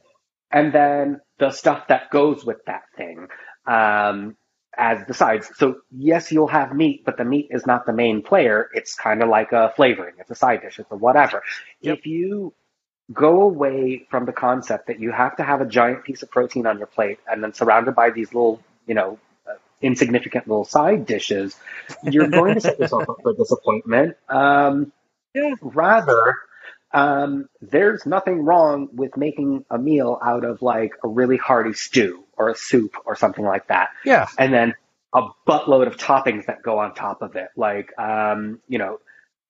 and then the stuff that goes with that thing um, as the sides. So yes, you'll have meat, but the meat is not the main player. It's kind of like a flavoring. It's a side dish. It's a whatever. Yep. If you go away from the concept that you have to have a giant piece of protein on your plate and then surrounded by these little, you know, insignificant little side dishes, you're going to set yourself up for disappointment. Um, Yeah. Rather, um, there's nothing wrong with making a meal out of like a really hearty stew or a soup or something like that Yeah. and then a buttload of toppings that go on top of it. Like, um, you know,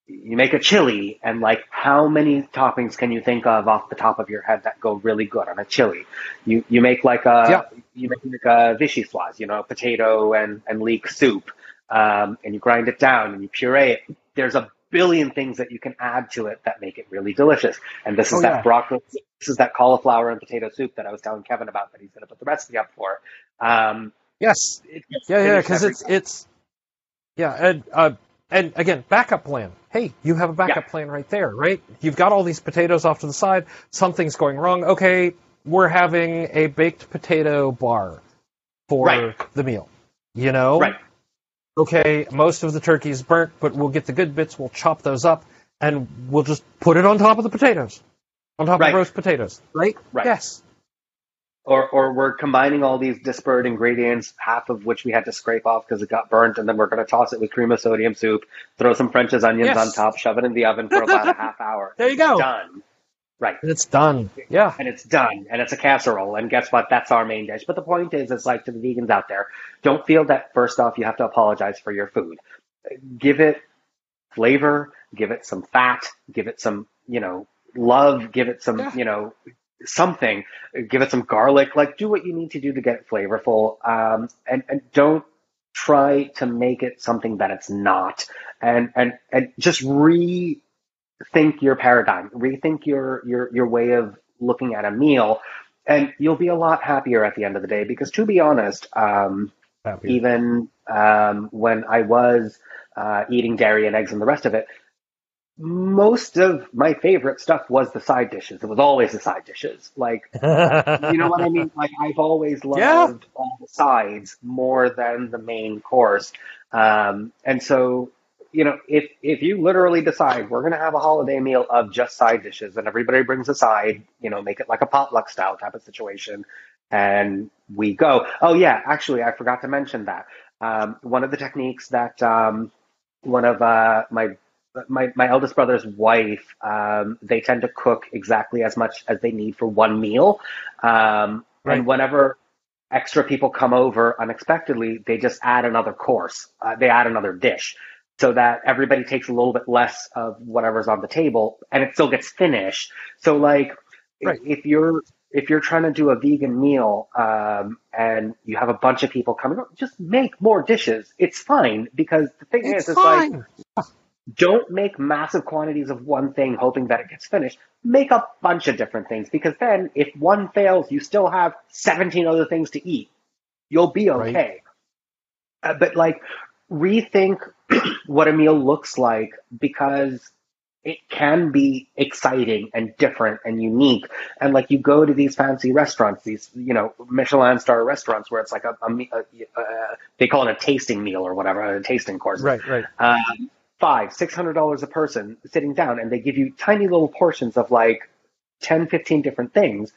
you make a chili, and like, how many toppings can you think of off the top of your head that go really good on a chili? You you make like a Yeah. you make like a vichyssoise, you know, potato and and leek soup, um, and you grind it down and you puree it. There's a billion things that you can add to it that make it really delicious. And this is Oh, that yeah. broccoli, this is that cauliflower and potato soup that I was telling Kevin about that he's going to put the recipe up for. Um, Yes. Yeah, yeah, because it's it's yeah, and uh, and again, backup plan. Hey, you have a backup Yeah. plan right there, right? You've got all these potatoes off to the side. Something's going wrong. Okay, we're having a baked potato bar for Right. the meal. You know, Right. Okay, most of the turkey's burnt, but we'll get the good bits. We'll chop those up, and we'll just put it on top of the potatoes, on top Right. of roast potatoes. Right? Right. Yes. Or, or we're combining all these disparate ingredients, half of which we had to scrape off because it got burnt, and then we're going to toss it with cream of sodium soup, throw some French's onions Yes. on top, shove it in the oven for about a half hour. [LAUGHS] There you go. Done. Right. And it's done. Yeah. And it's done. And it's a casserole. And guess what? That's our main dish. But the point is, it's like to the vegans out there, don't feel that first off you have to apologize for your food. Give it flavor, give it some fat, give it some, you know, love, give it some, Yeah. you know, something, give it some garlic, like do what you need to do to get it flavorful. Um, and, and don't try to make it something that it's not. And, and, and just rethink your paradigm, rethink your, your, your way of looking at a meal. And you'll be a lot happier at the end of the day because to be honest, um, even um, when I was uh, eating dairy and eggs and the rest of it, most of my favorite stuff was the side dishes. It was always the side dishes. Like, you know what I mean? [LAUGHS] Like, I've always loved Yeah. all the sides more than the main course. Um, and so, you know, if if you literally decide we're going to have a holiday meal of just side dishes and everybody brings a side, you know, make it like a potluck style type of situation, and we go. Oh yeah, actually, I forgot to mention that. Um, one of the techniques that um, one of uh, my my my eldest brother's wife, um, they tend to cook exactly as much as they need for one meal, um, Right. and whenever extra people come over unexpectedly, they just add another course. Uh, they add another dish so that everybody takes a little bit less of whatever's on the table and it still gets finished. So like Right. if you're if you're trying to do a vegan meal um, and you have a bunch of people coming over, just make more dishes. It's fine because the thing it's is, it's like fine. Don't make massive quantities of one thing hoping that it gets finished. Make a bunch of different things because then if one fails, you still have 17 other things to eat. You'll be Right. okay. Uh, but like rethink [CLEARS THROAT] what a meal looks like because it can be exciting and different and unique. And like you go to these fancy restaurants, these, you know, Michelin star restaurants where it's like a, a, a, uh they call it a tasting meal or whatever, a tasting course Right, right. um, five, six hundred dollars a person sitting down, and they give you tiny little portions of like 10, 15 different things.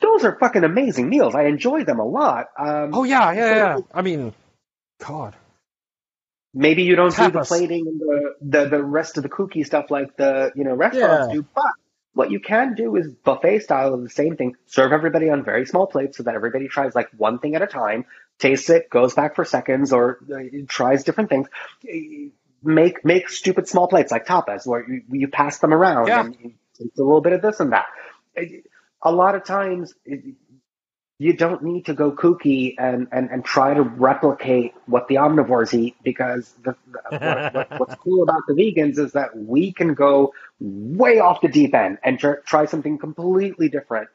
Those are fucking amazing meals. I enjoy them a lot. Um, Oh yeah, yeah, so- yeah. I mean, God. maybe you don't do the plating and the, the the rest of the kooky stuff like the you know restaurants Yeah. do, but what you can do is buffet style of the same thing. Serve everybody on very small plates so that everybody tries like one thing at a time, tastes it, goes back for seconds, or uh, tries different things. Make make stupid small plates like tapas where you, you pass them around Yeah. and you taste a little bit of this and that. A lot of times. It, you don't need to go kooky and, and, and try to replicate what the omnivores eat because the, the, what, what, [LAUGHS] what's cool about the vegans is that we can go way off the deep end and tr- try something completely different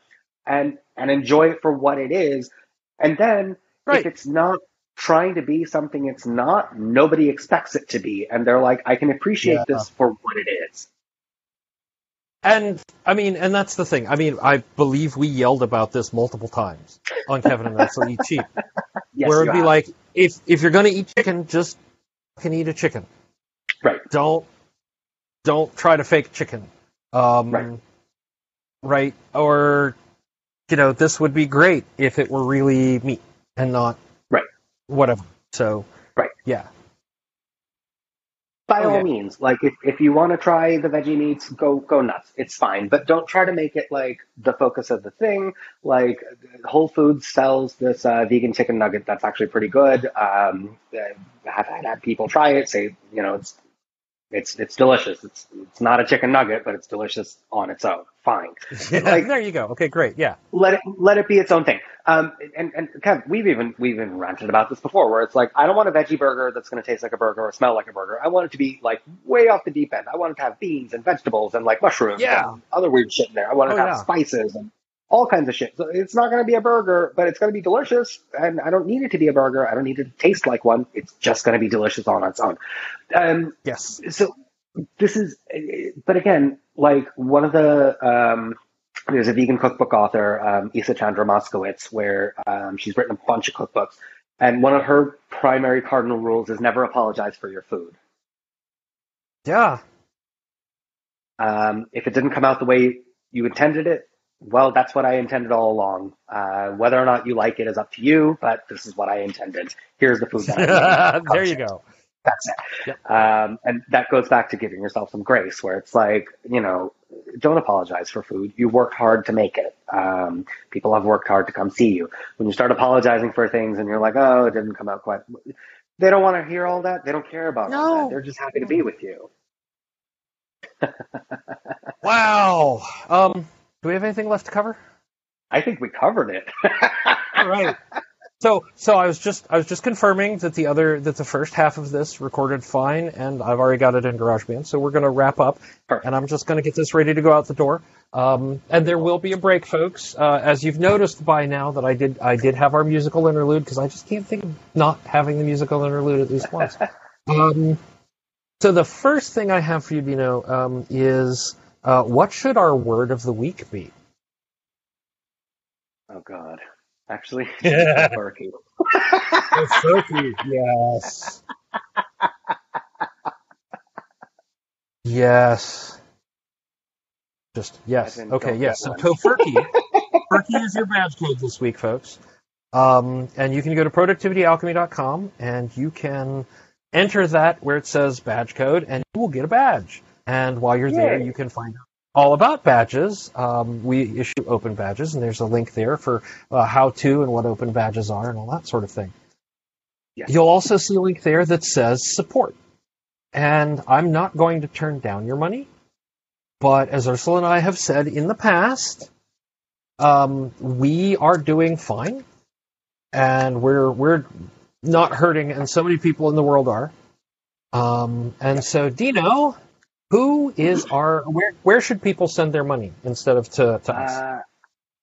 and and enjoy it for what it is. And then Right. if it's not trying to be something it's not, nobody expects it to be, and they're like, I can appreciate Yeah. this for what it is. And I mean, and that's the thing. I mean, I believe we yelled about this multiple times on Kevin and That's Eat Cheap, [LAUGHS] Yes, where it'd be have. like, if if you're gonna eat chicken, just can eat a chicken. Right. Don't don't try to fake chicken. Um, Right. right? Or, you know, this would be great if it were really meat and not. Whatever. So, Right. yeah. By Oh, all means, like if, if you want to try the veggie meats, go go nuts. It's fine, but don't try to make it like the focus of the thing. Like Whole Foods sells this uh, vegan chicken nugget that's actually pretty good. Um, I've had, had people try it, say you know it's it's it's delicious. It's it's not a chicken nugget, but it's delicious on its own. Fine. [LAUGHS] Like- there you go. Okay, great. Yeah. let it let it be its own thing. Um, and and Kev, we've even we've even ranted about this before, where it's like I don't want a veggie burger that's going to taste like a burger or smell like a burger. I want it to be like way off the deep end. I want it to have beans and vegetables and like mushrooms Yeah. and other weird shit in there. I want it Oh, to have yeah. spices and all kinds of shit. So it's not going to be a burger, but it's going to be delicious. And I don't need it to be a burger. I don't need it to taste like one. It's just going to be delicious on its own. Um, Yes. so this is but again like one of the um there's a vegan cookbook author um, isa chandra moskowitz where um, she's written a bunch of cookbooks and one of her primary cardinal rules is never apologize for your food Yeah. um, if it didn't come out the way you intended it well that's what i intended all along uh, whether or not you like it is up to you but this is what i intended here's the food that i [LAUGHS] there you go. That's it. Um, and that goes back to giving yourself some grace, where it's like, you know, don't apologize for food. You worked hard to make it. Um, people have worked hard to come see you. When you start apologizing for things and you're like, oh, it didn't come out quite, they don't want to hear all that. They don't care about all that. They're just happy to be with you. [LAUGHS] Wow. Um, do we have anything left to cover? I think we covered it. [LAUGHS] All right. So, so I was just, I was just confirming that the other, that the first half of this recorded fine, and I've already got it in GarageBand. So we're going to wrap up, Perfect. and I'm just going to get this ready to go out the door. Um, and there will be a break, folks. Uh, as you've noticed by now that I did, I did have our musical interlude because I just can't think of not having the musical interlude at least once. [LAUGHS] um, so the first thing I have for you, Dino, um, is uh, what should our word of the week be? oh, God. Actually, [LAUGHS] Yeah. Yes. Yes. Just yes. Okay. Yes. So. Tofurkey. [LAUGHS] Tofurkey is your badge code this week, folks. Um, and you can go to productivityalchemy.com and you can enter that where it says badge code, and you will get a badge. And while you're there, you can find out all about badges. Um, we issue open badges, and there's a link there for uh, how to and what open badges are and all that sort of thing. Yes. You'll also see a link there that says support. And I'm not going to turn down your money, but as Ursula and I have said in the past, um, we are doing fine, and we're we're not hurting, and so many people in the world are. Um, and so, Dino, who is our where where should people send their money instead of to, to us? Uh,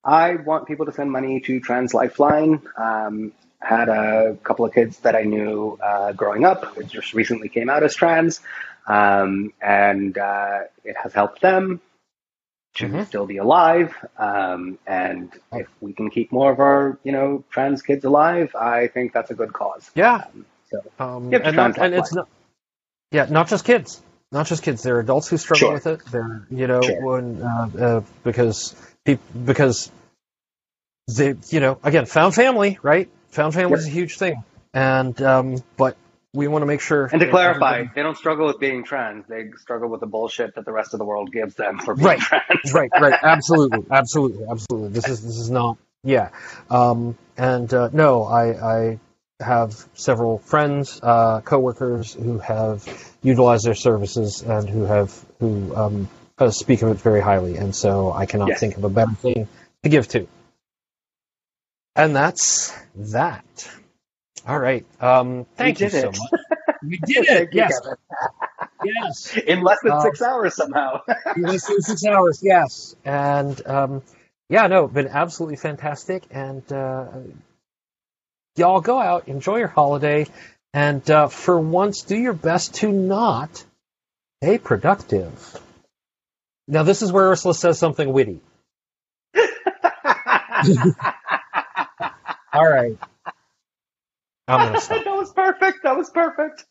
I want people to send money to Trans Lifeline. Um, had a couple of kids that I knew uh, growing up who just recently came out as trans, um, and uh, it has helped them to Mhm. still be alive. Um, and if we can keep more of our, you know, trans kids alive, I think that's a good cause. Yeah. Um, so Um, and, not, and it's not, yeah, not just kids, not just kids. There are adults who struggle Sure. with it. They're, you know, Sure. when, uh, uh, because peop because they, you know, again, found family, right? Found family is a huge thing, and um, but we want to make sure. And to clarify, everybody- they don't struggle with being trans. They struggle with the bullshit that the rest of the world gives them for being Right. trans. right, right, [LAUGHS] absolutely, absolutely, absolutely. This is this is not, yeah. Um, and uh, no, I I have several friends, uh, coworkers who have utilized their services and who have who um, uh, speak of it very highly, and so I cannot Yes. think of a better thing to give to. And that's that. All right. Um, thank you so it. much. [LAUGHS] We did it. Yes. Yes. In less than Uh, six hours somehow. in Less than six [LAUGHS] [LAUGHS] hours, yes. And um, yeah, no, been absolutely fantastic. And uh, y'all go out, enjoy your holiday, and uh, for once, do your best to not stay productive. Now, this is where Ursula says something witty. [LAUGHS] All right. I'm stop. [LAUGHS] that was perfect. That was perfect.